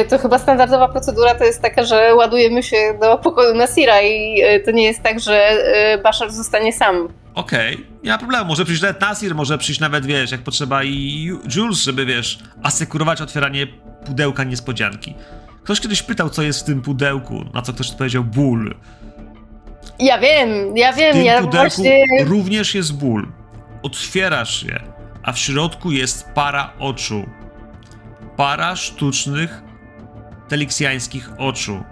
[SPEAKER 5] y, To chyba standardowa procedura to jest taka, że ładujemy się do pokoju Nasira i y, to nie jest tak, że y, Bashar zostanie sam.
[SPEAKER 1] Okej, nie ma problemu. Może przyjść nawet Nasir, może przyjść nawet, wiesz, jak potrzeba i Ju- Jules, żeby, wiesz, asekurować otwieranie pudełka niespodzianki. Ktoś kiedyś pytał, co jest w tym pudełku, na co ktoś odpowiedział ból.
[SPEAKER 5] Ja wiem, ja
[SPEAKER 1] W
[SPEAKER 5] wiem,
[SPEAKER 1] tym
[SPEAKER 5] ja
[SPEAKER 1] pudełku
[SPEAKER 5] właśnie...
[SPEAKER 1] również jest ból. Otwierasz je, a w środku jest para oczu. Para sztucznych, teliksjańskich oczu.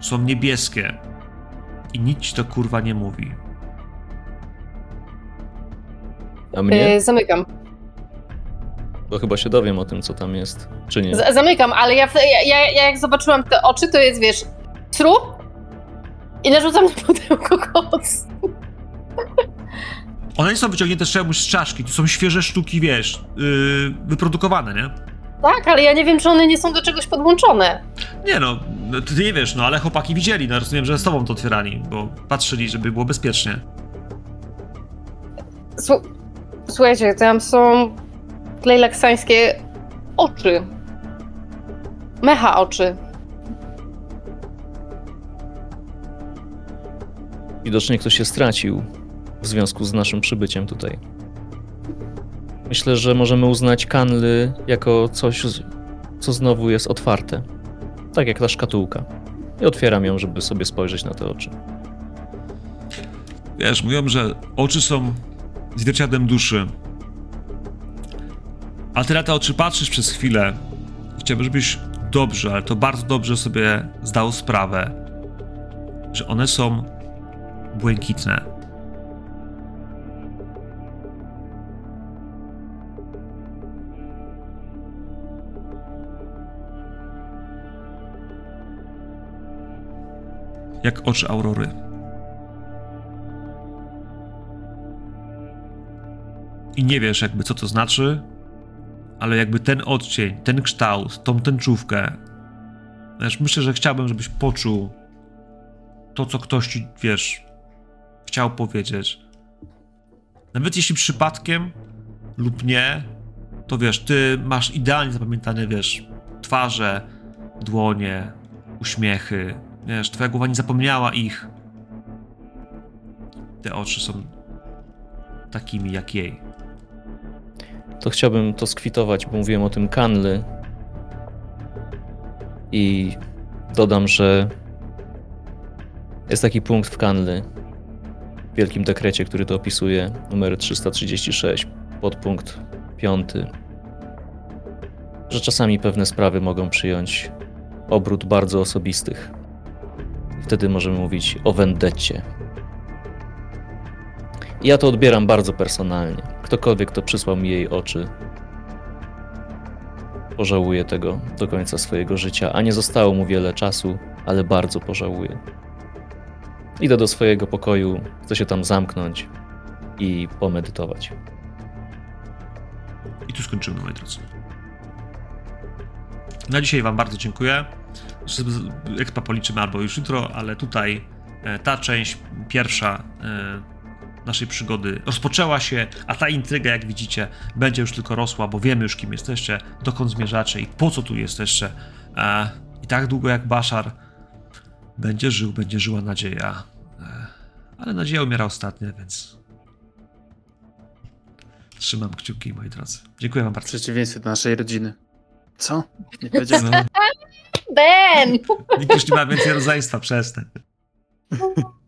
[SPEAKER 1] Są niebieskie. I nic ci to kurwa nie mówi.
[SPEAKER 3] A mnie?
[SPEAKER 5] y, Zamykam.
[SPEAKER 3] Bo chyba się dowiem o tym, co tam jest. Czy nie?
[SPEAKER 5] Z- zamykam, ale ja, ja, ja, ja jak zobaczyłam te oczy, to jest, wiesz, tru i narzucam na pudełko koc.
[SPEAKER 1] One nie są wyciągnięte z czemuś z czaszki, to są świeże sztuki, wiesz, yy, wyprodukowane, nie?
[SPEAKER 5] Tak, ale ja nie wiem, czy one nie są do czegoś podłączone.
[SPEAKER 1] Nie no, no, ty nie wiesz, no ale chłopaki widzieli, no rozumiem, że z tobą to otwierali, bo patrzyli, żeby było bezpiecznie.
[SPEAKER 5] Słu- Słuchajcie, tam są klejlaksańskie oczy. Mecha oczy.
[SPEAKER 3] Widocznie ktoś się stracił w związku z naszym przybyciem tutaj. Myślę, że możemy uznać kanly jako coś, co znowu jest otwarte. Tak jak ta szkatułka. I otwieram ją, żeby sobie spojrzeć na te oczy.
[SPEAKER 1] Wiesz, mówią, że oczy są zwierciadłem duszy. A ty na te oczy patrzysz przez chwilę. Chciałbym, żebyś dobrze, ale to bardzo dobrze sobie zdał sprawę, że one są błękitne. Jak oczy aurory. I nie wiesz, jakby co to znaczy, ale jakby ten odcień, ten kształt, tą tęczówkę. Wiesz, myślę, że chciałbym, żebyś poczuł to, co ktoś ci, wiesz, chciał powiedzieć. Nawet jeśli przypadkiem lub nie, to wiesz, ty masz idealnie zapamiętane, wiesz, twarze, dłonie, uśmiechy, wiesz, twoja głowa nie zapomniała ich. Te oczy są takimi jak jej.
[SPEAKER 3] To chciałbym to skwitować, bo mówiłem o tym Kanly. I dodam, że jest taki punkt w Kanly, wielkim dekrecie, który to opisuje, numer 336, podpunkt 5, że czasami pewne sprawy mogą przyjąć obrót bardzo osobistych. Wtedy możemy mówić o wendecie. Ja to odbieram bardzo personalnie. Ktokolwiek, kto przysłał mi jej oczy, pożałuje tego do końca swojego życia, a nie zostało mu wiele czasu, ale bardzo pożałuje. Idę do swojego pokoju, chcę się tam zamknąć i pomedytować.
[SPEAKER 1] I tu skończymy, moi drodzy. Na dzisiaj Wam bardzo dziękuję. Expa policzymy albo już jutro, ale tutaj e, ta część pierwsza e, naszej przygody rozpoczęła się, a ta intryga, jak widzicie, będzie już tylko rosła, bo wiemy już, kim jesteście, dokąd zmierzacie i po co tu jesteście. E, I tak długo jak Baszar będzie żył, będzie żyła nadzieja. E, ale nadzieja umiera ostatnia, więc trzymam kciuki, moi drodzy. Dziękuję Wam
[SPEAKER 4] W
[SPEAKER 1] bardzo.
[SPEAKER 4] przeciwieństwie do naszej rodziny. Co? Nie (laughs) powiedziałem.
[SPEAKER 1] No,
[SPEAKER 5] Ben!
[SPEAKER 1] nikt już nie ma więcej rodzeństwa, przestań. (laughs)